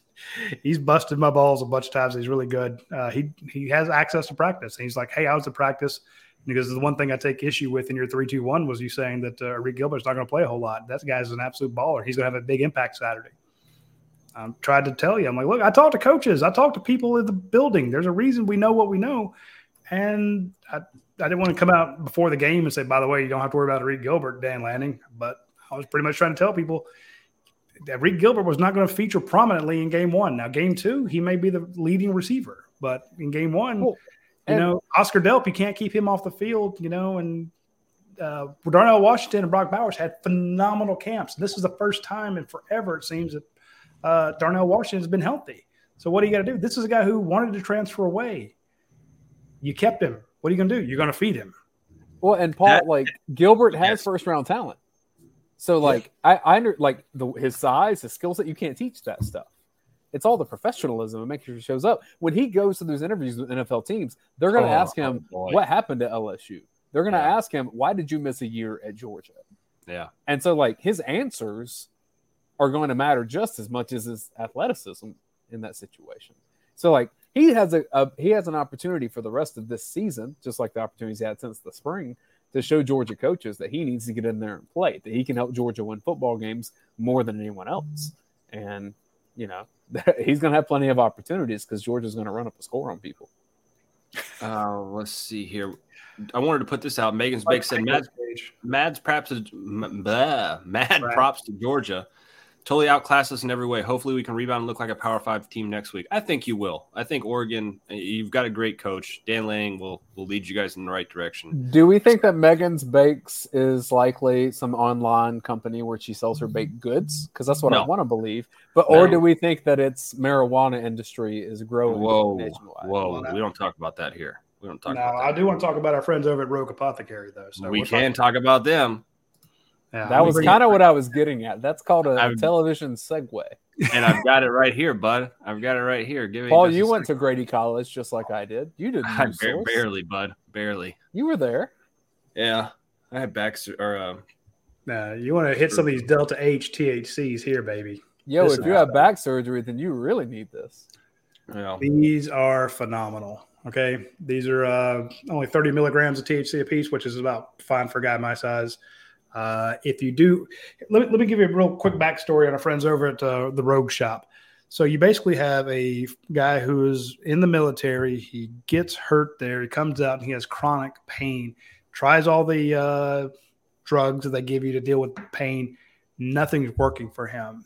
he's busted my balls a bunch of times. He's really good. Uh, he he has access to practice, and he's like, "Hey, was at practice." Because the one thing I take issue with in your three two one was you saying that uh, Arik Gilbert's not going to play a whole lot. That guy's an absolute baller. He's going to have a big impact Saturday. I tried to tell you. I'm like, look, I talked to coaches. I talked to people in the building. There's a reason we know what we know, and I, I didn't want to come out before the game and say, by the way, you don't have to worry about Reed Gilbert, Dan Lanning. But I was pretty much trying to tell people that Arik Gilbert was not going to feature prominently in game one. Now, game two, he may be the leading receiver, but in game one, cool. you know, Oscar Delp, you can't keep him off the field, you know, and uh, Darnell Washington and Brock Bowers had phenomenal camps. This is the first time in forever, it seems, that uh, Darnell Washington has been healthy. So, what do you got to do? This is a guy who wanted to transfer away. You kept him. What are you going to do? You're going to feed him. Well, and Paul, that, like Gilbert has yes. first round talent. So like yeah. I, I under like the, his size, his skill set, you can't teach that stuff. It's all the professionalism and making sure he shows up. When he goes to those interviews with NFL teams, they're going to oh, ask him oh what happened to LSU. They're going to yeah. ask him why did you miss a year at Georgia? Yeah. And so like his answers are going to matter just as much as his athleticism in that situation. So like he has a, a he has an opportunity for the rest of this season, just like the opportunities he had since the spring, to show Georgia coaches that he needs to get in there and play, that he can help Georgia win football games more than anyone else. And, you know, [laughs] he's going to have plenty of opportunities because Georgia's going to run up a score on people. Uh, let's see here. I wanted to put this out. Megan's Bake said, [laughs] Mad, Mad's props to, blah, mad props to Georgia. Totally outclass us in every way. Hopefully, we can rebound and look like a Power Five team next week. I think you will. I think Oregon. Eh, you've got a great coach. Dan Lanning will lead you guys in the right direction. Do we think that Megan's Bakes is likely some online company where she sells her baked goods? Because that's what I want to believe. But or No. do we think that its marijuana industry is growing Whoa, nationwide? whoa! Well, We don't talk about that here. We don't talk Now, about I do want to talk about our friends over at Rogue Apothecary, though. So we can talk- talk about them, yeah, That we was kind of what I was getting at. That's called a I'm- television segue. and I've got it [laughs] right here, bud. I've got it right here. Give me Paul, you went to. Grady College just like I did. You did [laughs] I news bar- source. barely, bud, barely. You were there. Yeah, I had back or uh, Nah, you want to hit some of these Delta 8 THCs here, baby. Yo, This if you not have back surgery, then you really need this. you know, These are phenomenal. Okay, these are uh, only 30 milligrams of THC a piece, which is about fine for a guy my size. Uh, if you do, let me, let me give you a real quick backstory on our friends over at uh, the Rogue Shop. So you basically have a guy who is in the military. He gets hurt there. He comes out and he has chronic pain. Tries all the uh, drugs that they give you to deal with pain. Nothing's working for him.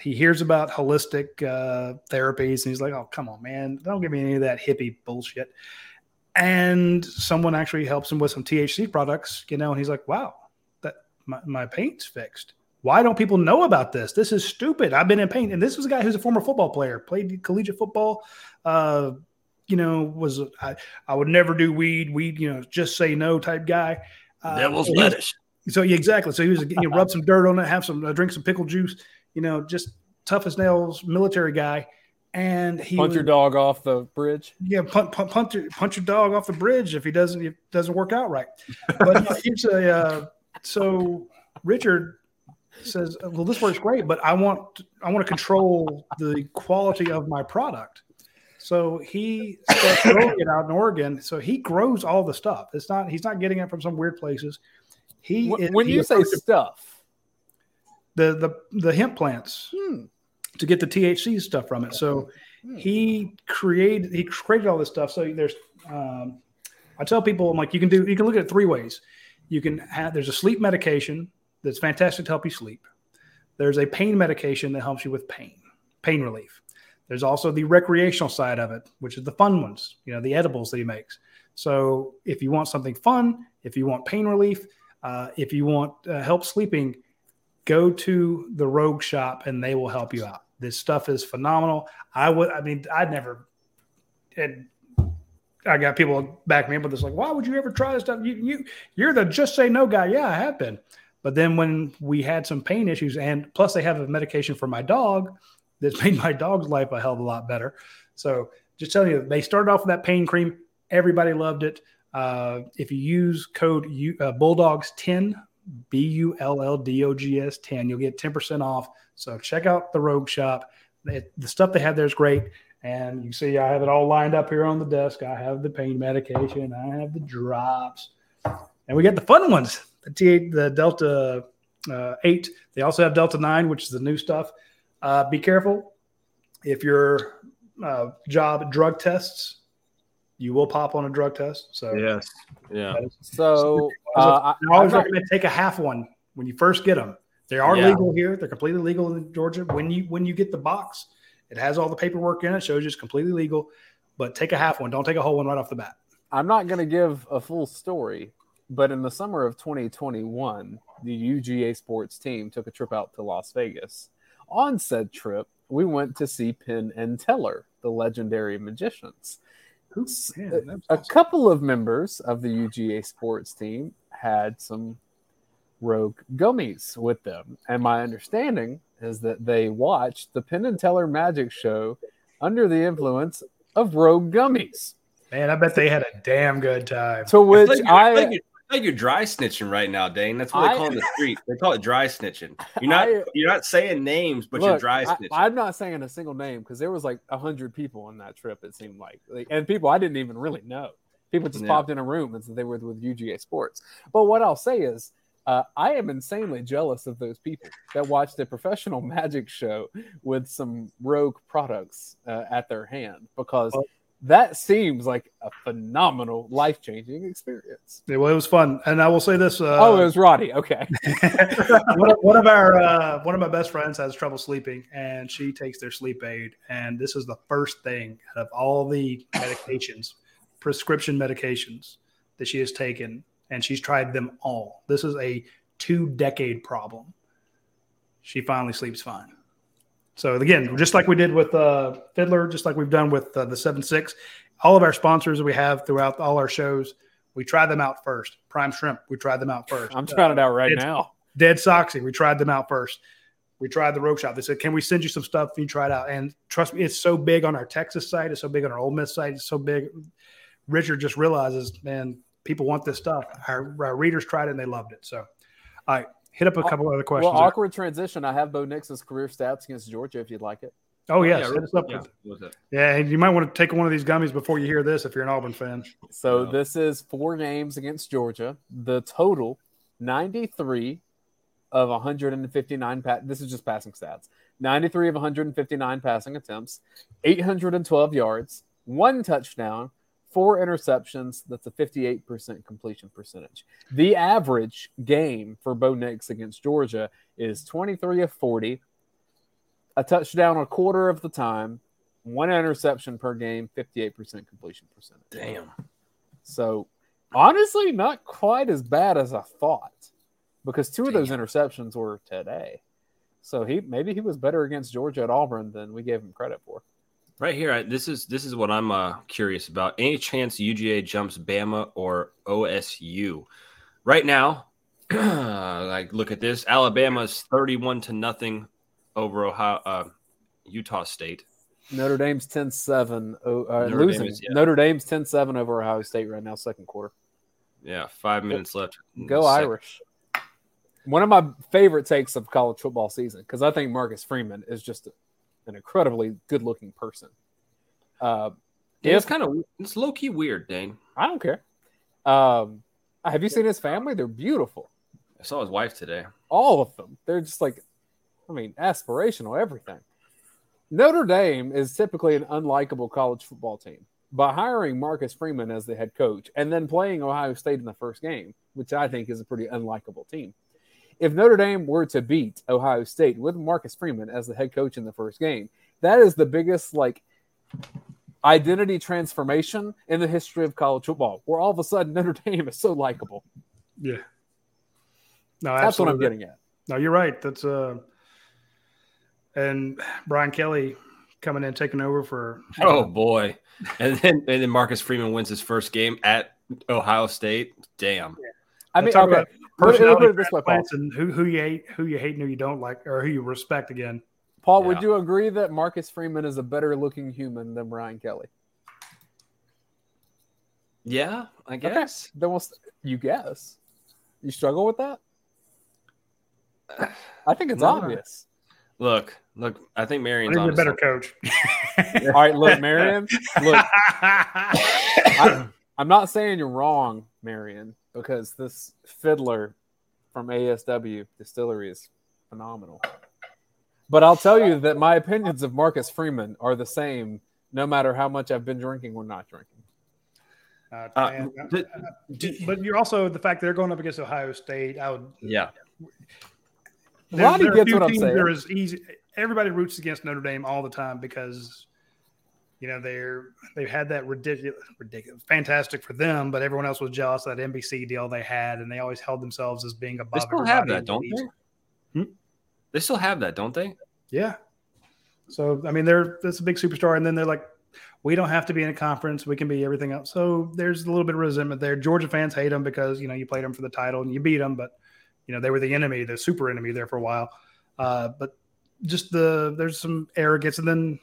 He hears about holistic uh, therapies and he's like, "Oh, come on, man! Don't give me any of that hippie bullshit." And someone actually helps him with some THC products, you know, and he's like, "Wow, my, my pain's fixed." Why don't people know about this? This is stupid. I've been in pain. And this was a guy who's a former football player, played collegiate football. Uh, you know, was I, I would never do weed. Weed, you know, just say no type guy. Uh, devil's so he- lettuce. So yeah, exactly. So he was you know, rub some [laughs] dirt on it, have some uh, drink some pickle juice. You know, just tough as nails, military guy. And he Punch was- your dog off the bridge. yeah, punch, punch, punch, your, punch your dog off the bridge if he doesn't if it doesn't work out right. But yeah, here's a uh, so Richard says, "Well, this works great, but I want I want to control the quality of my product." So he starts growing it out in Oregon. So he grows all the stuff. It's not he's not getting it from some weird places. He When, he you say stuff, the the the hemp plants hmm, to get the THC stuff from it. So Hmm. he created he created all this stuff. So there's um, I tell people I'm like you can do you can look at it three ways. You can have there's a sleep medication that's fantastic to help you sleep. There's a pain medication that helps you with pain, pain relief. There's also the recreational side of it, which is the fun ones, you know, the edibles that he makes. So if you want something fun, if you want pain relief, uh, if you want uh, help sleeping, go to the Rogue Shop and they will help you out. This stuff is phenomenal. I would, I mean, I'd never, and I got people back me up with this, like, why would you ever try this stuff? You, you, you're the just say no guy. Yeah, I have been. But then when we had some pain issues, and plus they have a medication for my dog that's [laughs] made my dog's life a hell of a lot better. So just telling you, they started off with that pain cream. Everybody loved it. Uh, if you use code U, uh, Bulldogs 10, B U L L D O G S 10, you'll get 10% off. So check out the Rogue Shop. It, the stuff they have there is great. And you see, I have it all lined up here on the desk. I have the pain medication, I have the drops, and we got the fun ones the T8, the Delta uh, 8. They also have Delta 9, which is the new stuff. Uh, be careful if your uh, job drug tests, you will pop on a drug test. So, Yes. Yeah. that is- so uh, I, I always I'm not- recommend take a half one when you first get them. They are Yeah. legal here. They're completely legal in Georgia. When you when you get the box, it has all the paperwork in it. Shows you it's completely legal. But take a half one. Don't take a whole one right off the bat. I'm not going to give a full story, but in the summer of 2021, the UGA sports team took a trip out to Las Vegas. On said trip, we went to see Penn and Teller, the legendary magicians. Oops, man, a, a awesome. couple of members of the UGA sports team had some rogue gummies with them. And my understanding is that they watched the Penn and Teller magic show under the influence of rogue gummies. Man, I bet they had a damn good time. To which I feel like, I, I, feel like you're, like you're dry snitching right now, Dayne. That's what they call it in the street. They call it dry snitching. You're not I- you're not saying names, but you're Look, dry I, snitching. I'm not saying a single name because there was like a hundred people on that trip. It seemed like, like, and people I didn't even really know. People just Yeah. popped in a room and said they were with UGA Sports. But what I'll say is, uh, I am insanely jealous of those people that watched a professional [laughs] magic show with some rogue products uh, at their hand because that seems like a phenomenal, life changing experience. Yeah, well, it was fun, and I will say this. Uh, oh, it was Radi. Okay. [laughs] one, of, one of our uh, one of my best friends has trouble sleeping, and she takes their sleep aid. And this is the first thing out of all the medications, prescription medications that she has taken, and she's tried them all. This is a two decade problem. She finally sleeps fine. So again, just like we did with uh, Fiddler, just like we've done with uh, the seven six, all of our sponsors that we have throughout all our shows, we try them out first. Prime Shrimp, we tried them out first. I'm trying it out right Dead- now. Dead Soxy, we tried them out first. We tried the Rogue Shop. They said, "Can we send you some stuff?" And you try it out. And trust me, it's so big on our Texas site. It's so big on our Ole Miss site. It's so big. Richard just realizes, man, people want this stuff. Our, our readers tried it and they loved it. So, all right, hit up a couple other questions. Well, awkward transition. I have Bo Nix's career stats against Georgia if you'd like it. oh yes, yeah, hit us up yeah. with What was it? Yeah, and you might want to take one of these gummies before you hear this if you're an Auburn fan. So Yeah. this is four games against Georgia. The total 93 of 159 pa- this is just passing stats. 93 of 159 passing attempts, 812 yards, one touchdown, four interceptions. That's a 58% completion percentage. The average game for Bo Nix against Georgia is 23 of 40, a touchdown a quarter of the time, one interception per game, 58% completion percentage. Damn. So honestly, not quite as bad as I thought, because two of those interceptions were today. So he maybe he was better against Georgia at Auburn than we gave him credit for. Right here, I, this is this is what I'm uh, curious about. Any chance UGA jumps Bama or OSU? Right now, [clears throat] like look at this. Alabama's 31 to nothing over Ohio, uh, Utah State. Notre Dame's 10-7 oh, uh, Notre Dame losing. is- yeah. Notre Dame's 10-7 over Ohio State right now, second quarter. Yeah, five minutes left. Go. Irish. One of my favorite takes of college football season because I think Marcus Freeman is just an incredibly good-looking person. Uh, Yeah, it's kind of it's low key weird, Dayne. I don't care. Um, have you seen his family? They're beautiful. I saw his wife today. All of them. They're just like, I mean, aspirational, everything. Notre Dame is typically an unlikable college football team. By hiring Marcus Freeman as the head coach and then playing Ohio State in the first game, which I think is a pretty unlikable team. If Notre Dame were to beat Ohio State with Marcus Freeman as the head coach in the first game, that is the biggest like identity transformation in the history of college football, where all of a sudden [laughs] Notre Dame is so likable. Yeah. No, That's what I'm getting at. No, you're right. That's uh, and Brian Kelly coming in taking over for Oh boy, and then and then Marcus Freeman wins his first game at Ohio State. Damn. I mean, talk okay. about Put it, personality put it this way, Paul. and who who you hate, who you hate, and who you don't like, or who you respect. Again, Paul, Yeah. would you agree that Marcus Freeman is a better looking human than Brian Kelly? Yeah, I guess. Then we'll, st- you guess. You struggle with that? I think it's [sighs] No. obvious. Look, look. I think Marion's think a better coach. [laughs] [laughs] All right, look, Marion. Look, [laughs] I, I'm not saying you're wrong, Marion, because this fiddler from ASW Distillery is phenomenal. But I'll tell you that my opinions of Marcus Freeman are the same no matter how much I've been drinking or not drinking. Uh, Uh, man, but- but you're also the fact they're going up against Ohio State. I would. Yeah, there- Radi there are gets what I'm saying. that are as easy. Everybody roots against Notre Dame all the time because you know they're they've had that ridiculous, ridiculous, fantastic for them, but everyone else was jealous of that NBC deal they had, and they always held themselves as being above. they still have that, don't they? Hmm? They still have that, don't they? Yeah. So I mean, they're that's a big superstar, and then they're like, we don't have to be in a conference; we can be everything else. So there's a little bit of resentment there. Georgia fans hate them because you know you played them for the title and you beat them, but you know they were the enemy, the super enemy there for a while. Uh, but just the there's some arrogance, and then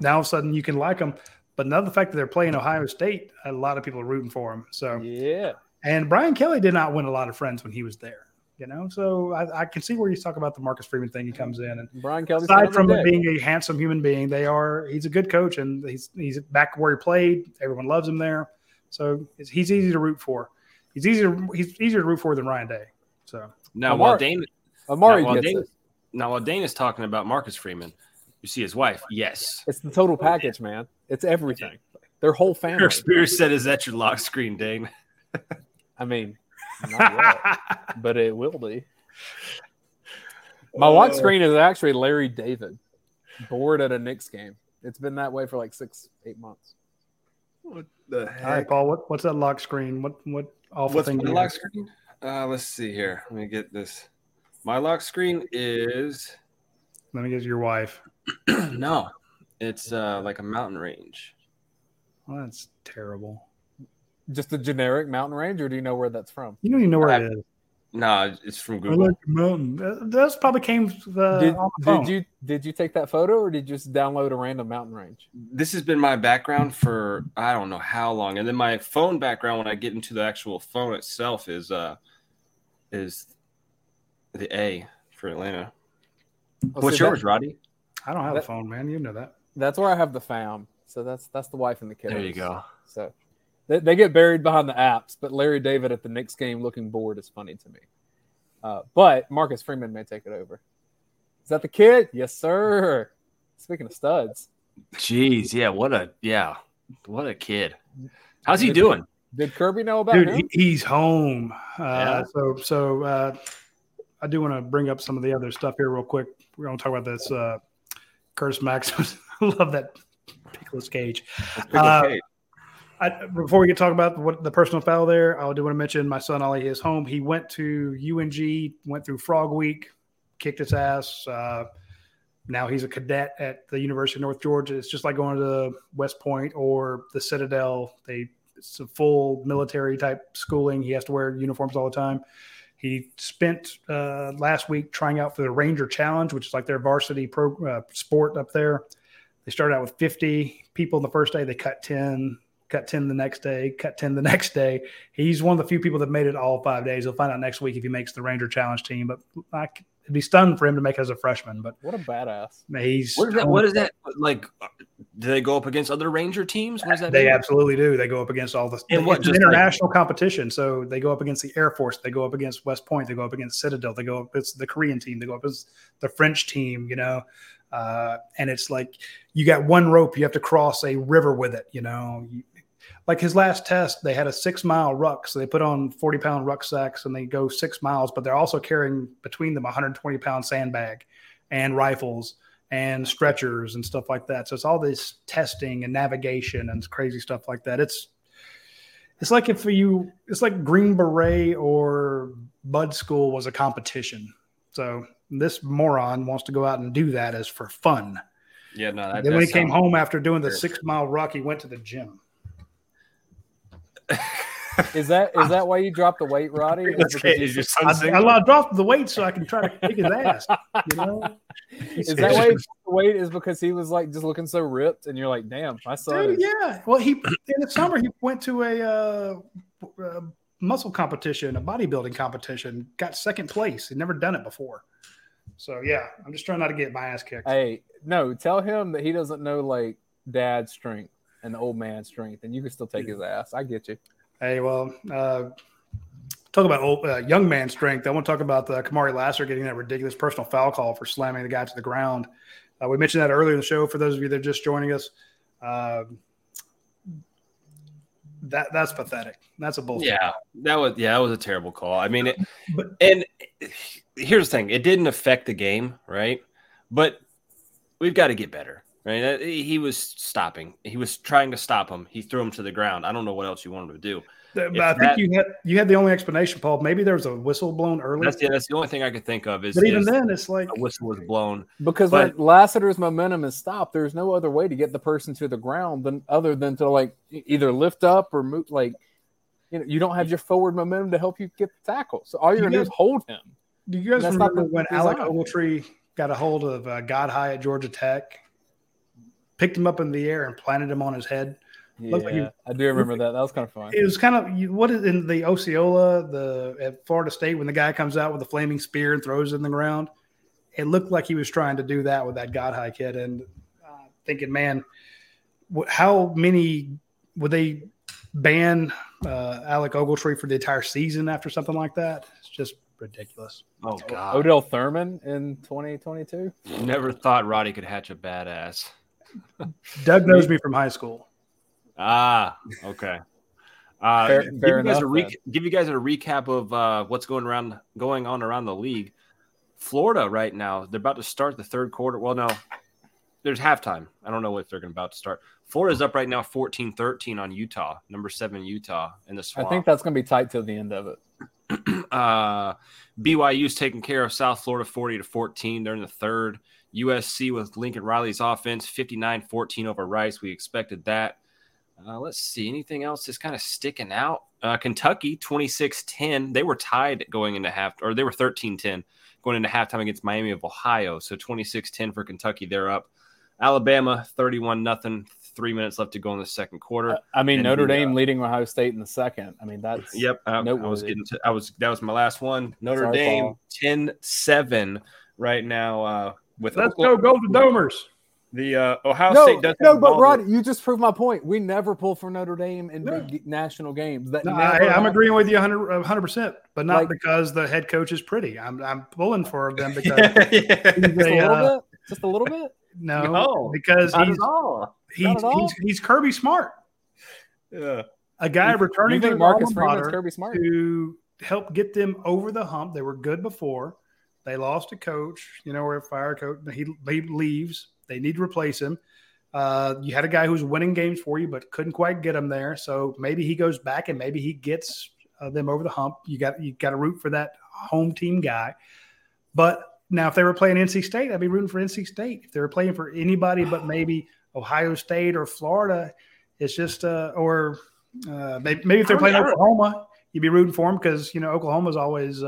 now all of a sudden you can like them. But now the fact that they're playing Ohio State, a lot of people are rooting for them. So Yeah. and Brian Kelly did not win a lot of friends when he was there. You know, so I, I can see where you talk about the Marcus Freeman thing. He comes in and Brian Kelly. aside kind of a from dick. being a handsome human being, they are he's a good coach and he's he's back where he played. Everyone loves him there, so it's, he's easy to root for. He's easier he's easier to root for than Ryan Day. So Now, Amari- while Dayne, Amari now, while gets Dayne, it. now while Dayne is talking about Marcus Freeman, you see his wife. Yes, It's the total package, man. It's everything. Their whole family. Eric Spears said, "Is that your lock screen, Dayne?" I mean, not yet, but it will be. My lock screen is actually Larry David, bored at a Knicks game. It's been that way for like six, eight months. What the All right, heck? Paul. What, what's that lock screen? What what awful What's thing? my do lock screen? Uh, let's see here. Let me get this. My lock screen is Let me get your wife. [clears throat] no, it's uh like a mountain range. Well, that's terrible. Just a generic mountain range, or do you know where that's from? You don't even know where it is. No, it's from I Google. like mountain. That- That's probably came uh, did, on the phone. did you did you take that photo, or did you just download a random mountain range? This has been my background for I don't know how long, and then my phone background when I get into the actual phone itself is uh is the A for Atlanta. Well, What's see, that- yours, Radi? I don't have a phone, man. You know that. that's where I have the fam. So that's that's the wife and the kids. There you go. So they, they get buried behind the apps, but Larry David at the Knicks game looking bored is funny to me. Uh, but Marcus Freeman may take it over. Is that the kid? Yes, sir. Speaking of studs, Jeez, yeah, what a yeah, what a kid. How's he doing? did Kirby know about Dude, him? he, he's home. Uh, Yeah. So, so uh, I do want to bring up some of the other stuff here real quick. We're going to talk about this. Uh, Max. [laughs] I love that Nicolas Cage. Uh, I, before we get talk about what the personal foul there, I do want to mention my son Ollie is home. He went to UNG, went through Frog Week, kicked his ass. Uh, now he's a cadet at the University of North Georgia. It's just like going to West Point or the Citadel. They it's a full military type schooling. He has to wear uniforms all the time. He spent uh, last week trying out for the Ranger Challenge, which is like their varsity pro uh, sport up there. They started out with 50 people the first day. They cut 10, cut 10 the next day, cut 10 the [laughs] next day. He's one of the few people that made it all five days. He'll find out next week if he makes the Ranger Challenge team. But I, it'd be stunned for him to make it as a freshman. But What a badass. he's What is that? What is that like? Do they go up against other Ranger teams? What does that They mean? absolutely do. They go up against all the And what, it's an like- international competition. So they go up against the Air Force. They go up against West Point. They go up against Citadel. They go up against the Korean team. They go up against the French team. You know, uh, and it's like you got one rope. You have to cross a river with it. You know, You- like his last test, they had a six mile ruck. So they put on forty pound rucksacks and they go six miles. But they're also carrying between them a hundred twenty pound sandbag and rifles and stretchers and stuff like that. So it's all this testing and navigation and crazy stuff like that. It's it's like if you it's like Green Beret or Bud School was a competition. So this moron wants to go out and do that as for fun. Yeah, no. That, then when he came home after doing the six mile ruck, he went to the gym. Is that is that why you dropped the weight, Radi? [laughs] Is That's because okay. you- Is your son I? I, I dropped the weight so I can try to kick his ass. You know, [laughs] Is that why you dropped the weight? Is because he was like just looking so ripped, and you're like, damn, my son. Dude, is- yeah. Well, he in the summer he went to a uh, uh, muscle competition, a bodybuilding competition, got second place. He'd never done it before. So yeah, I'm just trying not to get my ass kicked. Hey, no, tell him that he doesn't know like dad's strength and the old man's strength, and you can still take his ass. I get you. Hey, well, uh, talk about old, uh, young man strength. I want to talk about the Kamari Lassiter getting that ridiculous personal foul call for slamming the guy to the ground. Uh, we mentioned that earlier in the show. For those of you that are just joining us, uh, that that's pathetic. That's a bullshit. Yeah, that was yeah, that was a terrible call. I mean, it, But- and here's the thing: it didn't affect the game, right? But we've got to get better, right? He was stopping. He was trying to stop him. He threw him to the ground. I don't know what else you wanted to do. But If I think that- you had you had the only explanation, Paul. Maybe there was a whistle blown early. That's the, that's the only thing I could think of is, but even is then, it's like a whistle was blown. Because But- when Lassiter's momentum is stopped, there's no other way to get the person to the ground than other than to like either lift up or move. Like, you know, you don't have your forward momentum to help you get the tackle. So all you're You gonna do is hold him. Do you guys remember when Alec design. Ogletree got a hold of uh, God High at Georgia Tech, picked him up in the air and planted him on his head? Yeah, like he- I do remember that. That was kind of fun. It was kind of what is in the Osceola, the at Florida State when the guy comes out with a flaming spear and throws it in the ground. It looked like he was trying to do that with that God High kid, and uh, thinking, man, wh- how many would they ban uh, Alec Ogletree for the entire season after something like that? It's just ridiculous. Oh God! Odell Thurman in 2022. Never thought Radi could hatch a badass. Doug knows me from high school. Ah, okay. Uh, Fair- give, fair you guys a enough, re- give you guys a recap of uh, what's going around going on around the league. Florida right now, they're about to start the third quarter. Well, no, there's halftime. I don't know what they're going about to start. Florida's up right now 14-13 on Utah, number seven Utah in the swamp. I think that's going to be tight till the end of it. [clears throat] uh, BYU's taking care of South Florida 40 to 14. They're in the third. USC with Lincoln Riley's offense 59 14 over Rice. We expected that. Uh, let's see. Anything else that's kind of sticking out? Uh, Kentucky 26 10. They were tied going into half, or they were 13 10 going into halftime against Miami of Ohio. So 26 10 for Kentucky. They're up. Alabama 31 nothing. Three minutes left to go in the second quarter. I mean, And Notre uh, Dame leading Ohio State in the second. I mean, that's Yep, I, I was getting to. I was that was my last one. Notre Dame Paul. 10-7 right now uh, with Let's go, Golden Domers. The uh, Ohio No, State does no, but ball, Rod, you just proved my point. We never pull for Notre Dame in No. big national games. That No, I, I'm agreeing with you 100 percent, but not Like- because the head coach is pretty. I'm I'm pulling for them [laughs] because yeah. he's Just a a, little uh, bit. Just a little bit. no, No, because Not he's at all. he's, Not at all? he's he's Kirby Smart, Yeah. a guy You- returning you to Marcus alma Freeman's Kirby Smart? to help get them over the hump. They were good before. They lost a coach. You know, where fire coach he he leaves. They need to replace him. Uh, you had a guy who's winning games for you, but couldn't quite get him there. So maybe he goes back and maybe he gets uh, them over the hump. You got you got to root for that home team guy. But now, if they were playing NC State, I'd be rooting for NC State. If they were playing for anybody but maybe Ohio State or Florida, it's just uh, or uh, maybe, maybe if they're playing I don't- Oklahoma, you'd be rooting for them because you know Oklahoma's always.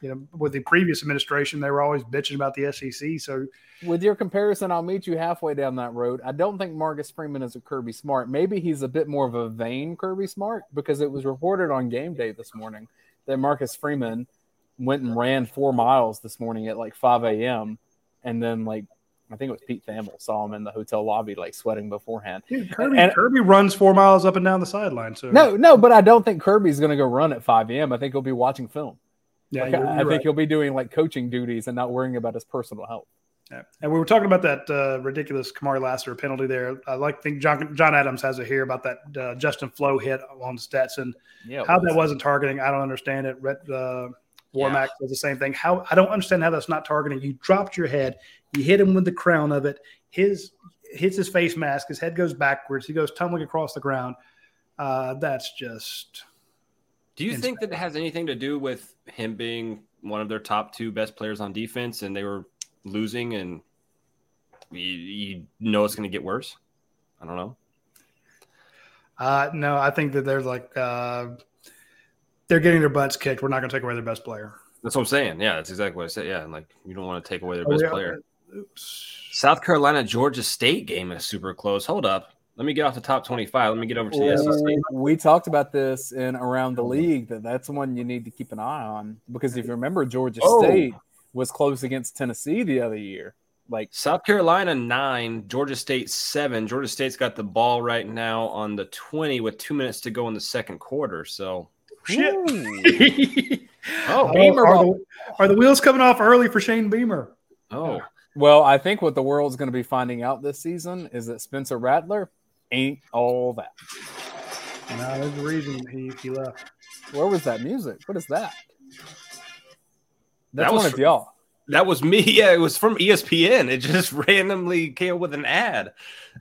You know, with the previous administration, they were always bitching about the SEC. So With your comparison, I'll meet you halfway down that road. I don't think Marcus Freeman is a Kirby Smart. Maybe he's a bit more of a vain Kirby Smart because it was reported on game day this morning that Marcus Freeman went and ran four miles this morning at like 5 a.m. And then, like, I think it was Pete Thamel saw him in the hotel lobby, like sweating beforehand. dude, Kirby, And- Kirby runs four miles up and down the sideline. So No, no, but I don't think Kirby's going to go run at 5 a.m. I think he'll be watching film. Yeah, Like, I you're think right. he'll be doing like coaching duties and not worrying about his personal health. Yeah. And we were talking about that uh, ridiculous Kamari Lassiter penalty there. I like think John John Adams has it here about that uh, Justin Flowe hit on Stetson. Yeah, How that wasn't targeting, I don't understand it. Rhett uh, Warmack Yeah. the same thing. How I don't understand how that's not targeting. You dropped your head, you hit him with the crown of it. His hits his face mask. His head goes backwards. He goes tumbling across the ground. Uh, that's just Do you think that it has anything to do with him being one of their top two best players on defense and they were losing and you, you know it's going to get worse? I don't know. uh, no. I think that they're like uh, they're getting their butts kicked. We're not going to take away their best player. That's what I'm saying. Yeah, that's exactly what I said. Yeah, and like you don't want to take away their Oh, best yeah. player. Oops. South Carolina Georgia State game is super close. Hold up. Let me get off the top 25. Let me get over to the SEC. We talked about this in around the mm-hmm. league that that's one you need to keep an eye on because if you remember, Georgia Oh. State was close against Tennessee the other year. Like, South Carolina nine, Georgia State seven. Georgia State's got the ball right now on the 20 with two minutes to go in the second quarter. So, Shit. [laughs] oh, Beamer are, ball. the, are the wheels coming off early for Shane Beamer? oh, well, I think what the world's going to be finding out this season is that Spencer Rattler ain't all that. No, there's a reason he, he left. Where was that music? What is that? That's That was one of fr- y'all. that was me. [laughs] Yeah, it was from ESPN. It just [laughs] randomly came up with an ad.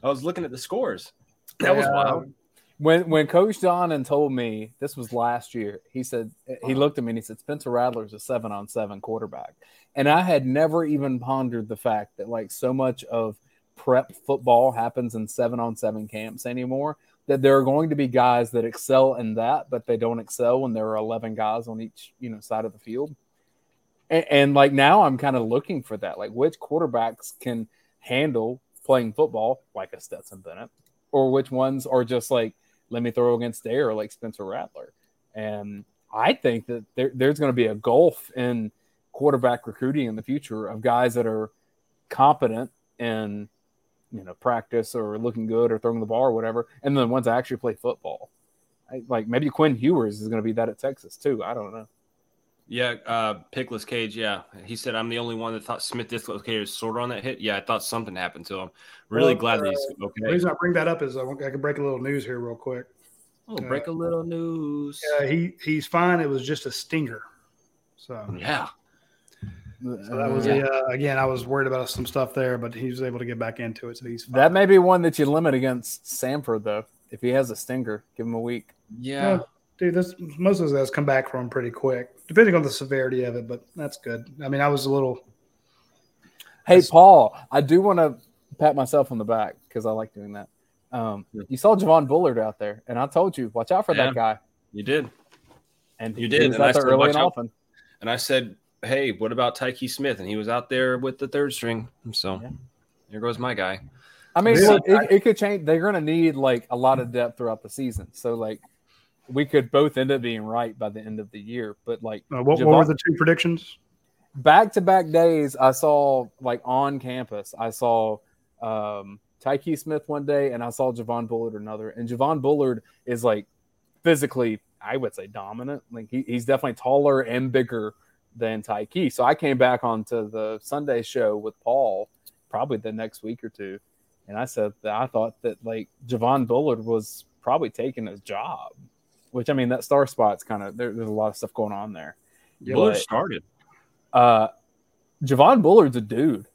I was looking at the scores. That was wild. When when Coach Donnan told me this was last year, he said he looked at me and he said Spencer Rattler's a seven on seven quarterback, and I had never even pondered the fact that like so much of prep football happens in seven on seven camps anymore. That there are going to be guys that excel in that, but they don't excel when there are eleven guys on each you know side of the field. And, and like now, I'm kind of looking for that. Like which quarterbacks can handle playing football like a Stetson Bennett, or which ones are just like let me throw against air like Spencer Rattler. And I think that there, there's going to be a gulf in quarterback recruiting in the future of guys that are competent in you know practice or looking good or throwing the ball or whatever, and then ones that actually play football. I, like maybe Quinn Ewers is going to be that at Texas too. I don't know. Yeah, uh, Pickless Cage. Yeah, he said I'm the only one that thought Smith dislocated his shoulder on that hit. Yeah, I thought something happened to him. Really Well, glad that uh, he's The reason I bring that up is I, want- I can break a little news here real quick. Oh, break a little news. Yeah, he he's fine. It was just a stinger. So, Yeah. So that was Yeah. the uh, again. I was worried about some stuff there, but he was able to get back into it, so he's fine. That may be one that you limit against Samford, though. If he has a stinger, give him a week. Yeah. Yeah. Dude, this most of those come back from pretty quick, depending on the severity of it. But that's good. I mean, I was a little. Hey, That's- Paul, I do want to pat myself on the back because I like doing that. Um, Yeah. you saw Javon Bullard out there, and I told you, watch out for Yeah. that guy. You did. And You did, was and I said, early watch and often. And I said, "Hey, what about Tyke Smith?" And he was out there with the third string. So Yeah. there goes my guy. I mean, Yeah. it, it could change. They're going to need like a lot of depth throughout the season. So, like, we could both end up being right by the end of the year. But like, Uh, what, what were the two predictions? back to back days, I saw like on campus, I saw um, Tyke Smith one day, and I saw Javon Bullard another. And Javon Bullard is like physically, I would say, dominant. Like he, he's definitely taller and bigger than Tyke. So I came back onto the Sunday show with Paul probably the next week or two, and I said that I thought that like Javon Bullard was probably taking his job. Which I mean, that star spot's kind of there, there's a lot of stuff going on there. Bullard started. uh Javon Bullard's a dude,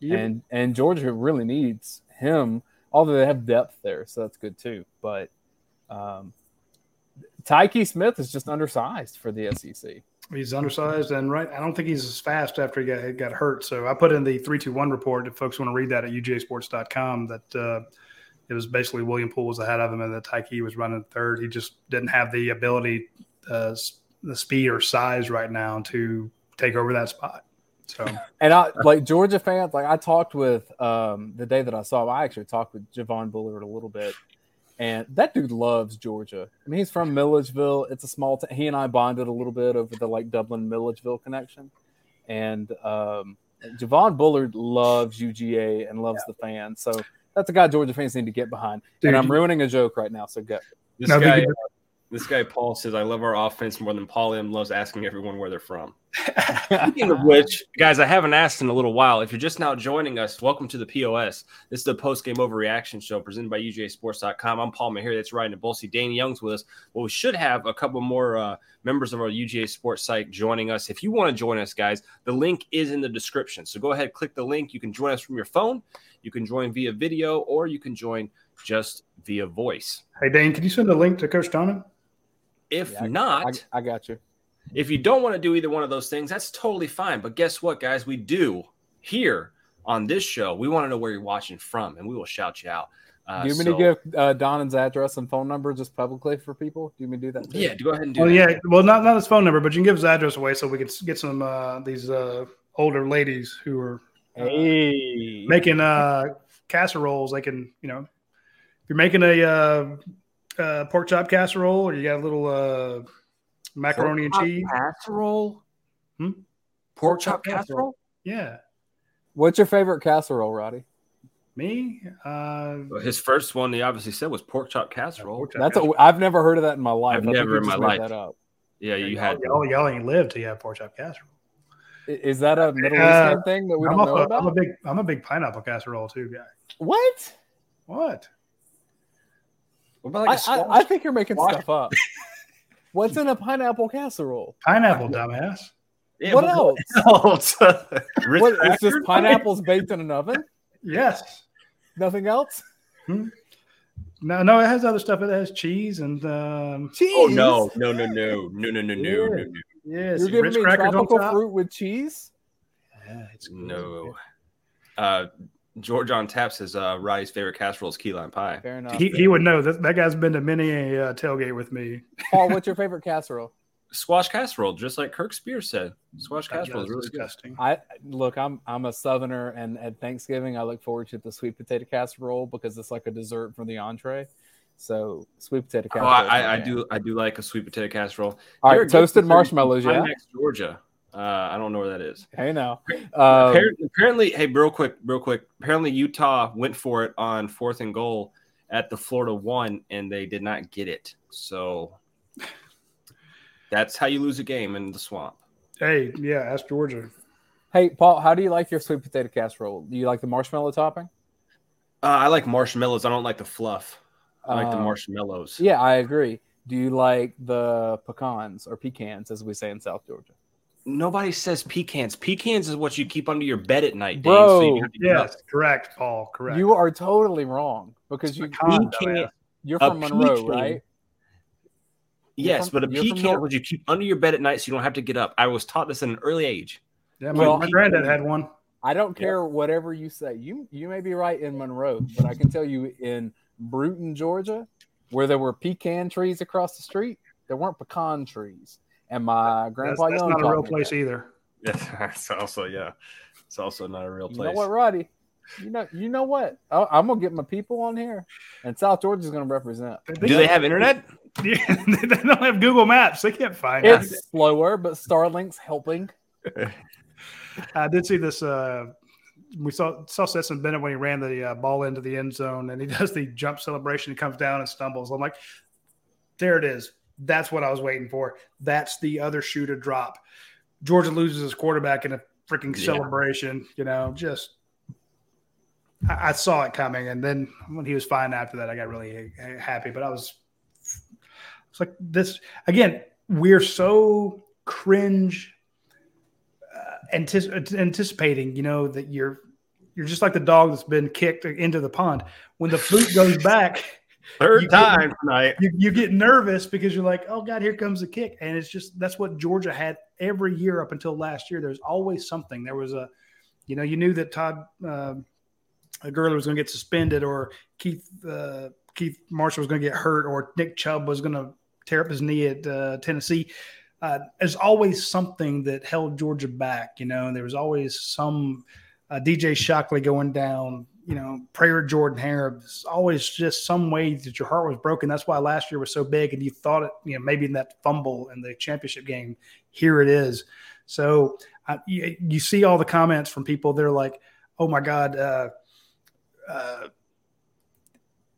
Yep. and and Georgia really needs him. Although they have depth there, so that's good too. But um, Tyke Smith is just undersized for the SEC. He's undersized and right. I don't think he's as fast after he got, got hurt. So I put in the three two one report. If folks want to read that at UGASports.com, that uh, it was basically William Poole was ahead of him and that Tyke was running third. He just didn't have the ability, uh, the speed or size right now to take over that spot. So [laughs] And I like Georgia fans. Like I talked with um, the day that I saw him. I actually talked with Javon Bullard a little bit, and that dude loves Georgia. I mean, he's from Milledgeville. It's a small. town. he and I bonded a little bit over the like Dublin Milledgeville connection, and um, Javon Bullard loves UGA and loves the fans. So that's a guy Georgia fans need to get behind. Dude, and I'm ruining a joke right now. So go. This No, guy, could- this guy Paul says, "I love our offense more than Paul M loves asking everyone where they're from." [laughs] Speaking of which, guys, I haven't asked in a little while. If you're just now joining us, welcome to the POS. This is the post game overreaction show presented by UGASports.com. I'm Paul Maharry. That's Radi Nabulsi. Dayne Young's with us. Well, we should have a couple more uh, members of our UGA Sports site joining us. If you want to join us, guys, the link is in the description. So go ahead, click the link. You can join us from your phone. You can join via video, or you can join just via voice. hey Dayne, can you send a link to Coach Donovan? If Yeah, I- not, I, I got you. if you don't want to do either one of those things, that's totally fine. But guess what, guys? We do here on this show. We want to know where you're watching from, and we will shout you out. Uh, do you mean so- to give uh, Donovan's address and phone number just publicly for people? Do you mean to do that? too? Yeah, go ahead and do Well, that. yeah. Well, not not his phone number, but you can give his address away so we can get some uh, these uh, older ladies who are uh, Hey. making uh, casseroles. They can, you know, if you're making a uh, uh, pork chop casserole or you got a little uh, macaroni and Pork chop cheese. casserole. Hmm? Pork chop casserole. Yeah, What's your favorite casserole, Radi? me. Uh, Well, His first one, he obviously said, was pork chop casserole. pork chop That's casserole. I've never heard of that in my life. I've never in my life. That up. Yeah, you had. y'all, y'all ain't lived till you have pork chop casserole. Is that a Middle Uh, Eastern thing that we I'm, don't know also- I'm a about? big I'm a big pineapple casserole too guy. What? What? What about like a I, I, I think you're making Squash? stuff up. What's in a pineapple casserole? Pineapple, dumbass. Yeah, what else? else? [laughs] what, is this pineapples baked in an oven? Yes. Nothing else? Hmm? No, no, it has other stuff. It has cheese and um, cheese. Oh no, no, no, no, no, no, no, no, no. Yes, you're giving me tropical fruit with cheese. Yeah, it's no. Uh, George on tap says uh, Radi's favorite casserole is key lime pie. Fair enough. He, he would know that that guy's been to many a uh, tailgate with me. Paul, what's your favorite casserole? [laughs] Squash casserole, just like Kirk Spears said. Squash That casserole is guy's really good. disgusting. I look, I'm I'm a southerner and at Thanksgiving I look forward to the sweet potato casserole because it's like a dessert for the entree. So sweet potato Oh, casserole. is my I, I, I do. I do like a sweet potato casserole. All You're right, a good toasted person. marshmallows, yeah. Climax, Georgia. Uh, I don't know where that is. Hey now. Um, apparently, apparently, hey, real quick, real quick. Apparently, Utah went for it on fourth and goal at the Florida one, and they did not get it. So that's how you lose a game in the swamp. Hey, yeah, ask Georgia. Hey, Paul, how do you like your sweet potato casserole? Do you like the marshmallow topping? Uh, I like marshmallows. I don't like the fluff. I like the Uh, marshmallows. Yeah, I agree. Do you like the pecans or pecans, as we say in South Georgia? Nobody says pecans. Pecans is what you keep under your bed at night, Dave. Bro, so you don't have to get up. Yes, correct, Paul. Correct. You are totally wrong because you pecan, pecan, you're from Monroe, pecan. right? Yes, from- but a pecan is Nor- what you keep under your bed at night so you don't have to get up. I was taught this at an early age. Yeah, my, Well, my granddad had one. I don't care whatever you say. You you may be right in Monroe, but I can tell you in Bruton, Georgia, where there were pecan trees across the street, there weren't pecan trees. And my grandpa that's Young not a real place that. either. [laughs] It's also yeah. It's also not a real place. You know what, Radi? You know, you know what? I, I'm gonna get my people on here, and South Georgia's gonna represent. Do they have internet? [laughs] Yeah, they don't have Google Maps. They can't find it. It's slower, but Starlink's helping. [laughs] I did see this. Uh, we saw saw Stetson Bennett when he ran the uh, ball into the end zone, and he does the jump celebration. He comes down and stumbles. I'm like, there it is. That's what I was waiting for. That's the other shoe to drop. Georgia loses his quarterback in a freaking Yeah. celebration. You know, just I, I saw it coming, and then when he was fine after that, I got really happy. But I was, it's like this again. We're so cringe uh, antici- anticipating, you know, that you're you're just like the dog that's been kicked into the pond. When the boot goes back, Third You get- time tonight. you, you get nervous because you're like, oh God, here comes the kick. And it's just that's what Georgia had every year up until last year. There's always something. There was a, you know, you knew that Todd uh, Gurley was going to get suspended or Keith uh, Keith Marshall was going to get hurt or Nick Chubb was going to tear up his knee at uh, Tennessee. Uh, there's always something that held Georgia back, you know, and there was always some uh, DJ Shockley going down, you know, prayer Jordan Hare. There's always just some way that your heart was broken. That's why last year was so big, and you thought it, you know, maybe in that fumble in the championship game. Here it is. So you, you see all the comments from people. They're like, "Oh my God, uh, uh,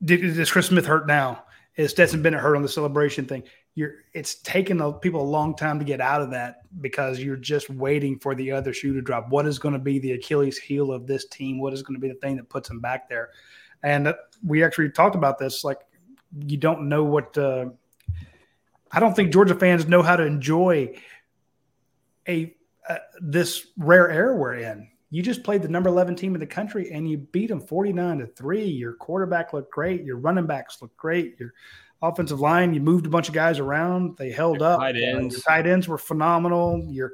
is Chris Smith hurt now? Is Stetson Bennett hurt on the celebration thing?" You're, it's taken a, people a long time to get out of that because you're just waiting for the other shoe to drop. What is going to be the Achilles heel of this team? What is going to be the thing that puts them back there? And uh, we actually talked about this. Like, you don't know what. Uh, I don't think Georgia fans know how to enjoy a uh, this rare air we're in. You just played the number 11 team in the country and you beat them 49 to 3. Your quarterback looked great. Your running backs looked great. Your offensive line, you moved a bunch of guys around. They held up. tight ends. your tight ends were phenomenal. Your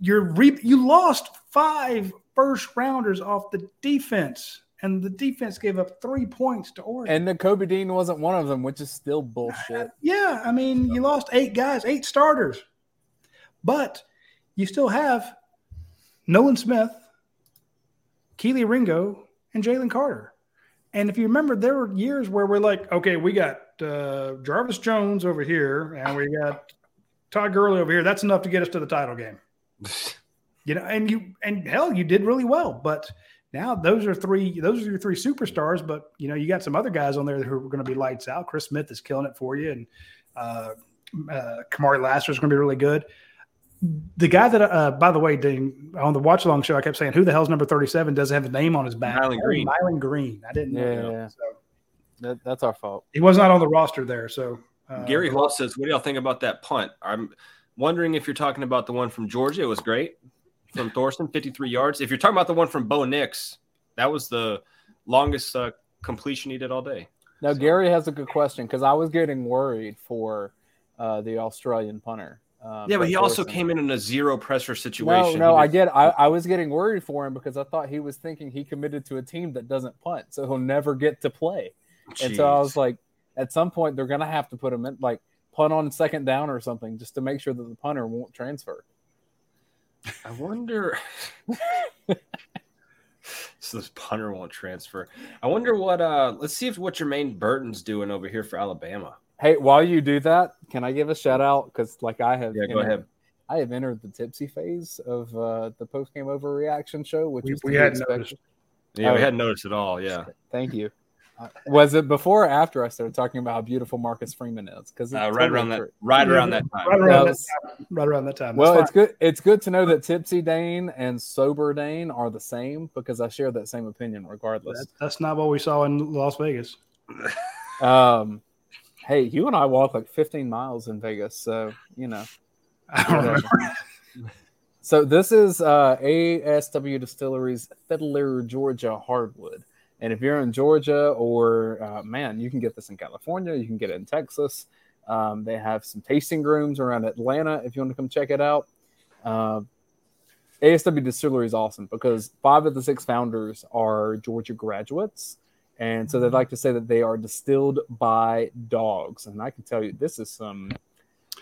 your re- you lost five first rounders off the defense, and the defense gave up three points to Oregon. And Nakobe Dean wasn't one of them, which is still bullshit. [laughs] Yeah, I mean, you lost eight guys, eight starters, but you still have Nolan Smith, Kelee Ringo, and Jalen Carter. And if you remember, there were years where we're like, okay, we got uh, Jarvis Jones over here, and we got Todd Gurley over here. That's enough to get us to the title game. [laughs] You know, and you and hell, you did really well. But now those are three; those are your three superstars. But you know, you got some other guys on there who are going to be lights out. Chris Smith is killing it for you, and uh, uh, Kamari Lassiter is going to be really good. The guy that, uh, by the way, on the watch along show, I kept saying, "Who the hell's number thirty-seven?" Doesn't have a name on his back. Nyland Oh, Green. Nyland Green. I didn't. Yeah, yeah. So That, that's our fault. he was not on the roster there. So uh, Gary Hall says, "What do y'all think about that punt?" I'm wondering if you're talking about the one from Georgia. It was great from Thorson, 53 yards. If you're talking about the one from Bo Nix, that was the longest uh, completion he did all day. Now, Gary has a good question because I was getting worried for uh, the Australian punter. Um, yeah, but he also came in in a zero pressure situation. No, no, I get. I, I was getting worried for him because I thought he was thinking he committed to a team that doesn't punt, so he'll never get to play. And so I was like, at some point they're gonna have to put him in like punt on second down or something just to make sure that the punter won't transfer. I wonder. [laughs] so this punter won't transfer. I wonder what. uh Let's see if what Jermaine Burton's doing over here for Alabama. Hey, while you do that, can I give a shout out? Because like I have, Yeah, go entered- ahead. I have entered the tipsy phase of uh, the post game overreaction show, which We- is we had expected. noticed. Yeah, we Oh. hadn't noticed at all. Yeah, Thank you. Was it before or after I started talking about how beautiful Marcus Freeman is? Because Uh, right around that, right around that time. Right around, Yes. that time. Right around that time. Well, That's it's good. It's good to know that Tipsy Dayne and Sober Dayne are the same because I share that same opinion, regardless. That- that's not what we saw in Las Vegas. [laughs] Um, hey, you and I walked like 15 miles in Vegas, so you know. I don't Whatever. remember. So this is uh, ASW Distilleries Fiddler Georgia Hardwood, and if you're in Georgia or uh, man, you can get this in California. You can get it in Texas. Um, they have some tasting rooms around Atlanta if you want to come check it out. Uh, ASW Distillery is awesome because five of the six founders are Georgia graduates. And so they'd like to say that they are distilled by dogs. And I can tell you, this is some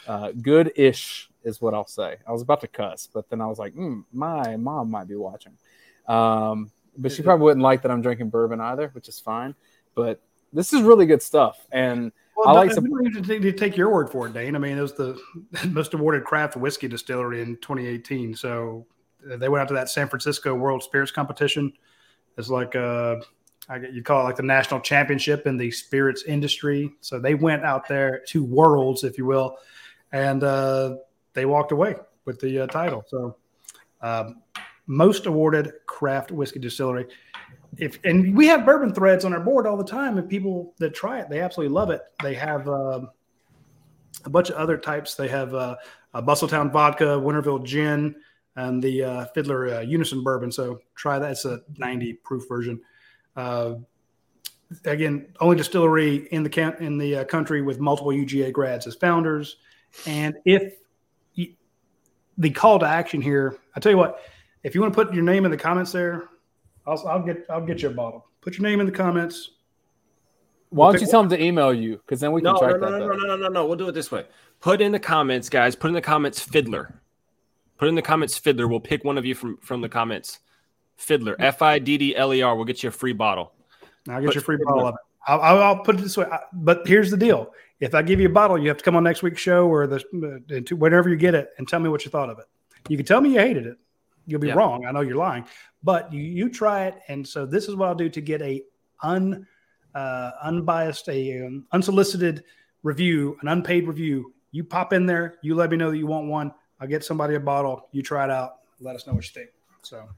uh, good ish, is what I'll say. I was about to cuss, but then I was like, mm, my mom might be watching. Um, but she probably wouldn't like that I'm drinking bourbon either, which is fine. But this is really good stuff. And Well, I like some- we don't need to take, to take your word for it, Dayne. I mean, it was the [laughs] most awarded craft whiskey distillery in 2018. So uh, they went out to that San Francisco World Spirits Competition. It's like uh, I get you call it like the national championship in the spirits industry. So they went out there to worlds, if you will, and uh, they walked away with the uh, title. So um, most awarded craft whiskey distillery. If and we have bourbon threads on our board all the time and people that try it they absolutely love it. They have um a bunch of other types. They have uh, a bustletown vodka winterville gin and the uh, fiddler uh, unison bourbon. So try that. It's a 90 proof version. Uh, again only distillery in the count in the uh, country with multiple uga grads as founders. And if the call to action here i tell you what if you want to put your name in the comments there I'll, I'll get I'll get you a bottle. Put your name in the comments. why don't you tell them to email you? Because then we can No, track no, no, that. no, better. no, no, no, no. We'll do it this way. Put in the comments, guys. Put in the comments, Fiddler. Put in the comments, Fiddler. We'll pick one of you from from the comments. Fiddler, F I D D L E R. We'll get you a free bottle. I'll get Put you a free Fiddler. bottle of it. I'll, I'll, I'll put it this way. I, but here's the deal: if I give you a bottle, you have to come on next week's show or the uh, whenever you get it and tell me what you thought of it. You can tell me you hated it. You'll be wrong. I know you're lying, but you you try it. And so this is what I'll do to get a un uh, unbiased, a um, unsolicited review, an unpaid review. You pop in there. You let me know that you want one. I'll get somebody a bottle. You try it out. Let us know what you think. So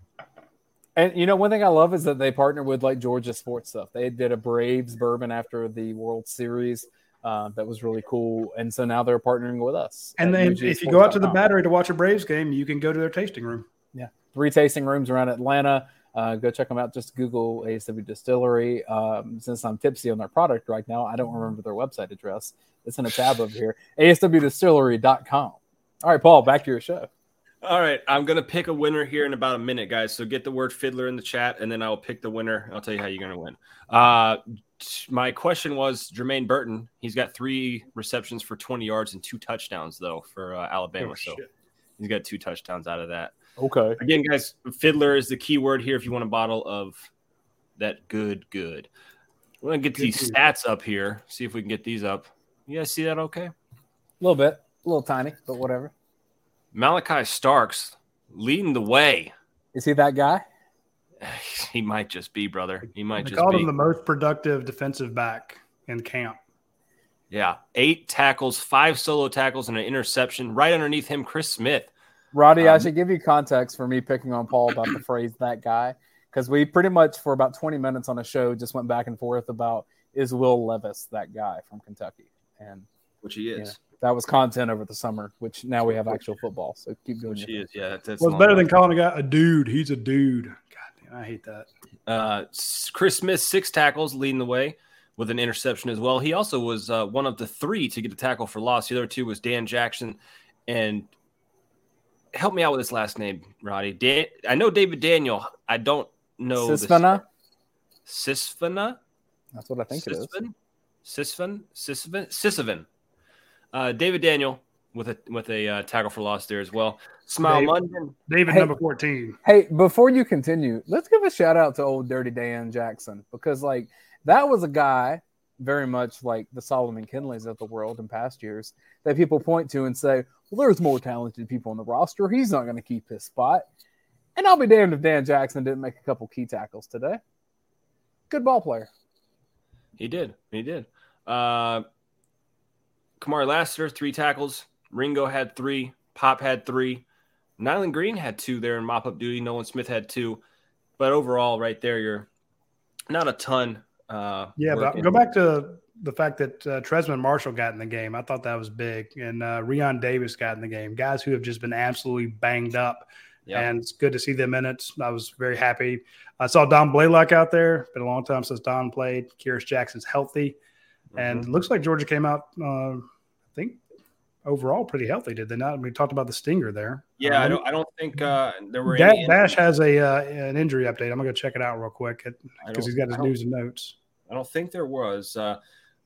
And you know, one thing I love is that they partner with like Georgia sports stuff. They did a Braves bourbon after the World Series. Uh, that was really cool. And so now they're partnering with us. And then if you go out to the battery to watch a Braves game, you can go to their tasting room. Three tasting rooms around Atlanta. Uh, go check them out. Just Google ASW Distillery. Um, since I'm tipsy on their product right now, I don't remember their website address. It's in a tab over here. ASWDistillery.com. All right, Paul, back to your show. All right, I'm gonna pick a winner here in about a minute, guys. So get the word fiddler in the chat, and then I'll pick the winner. I'll tell you how you're gonna win. Uh, t- my question was Jermaine Burton. He's got three receptions for 20 yards and two touchdowns though for uh, Alabama. Oh, so shit. he's got two touchdowns out of that. Okay. Again, guys, fiddler is the key word here. If you want a bottle of that good, good. We're gonna get Good these good. stats up here. See if we can get these up. You guys see that? Okay. A little bit, a little tiny, but whatever. Malachi Starks leading the way. Is he that guy? [laughs] He might just be, brother. He might They just called be. him the most productive defensive back in camp. yeah, eight tackles, five solo tackles, and an interception. Right underneath him, Chris Smith. Radi, I Um, should give you context for me picking on Paul about the phrase that guy. Because we pretty much, for about 20 minutes on a show, just went back and forth about is Will Levis that guy from Kentucky? And Which he is. that was content over the summer, which now we have actual football. So keep doing Which he is. Yeah, that's, that's Well, it's better than calling a guy a dude. He's a dude. God damn, I hate that. Uh, Chris Smith, six tackles, leading the way with an interception as well. He also was uh, one of the three to get a tackle for loss. The other two was Dan Jackson and help me out with his last name, Radi. Dan- I know David Daniel. I don't know the- Sisvana? Sisvana. That's what I think it is. Sisvin? Sisvin? Sisvin? Sisvin. Uh, David Daniel with a with a uh, tackle for loss there as well. Smile Dave- London. David, Hey. number 14. Hey, before you continue, let's give a shout out to old Dirty Dan Jackson because, like, that was a guy very much like the Solomon Kindleys of the world in past years that people point to and say, well, there's more talented people on the roster. He's not going to keep his spot. And I'll be damned if Dan Jackson didn't make a couple key tackles today. Good ball player. He did. He did. Uh, Kamari Lassiter, three tackles. Ringo had three. Pop had three. Nyland Green had two there in mop up duty. Nolan Smith had two. But overall, right there, you're not a ton. Uh, Yeah, but go back to the fact that uh, Trezmen Marshall got in the game. I thought that was big, and uh, Rian Davis got in the game. Guys who have just been absolutely banged up, Yeah. and it's good to see them in it. I was very happy. I saw Dom Blaylock out there. Been a long time since Dom played. Kyrus Jackson's healthy, and Mhm. it looks like Georgia came out. Uh, I think overall pretty healthy. Did they not? We talked about the stinger there. yeah, I Um, don't. I don't think uh, there were any. Dash has a uh, an injury update. I'm gonna go check it out real quick because he's got his news and notes. I don't think there was. Uh,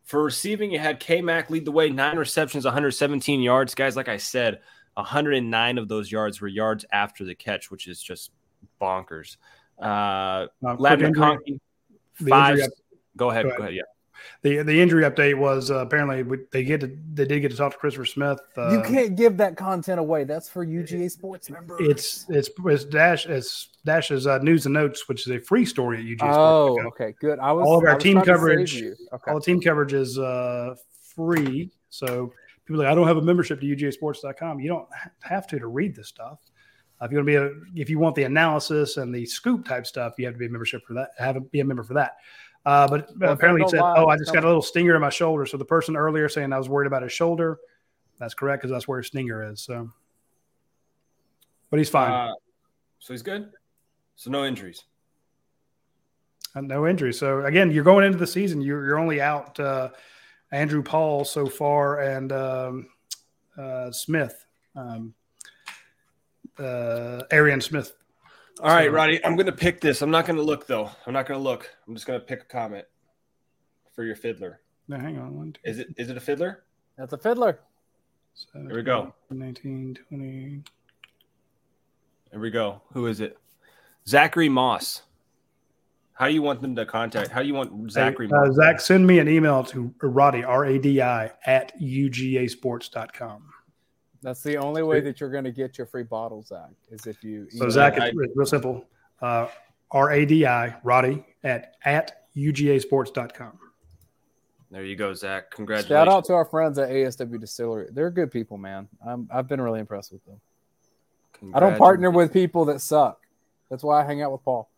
for receiving, you had K Mac lead the way, nine receptions, 117 yards. Guys, like I said, 109 of those yards were yards after the catch, which is just bonkers. Uh, Uh, Ladd quick McConkey, five. Go ahead. Go ahead. Yeah. The the injury update was uh, apparently we, they get to, they did get to talk to Christopher Smith. Uh, you can't give that content away. That's for UGA Sports members. It's it's it's Dash it's Dash's uh, news and notes, which is a free story at UG. oh, Sports. okay, good. I was All of our team trying to save coverage- Okay. All the team coverage is uh, free, so people are like I don't have a membership to UGASports.com. You don't have to to read this stuff. Uh, if you want to be a if you want the analysis and the scoop type stuff, you have to be a membership for that. Have a, be a member for that. Uh, but Well, apparently, he said, don't "Oh, I just got a little stinger in my shoulder." So the person earlier saying I was worried about his shoulder, that's correct because that's where his stinger is. So, but he's fine. Uh, so he's good. So no injuries. And no injuries. So again, you're going into the season. You're you're only out uh, Andrew Paul so far and um, uh, Smith, um, uh, Arian Smith. All right, So- Radi. I'm gonna pick this. I'm not gonna look though. I'm not gonna look. I'm just gonna pick a comment for your fiddler. No, hang on. One, two, Is it is it a fiddler? That's a fiddler. seven, Here we go. 19, 20. Here we go. Who is it? Zachary Moss. How do you want them to contact? How do you want Zachary Hey, uh, Moss? Zach, send me an email to Radi, R A D I, at UGAsports.com. That's the only way that you're going to get your free bottle, Zach, is if you. So, Zach, it's real simple. Uh, R A D I, Radi, at, at UGAsports.com. There you go, Zach. Congratulations. Shout out to our friends at ASW Distillery. They're good people, man. I'm, I've been really impressed with them. I don't partner with people that suck. That's why I hang out with Paul.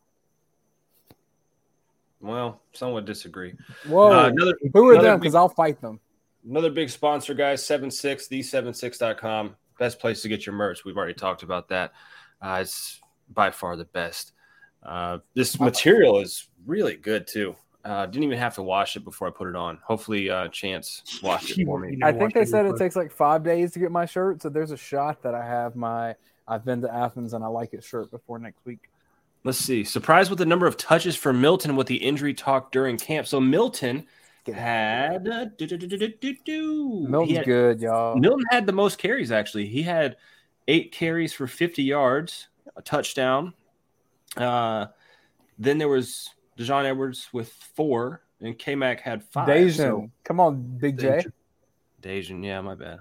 Well, some would disagree. Whoa, Uh, another who are another them? Because I'll fight them. Another big sponsor, guys, 76, the76.com. Best place to get your merch. We've already talked about that. Uh, it's by far the best. Uh, this material is really good, too. Uh, didn't even have to wash it before I put it on. Hopefully, uh, Chance washed it for me. I think watch they said it takes like five days to get my shirt. So there's a shot that I have my I've been to Athens and I like it shirt before next week. Let's see. Surprised with the number of touches for Milton with the injury talk during camp. So Milton had uh, do, do, do, Milton's had- good, y'all. Milton had the most carries actually. He had eight carries for 50 yards, a touchdown. Uh, then there was Daijun Edwards with four, and K Mac had five. Daijun, So come on, Big J. Daijun, yeah, my bad.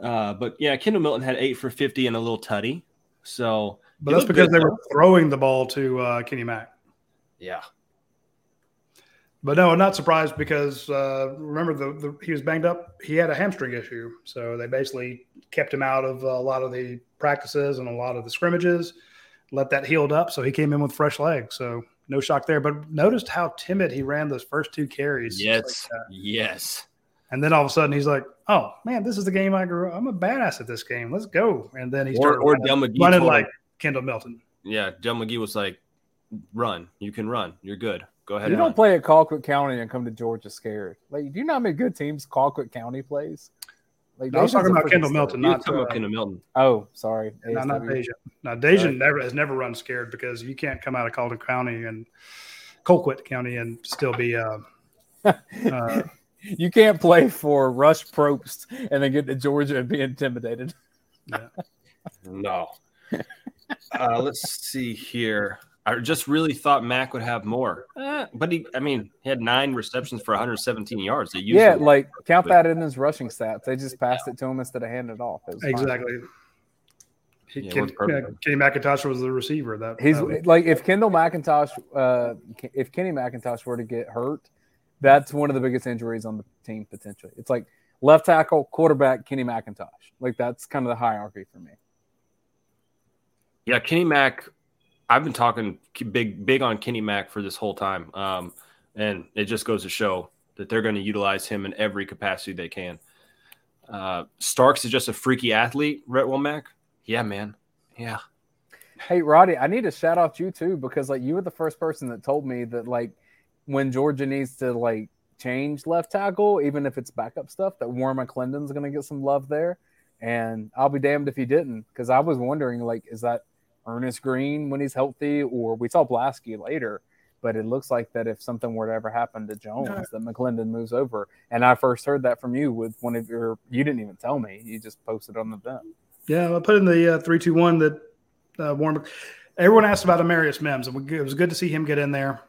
Uh, but yeah, Kendall Milton had eight for 50 and a little tutty. So But that's because good, they were throwing the ball to uh, Kenny Mack. yeah. But no, I'm not surprised because uh, remember the, the he was banged up. He had a hamstring issue, so they basically kept him out of a lot of the practices and a lot of the scrimmages. Let that healed up, so he came in with fresh legs. So no shock there. But noticed how timid he ran those first two carries. Yes. Like yes. and then all of a sudden he's like, "Oh man, this is the game I grew. up. I'm a badass at this game. Let's go!" And then he Or, started or running, running like Kendall Milton. yeah, Dell McGee was like, run. You can run. You're good. Go ahead You don't run. play at Colquitt County and come to Georgia scared. Like, do you know how many good teams Colquitt County plays? Like, no, I was talking about freaking Kendall stud. Milton, You not talking about uh, Kendall Milton. Oh, sorry. No, not ASW. Daijun. Now Daijun never has never run scared because you can't come out of Calder County and Colquitt County and still be uh, [laughs] uh, You can't play for Rush Propst and then get to Georgia and be intimidated. No. [laughs] uh, let's see here. I just really thought Mac would have more, Eh, but he, I mean, he had nine receptions for 117 yards. They used Yeah, him. like count But- that in his rushing stats. They just passed it to him instead of handing it off. It was fine. exactly. He, Yeah, Ken, worked uh, Kenny McIntosh was the receiver. That He's uh, like if Kendall McIntosh, uh, if Kenny McIntosh were to get hurt, That's one of the biggest injuries on the team potentially. It's like left tackle, quarterback, Kenny McIntosh. Like that's kind of the hierarchy for me. Yeah, Kenny Mack. I've been talking big, big on Kenny Mack for this whole time, um, and it just goes to show that they're going to utilize him in every capacity they can. Uh, Starks is just a freaky athlete. Rhett Womack. Yeah, man. Yeah. Hey, Radi, I need to shout out you too because like you were the first person that told me that like when Georgia needs to like change left tackle, even if it's backup stuff, that Warren McClendon's going to get some love there. And I'll be damned if he didn't because I was wondering like, is that Earnest Greene when he's healthy, or we saw Blaske later? But it looks like that if something were to ever happen to Jones, that McClendon moves over. And I first heard that from you with one of your. You didn't even tell me. You just posted on the vent. Yeah, I put in the uh, three two one that uh, Warren. Everyone asked about Amarius Mims, and it was good to see him get in there.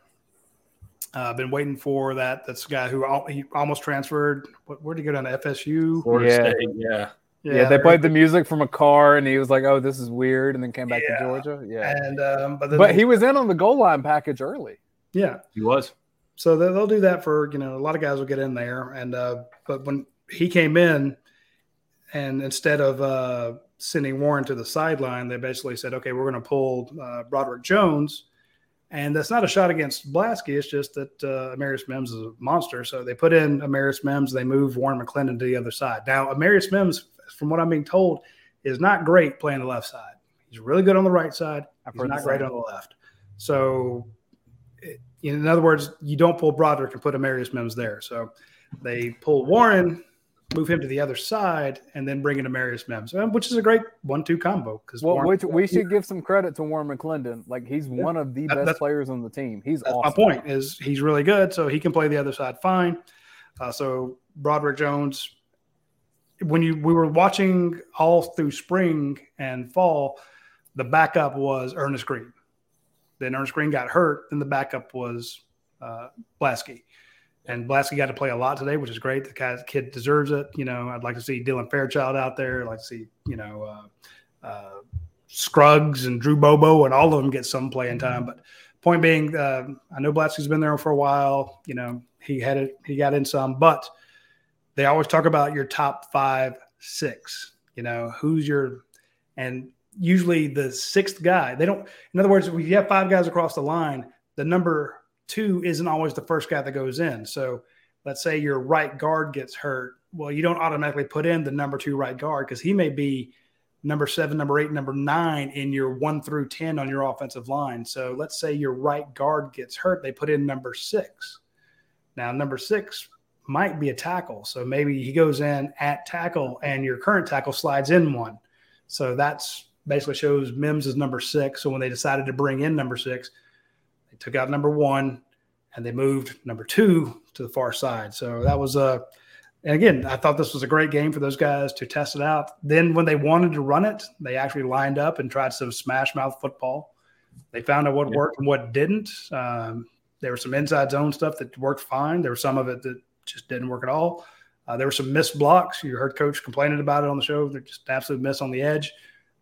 I've uh, been waiting for that. That's a guy who al- he almost transferred. What, where did he go down to FSU? Florida Yeah. State, yeah. Yeah, they played the music from a car, and he was like, "Oh, this is weird," and then came back Yeah. to Georgia. Yeah, and um, but then but he was in on the goal line package early. yeah. He was. So they- they'll do that for you know a lot of guys will get in there, and uh, but when he came in, and instead of uh, sending Warren to the sideline, they basically said, okay, we're going to pull uh, Broderick Jones, and that's not a shot against Blaske. It's just that uh, Amarius Mims is a monster. So they put in Amarius Mims, they move Warren McClendon to the other side. Now Amarius Mims, from what I'm being told, is not great playing the left side. He's really good on the right side. I've He's not great same. on the left. So, it- in other words, you don't pull Broderick and put Amarius Mims there. So they pull Warren, move him to the other side, and then bring in Amarius Mims, uh, which is a great one-two combo. Because Well, which we should give some credit to Warren McClendon. Like he's one of the That- best players on the team. He's awesome. my point. Is he's really good, so he can play the other side fine. Uh, so Broderick Jones, when you we were watching all through spring and fall, the backup was Earnest Greene. Then Earnest Greene got hurt. Then the backup was uh, Blaske. And Blaske got to play a lot today, which is great. The guy- kid deserves it. You know, I'd like to see Dylan Fairchild out there. I'd like to see, you know, uh, uh, Scruggs and Drew Bobo and all of them get some playing time. But point being, uh, I know Blaske's been there for a while. You know, he had it, he got in some, but they always talk about your top five, six. You know, who's your, and usually the sixth guy. They don't. In other words, if you have five guys across the line, the number two isn't always the first guy that goes in. So let's say your right guard gets hurt. Well, you don't automatically put in the number two right guard because he may be number seven, number eight, number nine in your one through 10 on your offensive line. So let's say your right guard gets hurt, they put in number six. Now, number six might be a tackle. So maybe he goes in at tackle and your current tackle slides in one. So that's basically shows Mims is number six. So when they decided to bring in number six, they took out number one and they moved number two to the far side. So that was a, and again, I thought this was a great game for those guys to test it out. Then when they wanted to run it, they actually lined up and tried some smash mouth football. They found out what Yeah. worked and what didn't. Um, there was some inside zone stuff that worked fine. There was some of it that just didn't work at all. Uh, there were some missed blocks. You heard Coach complaining about it on the show. They're just absolute miss on the edge.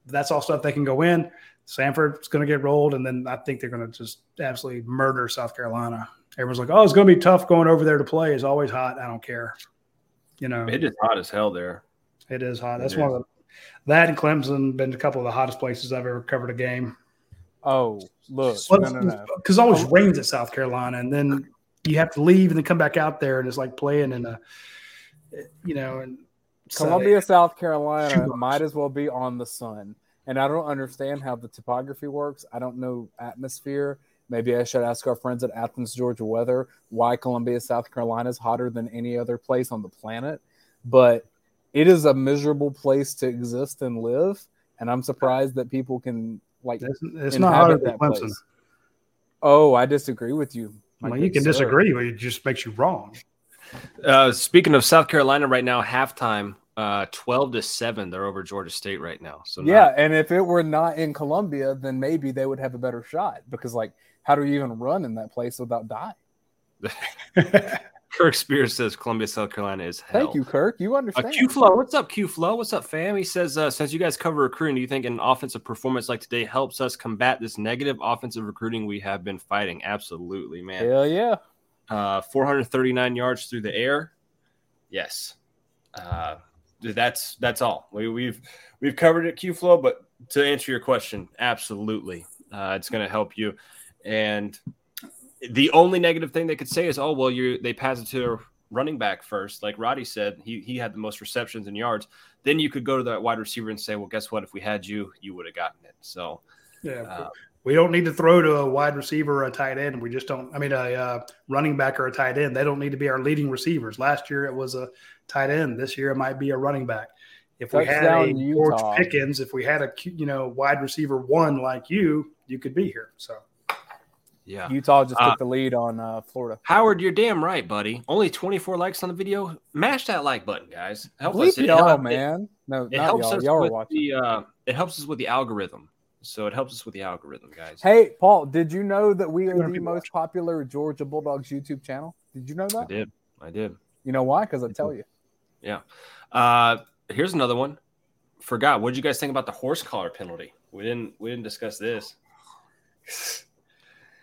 That's all stuff they can go in. Samford's going to get rolled, and then I think they're going to just absolutely murder South Carolina. Everyone's like, "Oh, it's going to be tough going over there to play. It's always hot. I don't care." You know, It is hot as hell there. it is hot. That's It one of the that and Clemson been a couple of the hottest places I've ever covered a game. Oh, look, no, no, no. Because always rains at South Carolina, and then you have to leave and then come back out there, and it's like playing in a, you know, and so- Columbia, South Carolina might as well be on the sun. And I don't understand how the topography works. I don't know atmosphere. Maybe I should ask our friends at Athens, Georgia Weather why Columbia, South Carolina is hotter than any other place on the planet. But it is a miserable place to exist and live. And I'm surprised that people can like It's, it's not hotter than Clemson. Oh, I disagree with you. My Well, you can sir. disagree, but it just makes you wrong. Uh, speaking of South Carolina right now, halftime, uh, 12 to 7. They're over Georgia State right now. So not- Yeah, and if it were not in Columbia, then maybe they would have a better shot because, like, how do you even run in that place without dying? [laughs] Kirk Spears says Columbia, South Carolina is hell. Thank you, Kirk. You Uh, understand? Q Flow, what's up, Q Flow? What's up, fam? He says, uh, since you guys cover recruiting, do you think an offensive performance like today helps us combat this negative offensive recruiting we have been fighting? Absolutely, man. Hell yeah. Uh, 439 yards through the air. Yes. Uh, that's that's all. We, we've we've covered it, Q Flow. But to answer your question, absolutely, uh, it's going to help you. And the only negative thing they could say is, oh well, you they pass it to a running back first, like Radi said. He he had the most receptions and yards. Then you could go to that wide receiver and say, well, guess what? If we had you, you would have gotten it. So Yeah, uh, we don't need to throw to a wide receiver or a tight end. We just don't. I mean, a uh, running back or a tight end. They don't need to be our leading receivers. Last year it was a tight end. This year it might be a running back. If we had a George Pickens, if we had a you know wide receiver one like you, you could be here. So yeah. Utah just Uh, took the lead on uh, Florida. Howard, you're damn right, buddy. Only 24 likes on the video. Mash that like button, guys. Help us. Bleep It- y'all, it- man. No, It not helps y'all. us Y'all are with watching. the. Uh, it helps us with the algorithm. So it helps us with the algorithm, guys. Hey, Paul, did you know that we are the be most popular Georgia Bulldogs YouTube channel? Did you know that? I did. I did. You know why? Because I tell you. Yeah. Uh, here's another one. Forgot. What did you guys think about the horse collar penalty? We didn't. We didn't discuss this. [laughs]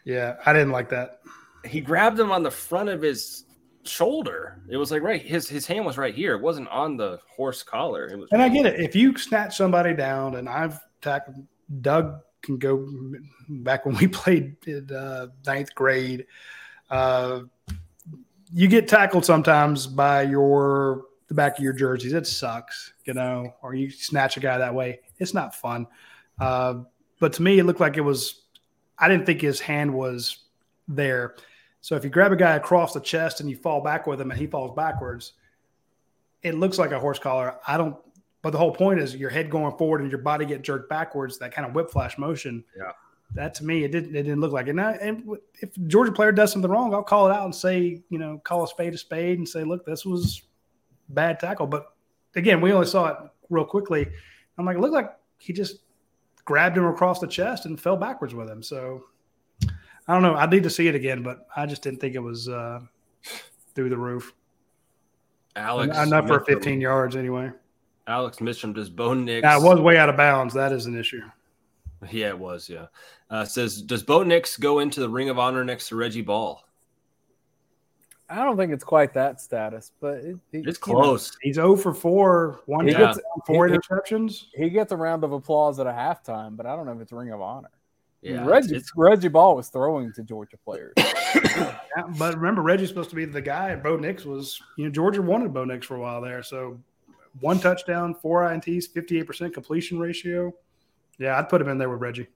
yeah, I didn't like that. He grabbed him on the front of his shoulder. It was like right. His his hand was right here. It wasn't on the horse collar. It was. And I get it. If you snatch somebody down, and I've tackled Doug can go back when we [laughs] played in uh, ninth grade. Uh, you get tackled sometimes by your the back of your jerseys. It sucks, you know, or you snatch a guy that way. It's not fun. Uh, but to me, it looked like it was. I didn't think his hand was there. So if you grab a guy across the chest and you fall back with him, and he falls backwards, it looks like a horse collar. I don't. But the whole point is your head going forward and your body get jerked backwards. That kind of whiplash motion. Yeah. That to me, it didn't. It didn't look like it. And, I, and if Georgia player does something wrong, I'll call it out and say, you know, call a spade a spade and say, look, this was bad tackle. But again, we only saw it real quickly. I'm like, it looked like he just grabbed him across the chest and fell backwards with him. So I don't know. I need to see it again, but I just didn't think it was uh, through the roof. Alex. Enough for Mitchum- 15 yards anyway. Alex Mitchum does Bo Nix. Yeah, it was way out of bounds. That is an issue. Yeah, it was. Yeah. Uh, says, does Bo Nix go into the Ring of Honor next to Reggie Ball? I don't think it's quite that status, but it, it- It's you know, close. He's 0 for 4, one He Yeah. gets touchdown, four he- he- interceptions. he gets a round of applause at a halftime, but I don't know if it's Ring of Honor. Yeah, Reggie, it's- Reggie Ball was throwing to Georgia players. [coughs] Yeah, but remember, Reggie's supposed to be the guy, and Bo Nix was, you know, Georgia wanted Bo Nix for a while there. So one touchdown, four INTs, 58% completion ratio. Yeah, I'd put him in there with Reggie.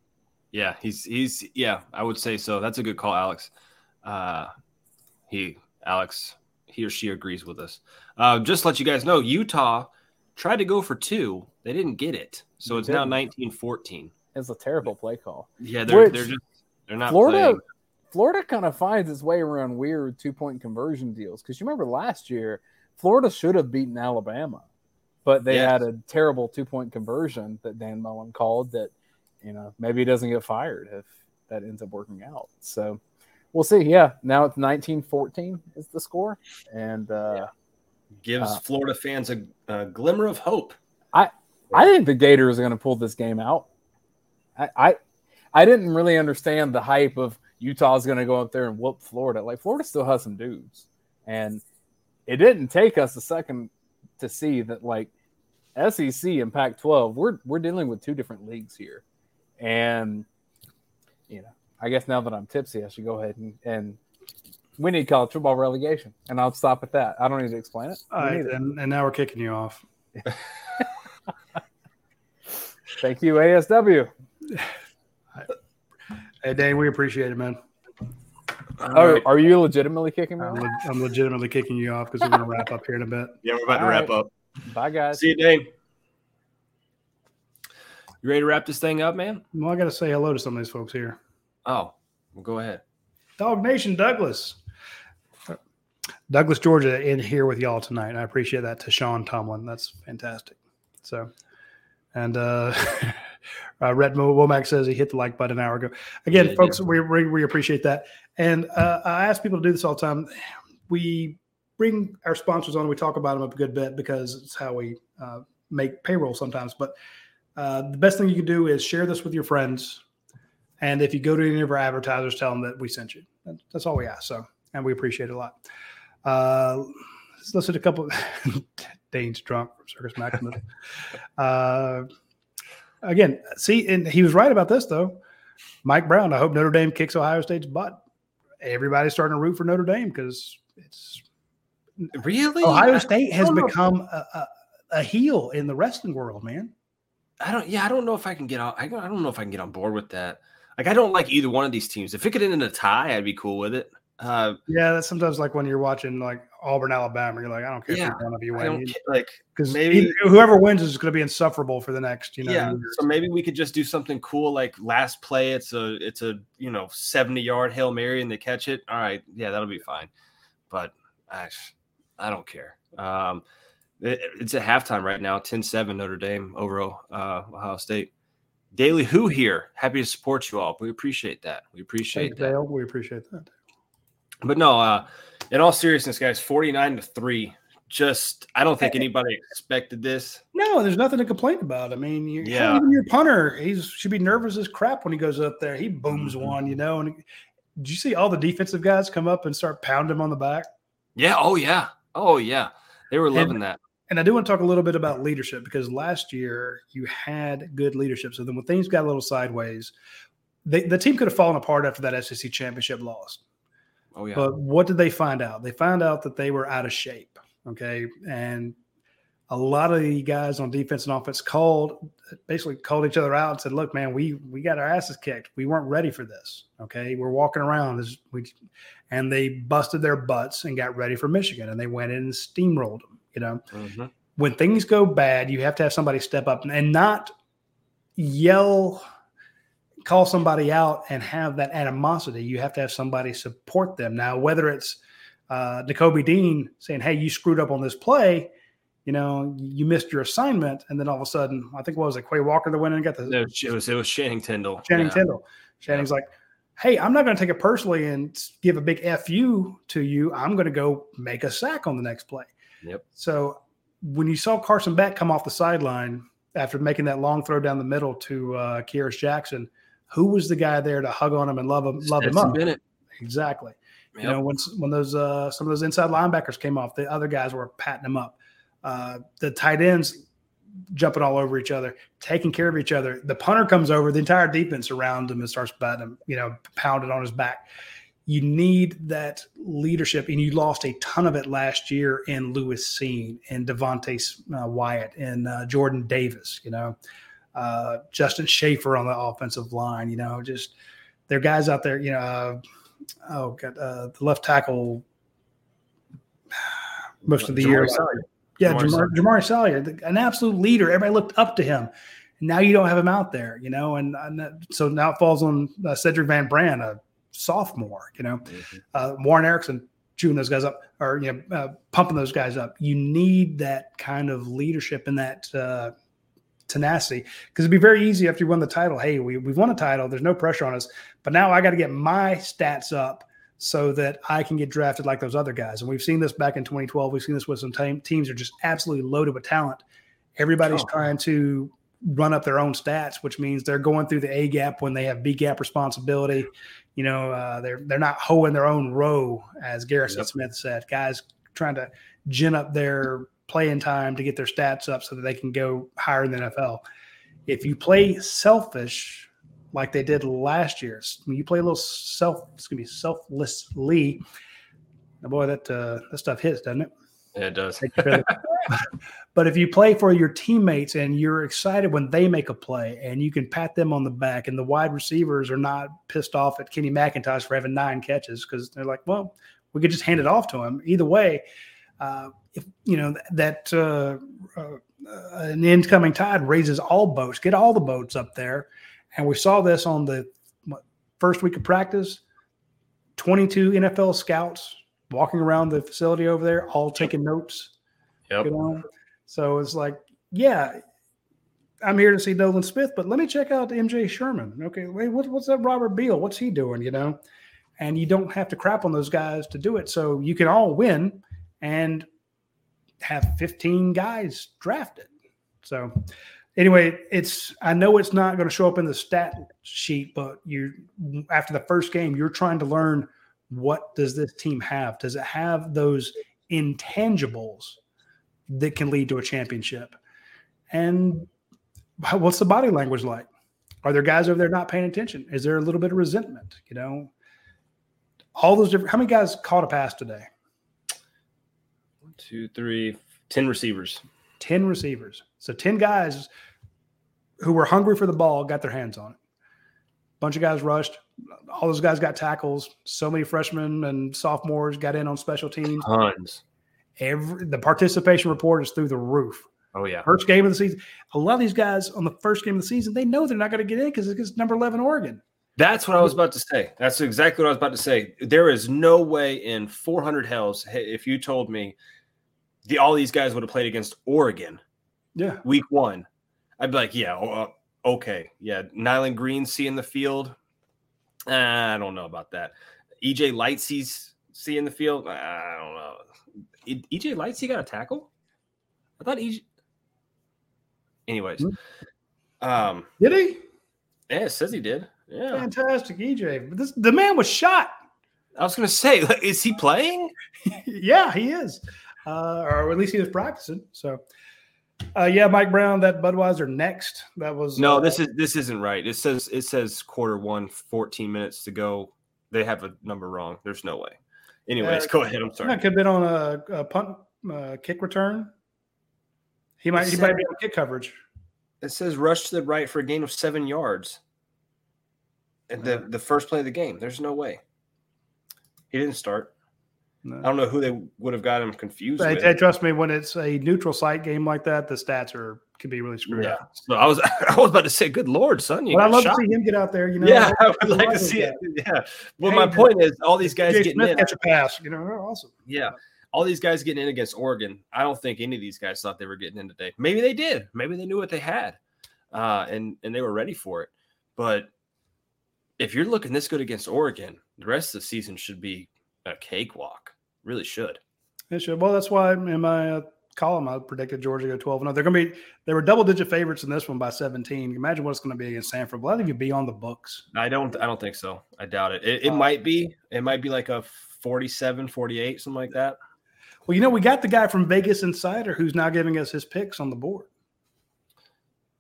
Yeah, he's he's yeah, I would say so. That's a good call, Alex. Uh he Alex, he or she agrees with us. Uh just to let you guys know, Utah tried to go for two. They didn't get it. So it's now Didn't. 1914. It's a terrible play call. Yeah, they're Which- they're just they're not Florida, playing. Florida kind of finds its way around weird two point conversion deals because you remember last year, Florida should have beaten Alabama, but they Yes. had a terrible two point conversion that Dan Mullen called that, you know, maybe he doesn't get fired if that ends up working out. So we'll see. Yeah, now it's 19 14 is the score. And uh, Gives uh, Florida fans a, a glimmer of hope. I think the Gators are going to pull this game out. I, I I didn't really understand the hype of Utah's going to go up there and whoop Florida. Like Florida still has some dudes, and it didn't take us a second to see that like SEC and Pac-12, we're we're dealing with two different leagues here, and you know, I guess now that I'm tipsy, I should go ahead and and we need college football relegation, and I'll stop at that. I don't need to explain it. All We right, need it. and, and now we're kicking you off. [laughs] Thank you, ASW. [sighs] Hey, Dayne, we appreciate it, man. Oh, are you legitimately kicking me? I'm, off? le- I'm legitimately kicking you off because we're going to wrap up here in a bit. Yeah, we're about to wrap right. up. Bye, guys. See you, Dayne. You ready to wrap this thing up, man? Well, I got to say hello to some of these folks here. Oh, well, go ahead. Dog Nation Douglas. Douglas, Georgia, in here with y'all tonight. I appreciate that to Sean Tomlin. That's fantastic. So, and uh, [laughs] uh Rhett Womack says he hit the like button an hour ago. Again, Yeah, folks, we, we, we appreciate that. And uh, I ask people to do this all the time. We bring our sponsors on. We talk about them a good bit because it's how we uh, make payroll sometimes. But uh, the best thing you can do is share this with your friends. And if you go to any of our advertisers, tell them that we sent you. That's all we ask. So and we appreciate it a lot. Uh, let's listen to a couple. [laughs] Dayne's drunk from Circus Maximus. [laughs] uh, again, see, and he was right about this though. Mike Brown. I hope Notre Dame kicks Ohio State's butt. Everybody's starting to root for Notre Dame because it's Really? Ohio State has don't know if- become a, a, a heel in the wrestling world, man. I don't. Yeah, I don't know if I can get on. I don't know if I can get on board with that. Like, I don't like either one of these teams. If it could end in a tie, I'd be cool with it. Uh, Yeah, that's sometimes like when you're watching like Auburn, Alabama. You're like, I don't care Yeah, if one of you win like. because maybe- whoever wins is going to be insufferable for the next, you know. yeah, years. so maybe we could just do something cool, like last play. It's a it's a you know seventy yard hail mary and they catch it. All right, yeah, that'll be fine. But I, I don't care. Um, it- it's at halftime right now, 10-7 Notre Dame over uh, Ohio State. Daily Who here, happy to support you all. We appreciate that. We appreciate Thanks, that. Dale. We appreciate that. But no, uh, in all seriousness, guys, 49 to 3. Just I don't think anybody expected this. No, there's nothing to complain about. I mean, you, Yeah. even your punter, he's should be nervous as crap when he goes up there. He booms Mhm. one, you know. And did you see all the defensive guys come up and start pounding him on the back? Yeah, oh yeah. Oh yeah. They were loving that. And I do want to talk a little bit about leadership because last year you had good leadership. So then when things got a little sideways, they, the team could have fallen apart after that SEC championship loss. Oh yeah. But what did they find out? They found out that they were out of shape. Okay. And a lot of the guys on defense and offense called basically called each other out and said, look, man, we we got our asses kicked. We weren't ready for this. Okay. We're walking around as we and they busted their butts and got ready for Michigan and they went in and steamrolled them, you know Mhm. when things go bad, you have to have somebody step up and not yell, call somebody out and have that animosity. You have to have somebody support them. Now, whether it's uh, Nakobe Dean saying, Hey, you screwed up on this play, you know, you missed your assignment. And then all of a sudden, I think what was it, Quay Walker that went in and got the It was, it was it was Channing Tindall. Channing yeah. Tindall. Channing's like, Hey, I'm not going to take it personally and give a big FU to you. I'm going to go make a sack on the next play. Yep. So when you saw Carson Beck come off the sideline after making that long throw down the middle to uh, Kearis Jackson, who was the guy there to hug on him and love him, love him up? Bennett. Exactly. Yep. You know, when when those uh, some of those inside linebackers came off, the other guys were patting them up. Uh, the tight ends jumping all over each other, taking care of each other. The punter comes over, the entire defense around him and starts batting him, you know, pounding on his back. You need that leadership, and you lost a ton of it last year in Lewis Cine and Devonte uh, Wyatt and uh, Jordan Davis. You know, uh, Justin Shaffer on the offensive line. You know, just there are guys out there. You know, uh, oh god, uh, the left tackle most of the year. Jamaree Salyer. Yeah, Jamaree Jamar, Jamaree Salyer, the- an absolute leader. Everybody looked up to him. Now you don't have him out there, you know, and, and that- so now it falls on uh, Sedrick Van Pran, a sophomore, you know, Mhm. uh, Warren Ericson chewing those guys up or you know uh, pumping those guys up. You need that kind of leadership and that uh, tenacity because it'd be very easy after you won the title. Hey, we we've won a title. There's no pressure on us, but now I got to get my stats up so that I can get drafted like those other guys. And we've seen this back in 2012. We've seen this with some team, teams that are just absolutely loaded with talent. Everybody's Oh. trying to run up their own stats, which means they're going through the A gap when they have B gap responsibility. You know, uh, they're they're not hoeing their own row, as Garrison Yep. Smith said. Guys trying to gin up their playing time to get their stats up so that they can go higher in the NFL. If you play selfish like they did last year, when you play a little self, it's gonna be selflessly. Now, boy, that uh, that stuff hits, doesn't it? Yeah, it does. Take your feather. [laughs] but if you play for your teammates and you're excited when they make a play and you can pat them on the back and the wide receivers are not pissed off at Kenny McIntosh for having nine catches because they're like, well, we could just hand it off to him. Either way, uh, if you know that uh, uh, an incoming tide raises all boats, get all the boats up there, and we saw this on the first week of practice. Twenty-two NFL scouts walking around the facility over there, all taking notes. Yep. You know, so it's like, yeah, I'm here to see Nolan Smith, but let me check out MJ Sherman. Okay, wait, what, what's that Robert Beal? What's he doing? You know, and you don't have to crap on those guys to do it. So you can all win and have 15 guys drafted. So anyway, it's I know it's not going to show up in the stat sheet, but you after the first game, you're trying to learn what does this team have? Does it have those intangibles that can lead to a championship? And what's the body language like? Are there guys over there not paying attention? Is there a little bit of resentment? You know, all those different. How many guys caught a pass today? One, two, three, ten receivers. 10 receivers. So 10 guys who were hungry for the ball got their hands on it. Bunch of guys rushed. All those guys got tackles. So many freshmen and sophomores got in on special teams. Tons. Every the participation report is through the roof. Oh yeah. First game of the season. A lot of these guys on the first game of the season, they know they're not going to get in because it's number 11 Oregon. That's what I was about to say. That's exactly what I was about to say. There is no way in 400 hells if you told me the all these guys would have played against Oregon Yeah. week one, I'd be like, yeah, okay, yeah. Nyland Green seeing the field. Uh, I don't know about that. EJ Lightsey's seeing the field. I don't know. E- EJ Lightsey got a tackle. I thought EJ. Anyways, um, Did he? yeah, it says he did. Yeah, Fantastic, EJ. But this, the man was shot. I was gonna say, is he playing? [laughs] yeah, he is, uh, or at least he was practicing. So, uh, yeah, Mike Brown, that Budweiser next. That was No, uh, this is this isn't right. It says it says quarter one, 14 minutes to go. They have a number wrong. There's no way. Anyways, Uh, go ahead. I'm sorry. That could have been on a, a punt uh, kick return. He might he might be on kick coverage. It says rush to the right for a gain of seven yards. And the, the first play of the game. There's no way. He didn't start. No. I don't know who they would have got him confused Hey, with. hey, trust me, when it's a neutral site game like that, the stats are can be really screwed Yeah. up. So I was [laughs] I was about to say, good lord, son, you But I got love shot. to see him get out there. You know, yeah, [laughs] I would I like to see that. it. Yeah. Well, Hey, my man. point is all these guys Jay getting Smith in. catch a pass. You know, they're awesome. Yeah. All these guys getting in against Oregon. I don't think any of these guys thought they were getting in today. Maybe they did. Maybe they knew what they had. Uh, and and they were ready for it. But if you're looking this good against Oregon, the rest of the season should be a cakewalk. Really should. It should. Well, that's why in my uh, column I predicted Georgia go twelve. No, they're going to be. They were double digit favorites in this one by seventeen. Imagine what it's going to be against Samford. Will that even be on the books? I don't I don't think so. I doubt it. It, it Uh, might be. It might be like a 47, 48, something like that. Well, you know, we got the guy from Vegas Insider who's now giving us his picks on the board.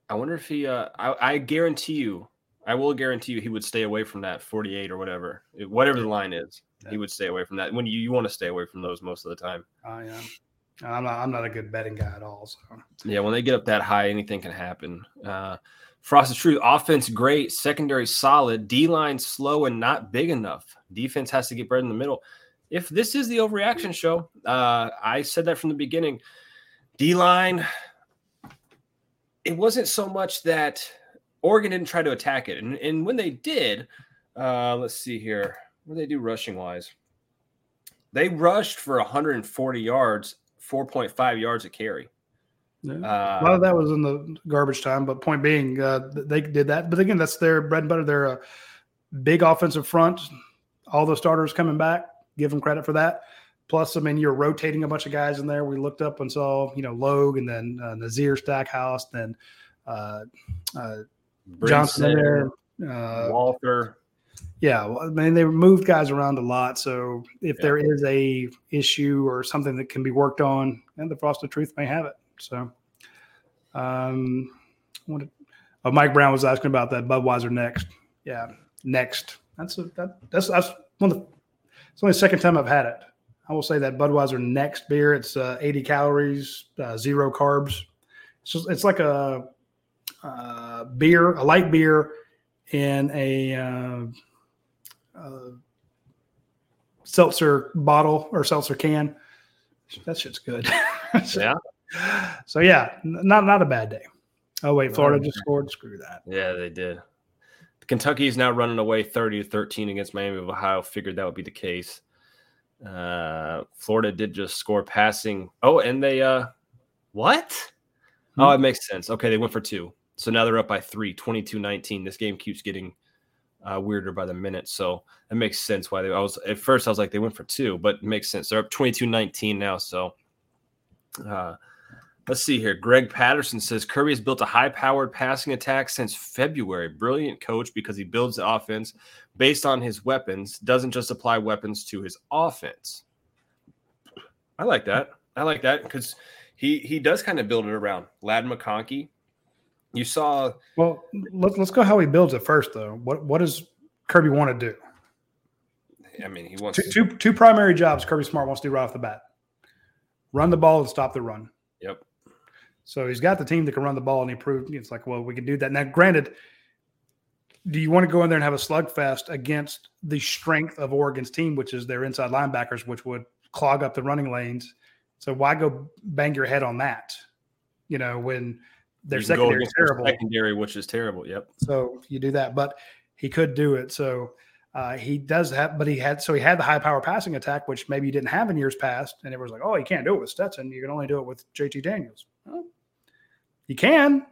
I wonder if he uh I, I guarantee you, I will guarantee you he would stay away from that 48 or whatever. Whatever the line is. He would stay away from that. When you, you want to stay away from those most of the time. I am. I'm not. I'm not a good betting guy at all. So Yeah, when they get up that high, anything can happen. Uh Frosted Truth, offense great, secondary solid, D line slow and not big enough. Defense has to get better in the middle. If this is the overreaction show, uh, I said that from the beginning. D line, it wasn't so much that Oregon didn't try to attack it, and, and when they did, uh, let's see here, what did they do rushing wise? They rushed for 140 yards, 4.5 yards a carry. yeah. Uh, a lot of that was in the garbage time. But point being, uh, they did that. But again, that's their bread and butter. They're a big offensive front. All the starters coming back. Give them credit for that. Plus, I mean, you're rotating a bunch of guys in there. We looked up and saw, you know, Logue and then uh, Nazir Stackhouse, then uh, uh, Johnson in there. Uh, Walthour. Yeah, well, I mean they move guys around a lot. So if there is a issue or something that can be worked on, and the Frost of Truth may have it. So, um, what oh, Mike Brown was asking about that Budweiser next. Yeah, next. That's a, that, that's that's one of the. It's only the second time I've had it. I will say that Budweiser next beer. It's uh, 80 calories, uh, zero carbs. It's just it's like a uh, beer, a light beer in a uh, seltzer bottle or seltzer can. That shit's good. [laughs] Yeah. So yeah, not not a bad day. Oh wait, Florida just scored. Screw that. Yeah, they did. Kentucky is now running away 30 to 13 against Miami of Ohio. Figured that would be the case. Uh, Florida did just score passing. Oh, and they uh what? Oh, it makes sense. Okay, they went for two. So now they're up by three, 22-19. This game keeps getting uh, weirder by the minute. So it makes sense why they I was at first I was like they went for two, but it makes sense. They're up 22-19 now. So uh Let's see here. Greg Patterson says Kirby has built a high powered passing attack since February. Brilliant coach because he builds the offense based on his weapons, doesn't just apply weapons to his offense. I like that. I like that because he he does kind of build it around Ladd McConkey. You saw Well, let's let's go how he builds it first, though. What what does Kirby want to do? I mean he wants two two primary jobs Kirby Smart wants to do right off the bat: run the ball and stop the run. Yep. So he's got the team that can run the ball, and he proved it's like, well, we can do that. Now, granted, do you want to go in there and have a slugfest against the strength of Oregon's team, which is their inside linebackers, which would clog up the running lanes? So why go bang your head on that? You know, when their secondary is terrible. Secondary, which is terrible. Yep. So you do that, but he could do it. So uh, he does have, but he had, so he had the high power passing attack, which maybe you didn't have in years past. And it was like, oh, you can't do it with Stetson. You can only do it with JT Daniels. Well, you can.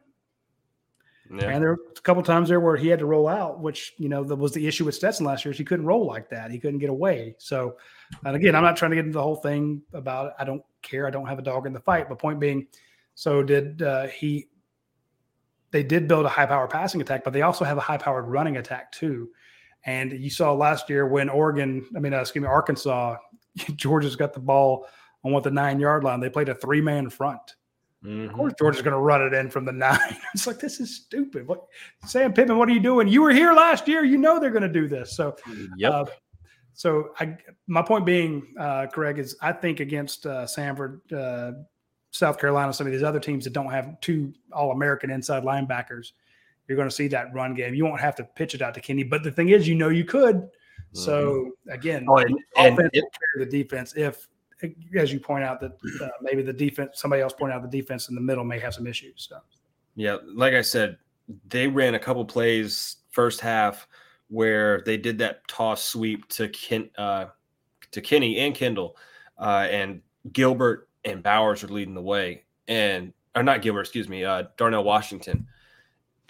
Yeah. And there were a couple times there where he had to roll out, which, you know, that was the issue with Stetson last year is he couldn't roll like that. He couldn't get away. So, and again, I'm not trying to get into the whole thing about it. I don't care. I don't have a dog in the fight. But point being, so did uh, he they did build a high power passing attack, but they also have a high powered running attack too. And you saw last year when Oregon, I mean, uh, excuse me, Arkansas, [laughs] Georgia's got the ball on what the nine yard line. They played a three man front. Mhm. Of course, Georgia's going to run it in from the [laughs] nine. It's like this is stupid. What, Sam Pittman? What are you doing? You were here last year. You know they're going to do this. So Yep. uh, so I, my point being, uh, Greg, is I think against uh, Samford, uh, South Carolina, some of these other teams that don't have two All-American inside linebackers, you're going to see that run game. You won't have to pitch it out to Kenny, but the thing is, you know, you could. So again, Oh, and, and offense it- the defense if, as you point out, that uh, maybe the defense, somebody else pointed out the defense in the middle may have some issues. So. Yeah, like I said, they ran a couple plays first half where they did that toss sweep to Ken, uh, to Kenny and Kendall, uh, and Gilbert and Bowers are leading the way, and or not Gilbert, excuse me, uh, Darnell Washington.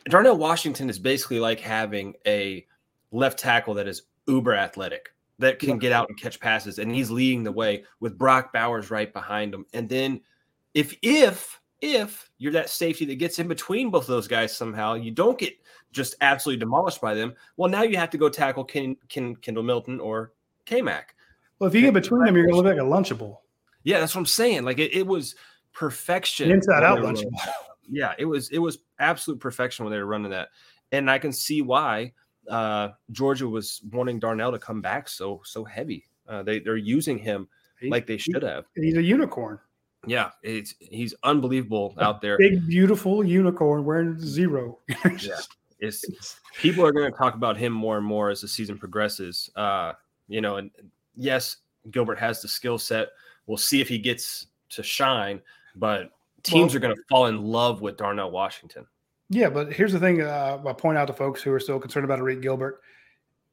Darnell Washington is basically like having a left tackle that is uber athletic that can get out and catch passes, and he's leading the way with Brock Bowers right behind him, and then if if if you're that safety that gets in between both of those guys somehow, you don't get just absolutely demolished by them. Well, now you have to go tackle Ken, Ken, Kendall Milton or K Mac. Well, if you get between them, you're going to look like a Lunchable, Yeah, that's what I'm saying. Like it, it was perfection. inside out. [laughs] Yeah, it was it was absolute perfection when they were running that, and I can see why uh, Georgia was wanting Darnell to come back so so heavy. Uh, they they're using him He- like they should have. He's a unicorn, Yeah, it's he's unbelievable out there. big, beautiful unicorn wearing zero. [laughs] Yeah. It's people are going to talk about him more and more as the season progresses. Uh, you know, and yes, Gilbert has the skill set. We'll see if he gets to shine, but teams Well- are going to fall in love with Darnell Washington. Yeah, but here's the thing uh, I point out to folks who are still concerned about Arik Gilbert.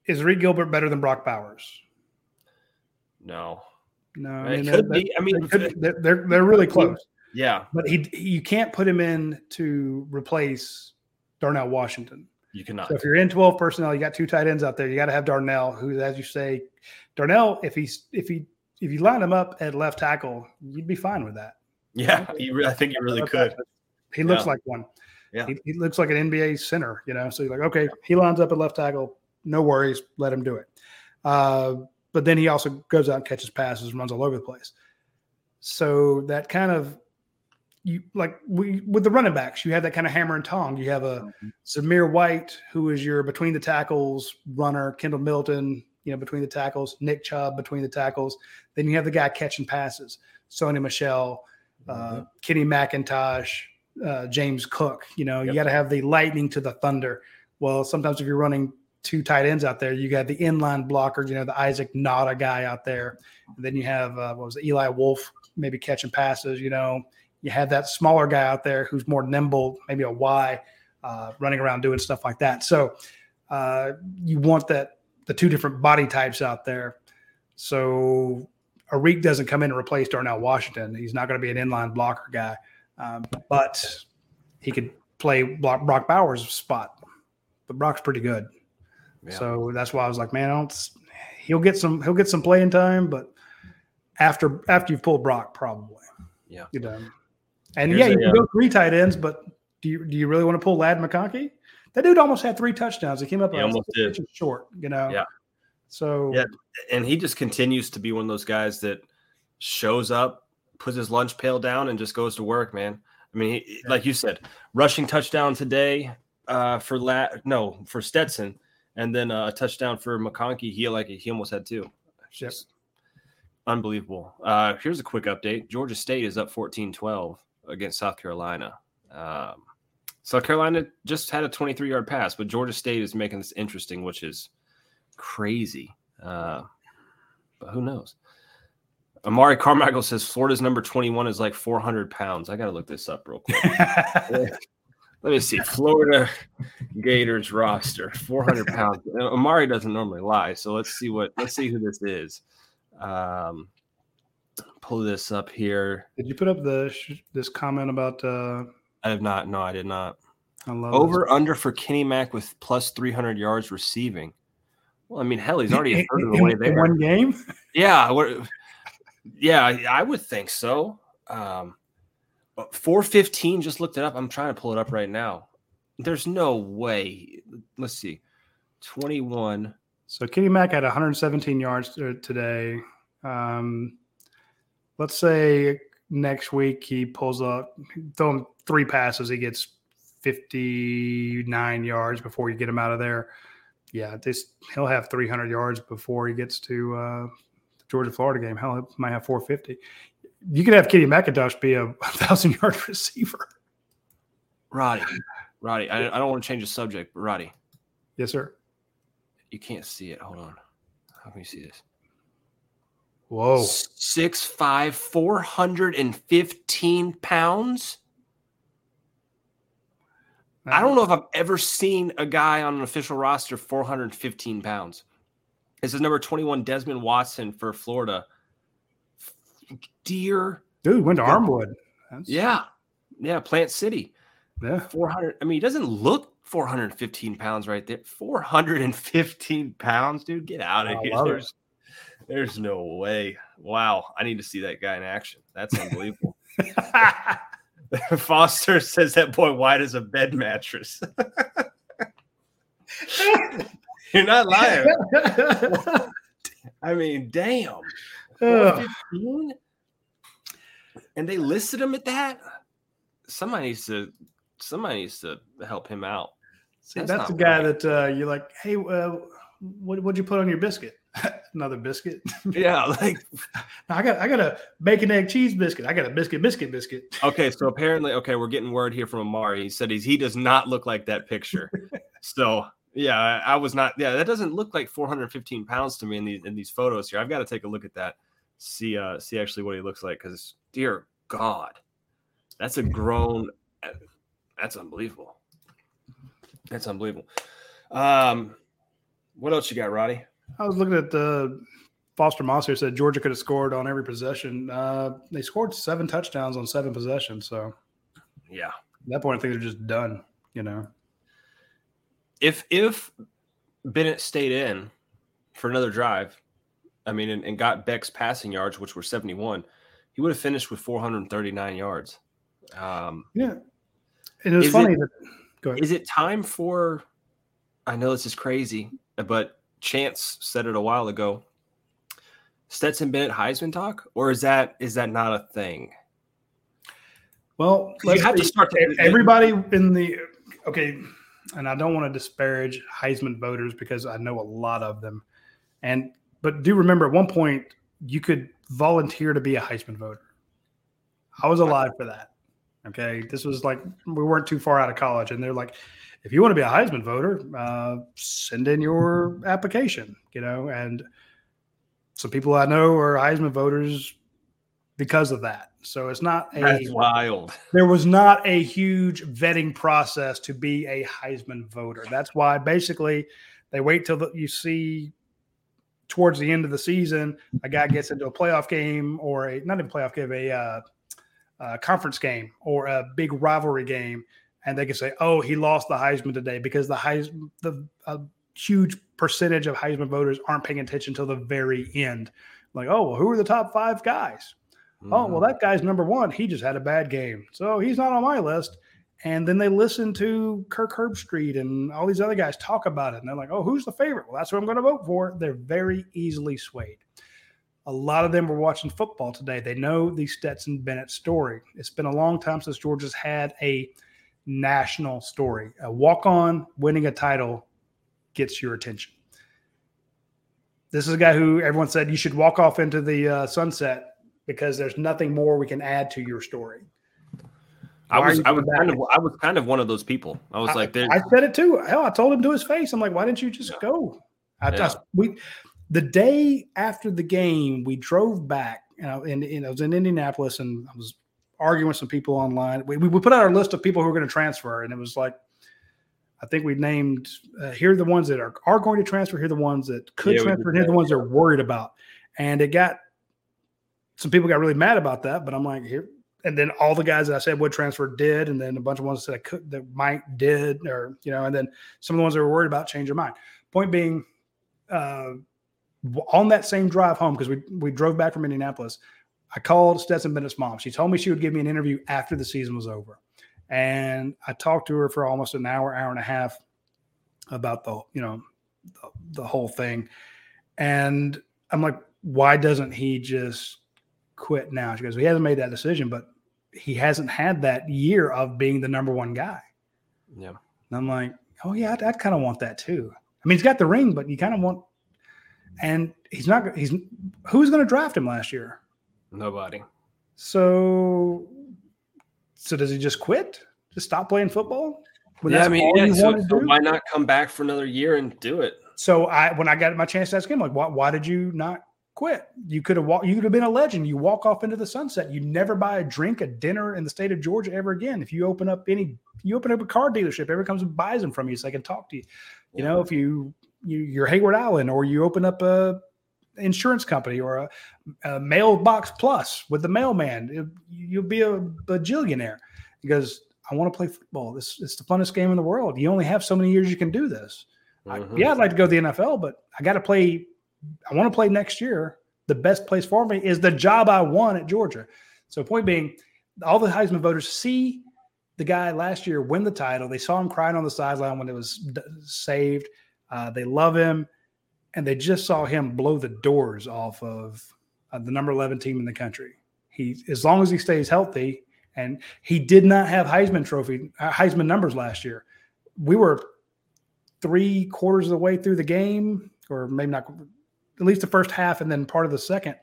Is Arik Gilbert better than Brock Bowers? No, No, I mean, could they're, be. I mean, they're, they're, they're, they're really close. yeah, But he, you can't put him in to replace Darnell Washington. you cannot. So if you're in 12 personnel, you got two tight ends out there. You got to have Darnell, who, as you say, Darnell, if he's if he if you line him up at left tackle, you'd be fine with that. Yeah, you re- I think you really could. He looks Yeah. like one. Yeah. He, he looks like an NBA center, you know. So you're like, okay, he lines up at left tackle, no worries, let him do it. Uh, but then he also goes out and catches passes, and runs all over the place. So that kind of you like we with the running backs, you have that kind of hammer and tong. You have a Zamir White, who is your between the tackles runner, Kendall Milton, you know, between the tackles, Nick Chubb between the tackles. Then you have the guy catching passes, Sony Michel, uh, Kenny McIntosh, uh, James Cook. You know, you got to have the lightning to the thunder. Well, sometimes if you're running two tight ends out there, you got the inline blocker, you know, the Isaac Nauta guy out there. And then you have, uh, what was it, Eli Wolf, maybe catching passes, you know. You have that smaller guy out there who's more nimble, maybe a Y, uh, running around doing stuff like that. So uh, you want that the two different body types out there. So Arik doesn't come in and replace Darnell Washington. He's not going to be an inline blocker guy, um, but he could play Brock, Brock Bowers' spot. But Brock's pretty good, Yeah. so that's why I was like, man, I don't. He'll get some. He'll get some playing time, but after after you've pulled Brock, probably. Yeah. You know. And Here's yeah, a, you can uh, go three tight ends, but do you do you really want to pull Ladd McConkey? That dude almost had three touchdowns. He came up He like almost did. short, you know. Yeah. So Yeah. and he just continues to be one of those guys that shows up, puts his lunch pail down, and just goes to work, man. I mean, he, like you said, rushing touchdown today uh, for La- no for Stetson, and then uh, a touchdown for McConkey. He like he almost had two. Yep. just unbelievable. Uh, here's a quick update: Georgia State is up 14-12 against South Carolina. Um, South Carolina just had a 23 yard pass, but Georgia State is making this interesting, which is crazy. Uh, but who knows? Amari Carmichael says Florida's number 21 is like 400 pounds. I got to look this up real quick. [laughs] Let me see. Florida Gators roster, 400 [laughs] pounds. Uh, Amari doesn't normally lie. So let's see what, let's see who this is. Um, pull this up here. did you put up the sh- this comment about uh I have not. No, I did not. I love Over under for Kenny Mack with plus 300 yards receiving. Well, I mean, hell, he's already a third of the way there. one game. Yeah, what, yeah, I would think so. Um, four fifteen. Just looked it up. I'm trying to pull it up right now. There's no way. Let's see, twenty one. So Kenny Mack had 117 yards today. Um, let's say next week he pulls up, throw him three passes, he gets 59 yards before you get him out of there. Yeah, this he'll have 300 yards before he gets to uh, the Georgia Florida game. Hell, he might have 450. You could have Kenny McIntosh be a [laughs] thousand yard receiver. Radi, Radi. I, I don't want to change the subject, but Radi, Yes, sir. you can't see it. Hold on. How can you see this? Whoa. Six five, four hundred and fifteen pounds. I don't know if I've ever seen a guy on an official roster 415 pounds. This is number 21, Desmond Watson for Florida. Dear, Dude, went to Armwood. That's- yeah, yeah, Plant City. Yeah. 400. I mean, he doesn't look 415 pounds right there. 415 pounds, dude. Get out of I here. it. There's, there's no way. Wow. I need to see that guy in action. That's unbelievable. [laughs] [laughs] Foster says that boy white as a bed mattress. [laughs] You're not lying. I mean, damn. 415? And they listed him at that. Somebody needs to somebody needs to help him out. See, That's that's, the guy right. that uh, you're like, hey, uh, what what'd you put on your biscuit? [laughs] Another biscuit. [laughs] Yeah, like I got I got a bacon egg cheese biscuit. I got a biscuit biscuit biscuit. okay, so apparently, okay, we're getting word here from Amari. He said he's he does not look like that picture. [laughs] so yeah, I, I was not. Yeah, that doesn't look like 415 pounds to me in these in these photos here. I've got to take a look at that. See, uh, see actually what he looks like because dear God, that's a grown. That's unbelievable. That's unbelievable. Um, what else you got, Radi? I was looking at the Foster Moss here said Georgia could have scored on every possession. Uh, they scored seven touchdowns on seven possessions. So Yeah, at that point, I think they're just done. You know. if if Bennett stayed in for another drive, I mean, and, and got Beck's passing yards, which were 71, he would have finished with 439 yards. Um, Yeah. And it was funny it- that. Go ahead. is it time for? I know this is crazy, but Chance said it a while ago. Stetson Bennett Heisman talk, or is that is that not a thing? Well, You have to start to- everybody in the okay, and I don't want to disparage Heisman voters because I know a lot of them, and but do remember at one point you could volunteer to be a Heisman voter. I was alive for that. Okay, this was like we weren't too far out of college, and they're like, if you want to be a Heisman voter, uh, send in your application. You know, and some people I know are Heisman voters because of that. So it's not a That's wild. there was not a huge vetting process to be a Heisman voter. That's why basically they wait till the, you see towards the end of the season a guy gets into a playoff game or a not even playoff game, a uh, uh, conference game or a big rivalry game, and they can say, "Oh, he lost the Heisman today," because the Heisman the a huge percentage of Heisman voters aren't paying attention till the very end. Like, oh, well, who are the top five guys? Oh, well, mm-hmm. that guy's number one. He just had a bad game. So he's not on my list. And then they listen to Kirk Herbstreit and all these other guys talk about it. And they're like, oh, who's the favorite? Well, that's who I'm going to vote for. They're very easily swayed. A lot of them were watching football today. They know the Stetson Bennett story. It's been a long time since Georgia's had a national story. A walk on winning a title gets your attention. This is a guy who everyone said you should walk off into the uh, sunset because there's nothing more we can add to your story. I Why are was I was kind of I was kind of one of those people. I was like, there, I said it too. Hell, I told him to his face. I'm like, why didn't you just go? I, Yeah. I- we the day after the game, we drove back. You know, and, and I was in Indianapolis, and I was arguing with some people online. We, we put out our list of people who are going to transfer, and it was like, I think we named uh, here are the ones that are are going to transfer. Here are the ones that could Yeah, transfer. And here are the ones they're worried about. And it got some people got really mad about that. But I'm like, here and then all the guys that I said would transfer did, and then a bunch of ones that I could that might did, or you know, and then some of the ones that were worried about changed their mind. Point being, uh, on that same drive home because we we drove back from Indianapolis, I called Stetson Bennett's mom. She told me she would give me an interview after the season was over, and I talked to her for almost an hour, hour and a half about the you know the, the whole thing, and I'm like, why doesn't he just quit now? She goes, he hasn't made that decision, but he hasn't had that year of being the number one guy. yeah. And I'm like, oh yeah, I'd, I'd kind of want that too. I mean, he's got the ring, but you kind of want, and he's not. He's who's going to draft him last year? Nobody. So, so does he just quit? Just stop playing football? When yeah, I mean, yeah, so, so why not come back for another year and do it? So I, when I got my chance to ask him, like, why, why did you not quit? You could have walked. You could have been a legend. You walk off into the sunset. You never buy a drink, a dinner in the state of Georgia ever again. If you open up any, you open up a car dealership, everyone comes and buys them from you, so they can talk to you. You know, if you, you you're Hayward Island, or you open up a insurance company or a, a mailbox plus with the mailman, it- you'll be a bajillionaire because I want to play football. This it's the funnest game in the world. You only have so many years you can do this. I- Mhm. yeah, I'd like to go to the NFL, but I got to play. I want to play next year. The best place for me is the job I won at Georgia. So, point being, all the Heisman voters see the guy last year win the title. They saw him crying on the sideline when it was d- saved. Uh, they love him, and they just saw him blow the doors off of uh, the number eleven team in the country. He, as long as he stays healthy, and he did not have Heisman Trophy uh, Heisman numbers last year. We were three quarters of the way through the game, or maybe not, at least the first half, and then part of the second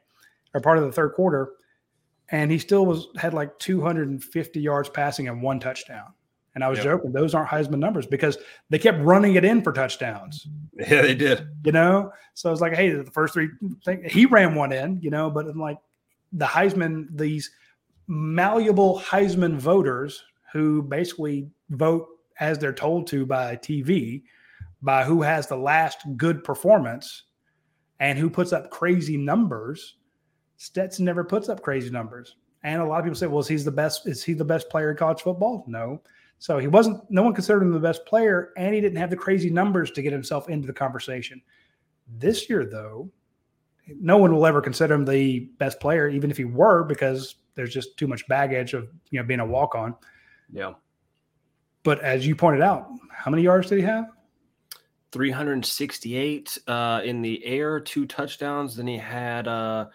or part of the third quarter, and he still was had like 250 yards passing and one touchdown. And I was Yep. joking; those aren't Heisman numbers because they kept running it in for touchdowns. [laughs] Yeah, they did. You know, so I was like, "Hey, the first three, thing, he ran one in." You know, but I'm like, the Heisman, these malleable Heisman voters who basically vote as they're told to by TV, by who has the last good performance and who puts up crazy numbers. Stetson never puts up crazy numbers. And a lot of people say, well, is he the best? Is he the best player in college football? No. So he wasn't, no one considered him the best player, and he didn't have the crazy numbers to get himself into the conversation. This year, though, no one will ever consider him the best player, even if he were, because there's just too much baggage of you know being a walk on. Yeah. But as you pointed out, how many yards did he have? 368 uh, in the air, two touchdowns. Then he had uh,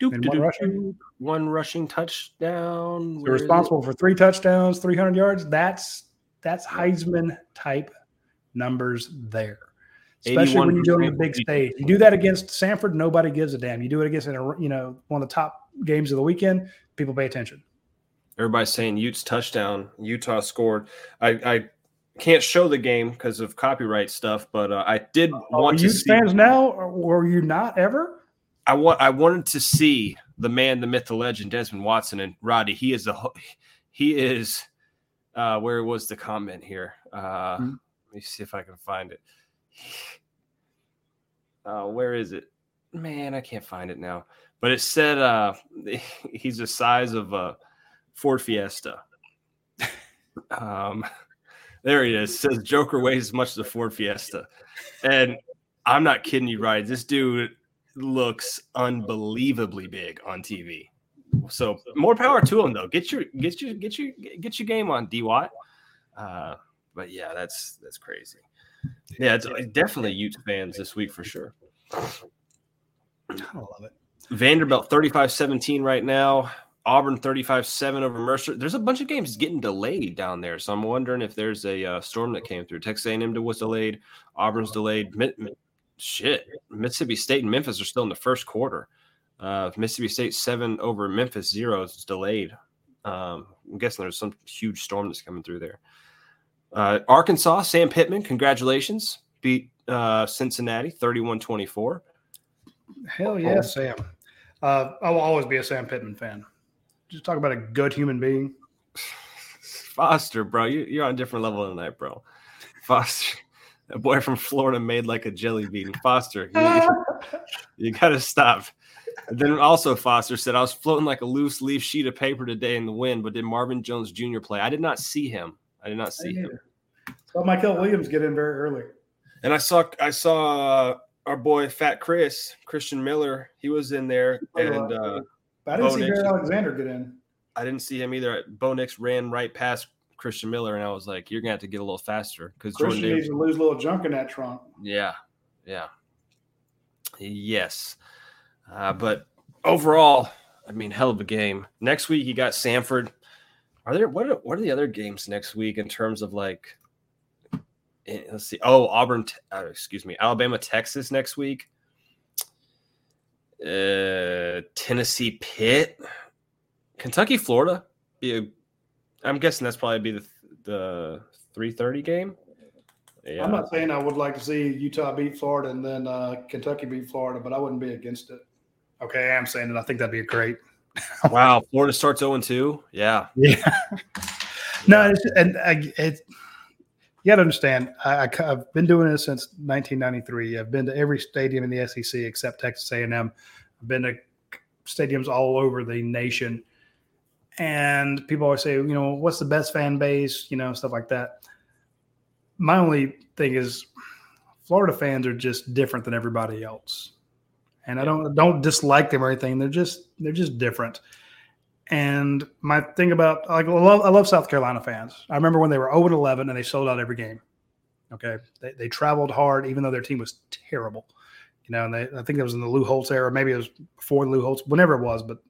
doop, And one doop, rushing? doop, one rushing touchdown. So Where is it? responsible for three touchdowns, 300 yards. That's that's Heisman type numbers there. Especially when you do it on the big stage. You do that against Samford, nobody gives a damn. You do it against you know one of the top games of the weekend, people pay attention. Everybody's saying Utes touchdown. Utah scored. I, I can't show the game because of copyright stuff, but uh, I did Are want to you see. fans now, or were you not ever? I want. I wanted to see the man, the myth, the legend, Desmond Watson, and Radi. He is a. He is. Uh, where was the comment here? Uh, Hmm. Let me see if I can find it. Uh, where is it? Man, I can't find it now. But it said uh, [laughs] he's the size of a Ford Fiesta. um, there he is. It says Joker weighs as much as a Ford Fiesta, and I'm not kidding you, right? This dude looks unbelievably big on TV. So more power to him though. Get your get your get your get your game on D Watt. Uh, but yeah, that's that's crazy. Yeah, it's definitely Utes fans this week for sure. I love it. Vanderbilt 35-17 right now. Auburn 35-7 over Mercer. There's a bunch of games getting delayed down there, so I'm wondering if there's a uh, storm that came through. Texas A&M was delayed. Auburn's delayed. Mi- mi- shit, Mississippi State and Memphis are still in the first quarter. Uh, Mississippi State seven over Memphis zero is delayed. Um, I'm guessing there's some huge storm that's coming through there. Uh, Arkansas, Sam Pittman, congratulations, beat uh, Cincinnati 31 24. Hell yeah, Sam. Uh, I will always be a Sam Pittman fan. Just talk about a good human being. [laughs] Foster, bro, you, you're on a different level tonight, bro. Foster, a boy from Florida made like a jelly bean. Foster, you, [laughs] you got to stop. And then also, Foster said, I was floating like a loose leaf sheet of paper today in the wind, but did Marvin Jones Jr. play? I did not see him. I did not see him. Saw Michael Williams get in very early. And I saw I saw uh, our boy Fat Chris Christian Miller. He was in there, and uh, I didn't Bo see Nix. Alexander get in. I didn't see him either. Bo Nix ran right past Christian Miller, and I was like, "You're gonna have to get a little faster because Jordan Christian Davis." needs to lose a little junk in that trunk. Yeah, yeah, yes. Uh, but overall, I mean, hell of a game. Next week you got Samford. Are there what are, what are the other games next week in terms of like? eh, Let's see. Oh, Auburn. Uh, excuse me, Alabama, Texas next week. Uh, Tennessee, Pitt, Kentucky, Florida. Be a, I'm guessing that's probably be the the three thirty game. Yeah. I'm not saying I would like to see Utah beat Florida and then uh, Kentucky beat Florida, but I wouldn't be against it. Okay, I am saying that I think that'd be great. [laughs] wow, Florida starts 0 2. Yeah. Yeah. [laughs] No, it's, and I, it, you got to understand. I, I, have been doing this since 1993. I've been to every stadium in the SEC except Texas A&M. I've been to stadiums all over the nation, and people always say, you know, what's the best fan base? You know, stuff like that. My only thing is, Florida fans are just different than everybody else, and I don't don't dislike them or anything. They're just they're just different. And my thing about like I love, I love South Carolina fans. I remember when they were 0 and 11 and they sold out every game. Okay, they, they traveled hard even though their team was terrible. You know, and they I think it was in the Lou Holtz era, maybe it was before the Lou Holtz, whenever it was, but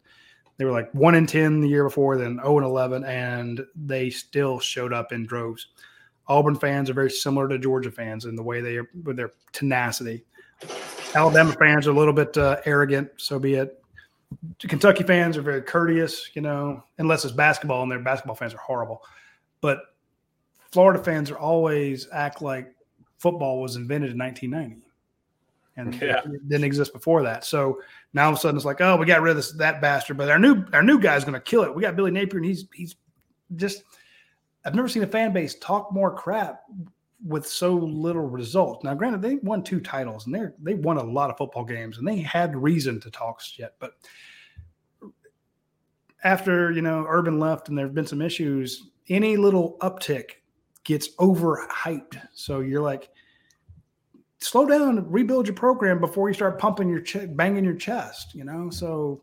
they were like one and ten the year before, then 0 and 11, and they still showed up in droves. Auburn fans are very similar to Georgia fans in the way they are with their tenacity. Alabama fans are a little bit uh, arrogant, so be it. Kentucky fans are very courteous, you know, unless it's basketball and their basketball fans are horrible. But Florida fans are always act like football was invented in 1990 and Yeah. it didn't exist before that. So now all of a sudden it's like, oh, we got rid of this that bastard, but our new our new guy's going to kill it. We got Billy Napier, and he's he's just. I've never seen a fan base talk more crap with so little result. Now, granted, they won two titles and they they won a lot of football games and they had reason to talk shit. But after you know Urban left and there have been some issues, any little uptick gets overhyped. So you're like, slow down, rebuild your program before you start pumping your ch- banging your chest. You know, so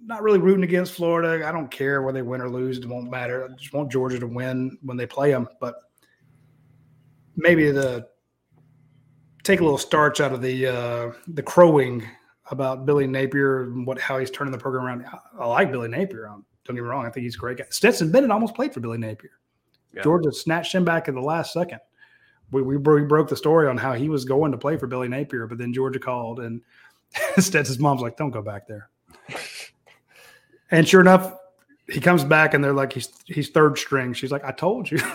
not really rooting against Florida. I don't care whether they win or lose; it won't matter. I just want Georgia to win when they play them, but maybe the take a little starch out of the uh, the crowing about Billy Napier and what how he's turning the program around. I, I like Billy Napier. Um, don't get me wrong; I think he's a great guy. Stetson Bennett almost played for Billy Napier. Yeah. Georgia snatched him back at the last second. We, we, we broke the story on how he was going to play for Billy Napier, but then Georgia called and [laughs] Stetson's mom's like, "Don't go back there." [laughs] and sure enough, he comes back and they're like, "He's he's third string." She's like, "I told you." [laughs]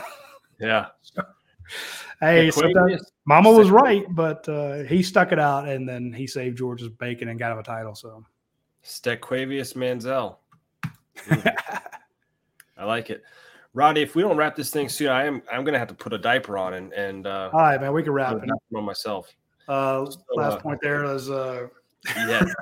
Yeah. hey, Yeah, sometimes Quavius- Mama was right, but uh, he stuck it out, and then he saved Georgia's bacon and got him a title. So Stequavius Manziel. Mm. I like it. Roddy, if we don't wrap this thing soon, I am I'm gonna have to put a diaper on and and uh all right, man, we can wrap it. diaper on myself. Uh, last uh, point there is uh, Yeah. [laughs]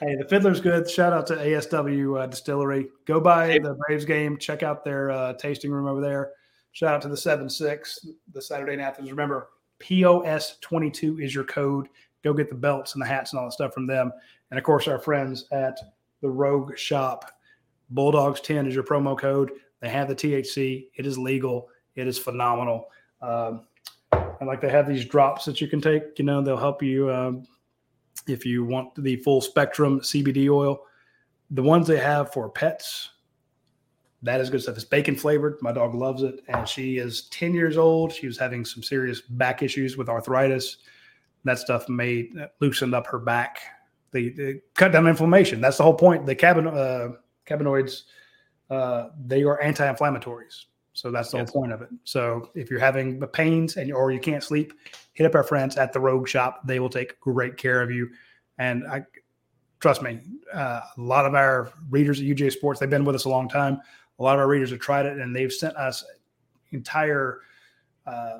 Hey, the Fiddler's good. Shout out to ASW uh, Distillery. Go by the Braves game. Check out their uh, tasting room over there. Shout out to the 7 6, the Saturday in Athens. Remember, POS 22 is your code. Go get the belts and the hats and all that stuff from them. And of course, our friends at the Rogue Shop. Bulldogs 10 is your promo code. They have the THC. It is legal. It is phenomenal. Um, and like they have these drops that you can take. You know, they'll help you um, if you want the full spectrum CBD oil. The ones they have for pets, that is good stuff. It's bacon flavored. My dog loves it. And she is 10 years old. She was having some serious back issues with arthritis. That stuff made loosened up her back. They, they cut down inflammation. That's the whole point. The cabin, uh, cannabinoids, uh, they are anti-inflammatories. So that's the Yes. whole point of it. So if you're having the pains and or you can't sleep, hit up our friends at the Rogue Shop. They will take great care of you. And I trust me, uh, a lot of our readers at UGASports, they've been with us a long time. A lot of our readers have tried it and they've sent us entire uh,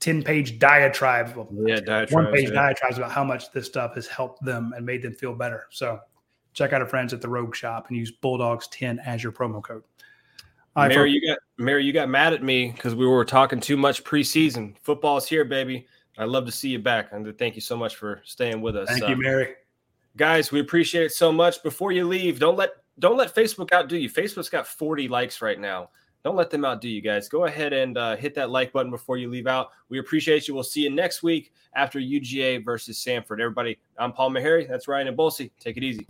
10 page diatribes, well, Yeah, one page yeah. diatribes about how much this stuff has helped them and made them feel better. So check out our friends at the Rogue Shop and use Bulldogs 10 as your promo code. Right, Mary, folks. you got Mary, you got mad at me because we were talking too much preseason. Football's here, baby. I'd love to see you back. And thank you so much for staying with us. Thank Uh, you, Mary. guys we appreciate it so much before you leave don't let don't let facebook outdo you facebook's got 40 likes right now don't let them outdo you guys. Go ahead and uh, hit that like button before you leave out. We appreciate you. We'll see you next week after uga versus Samford. Everybody i'm paul Maharry. that's Radi Nabulsi. take it easy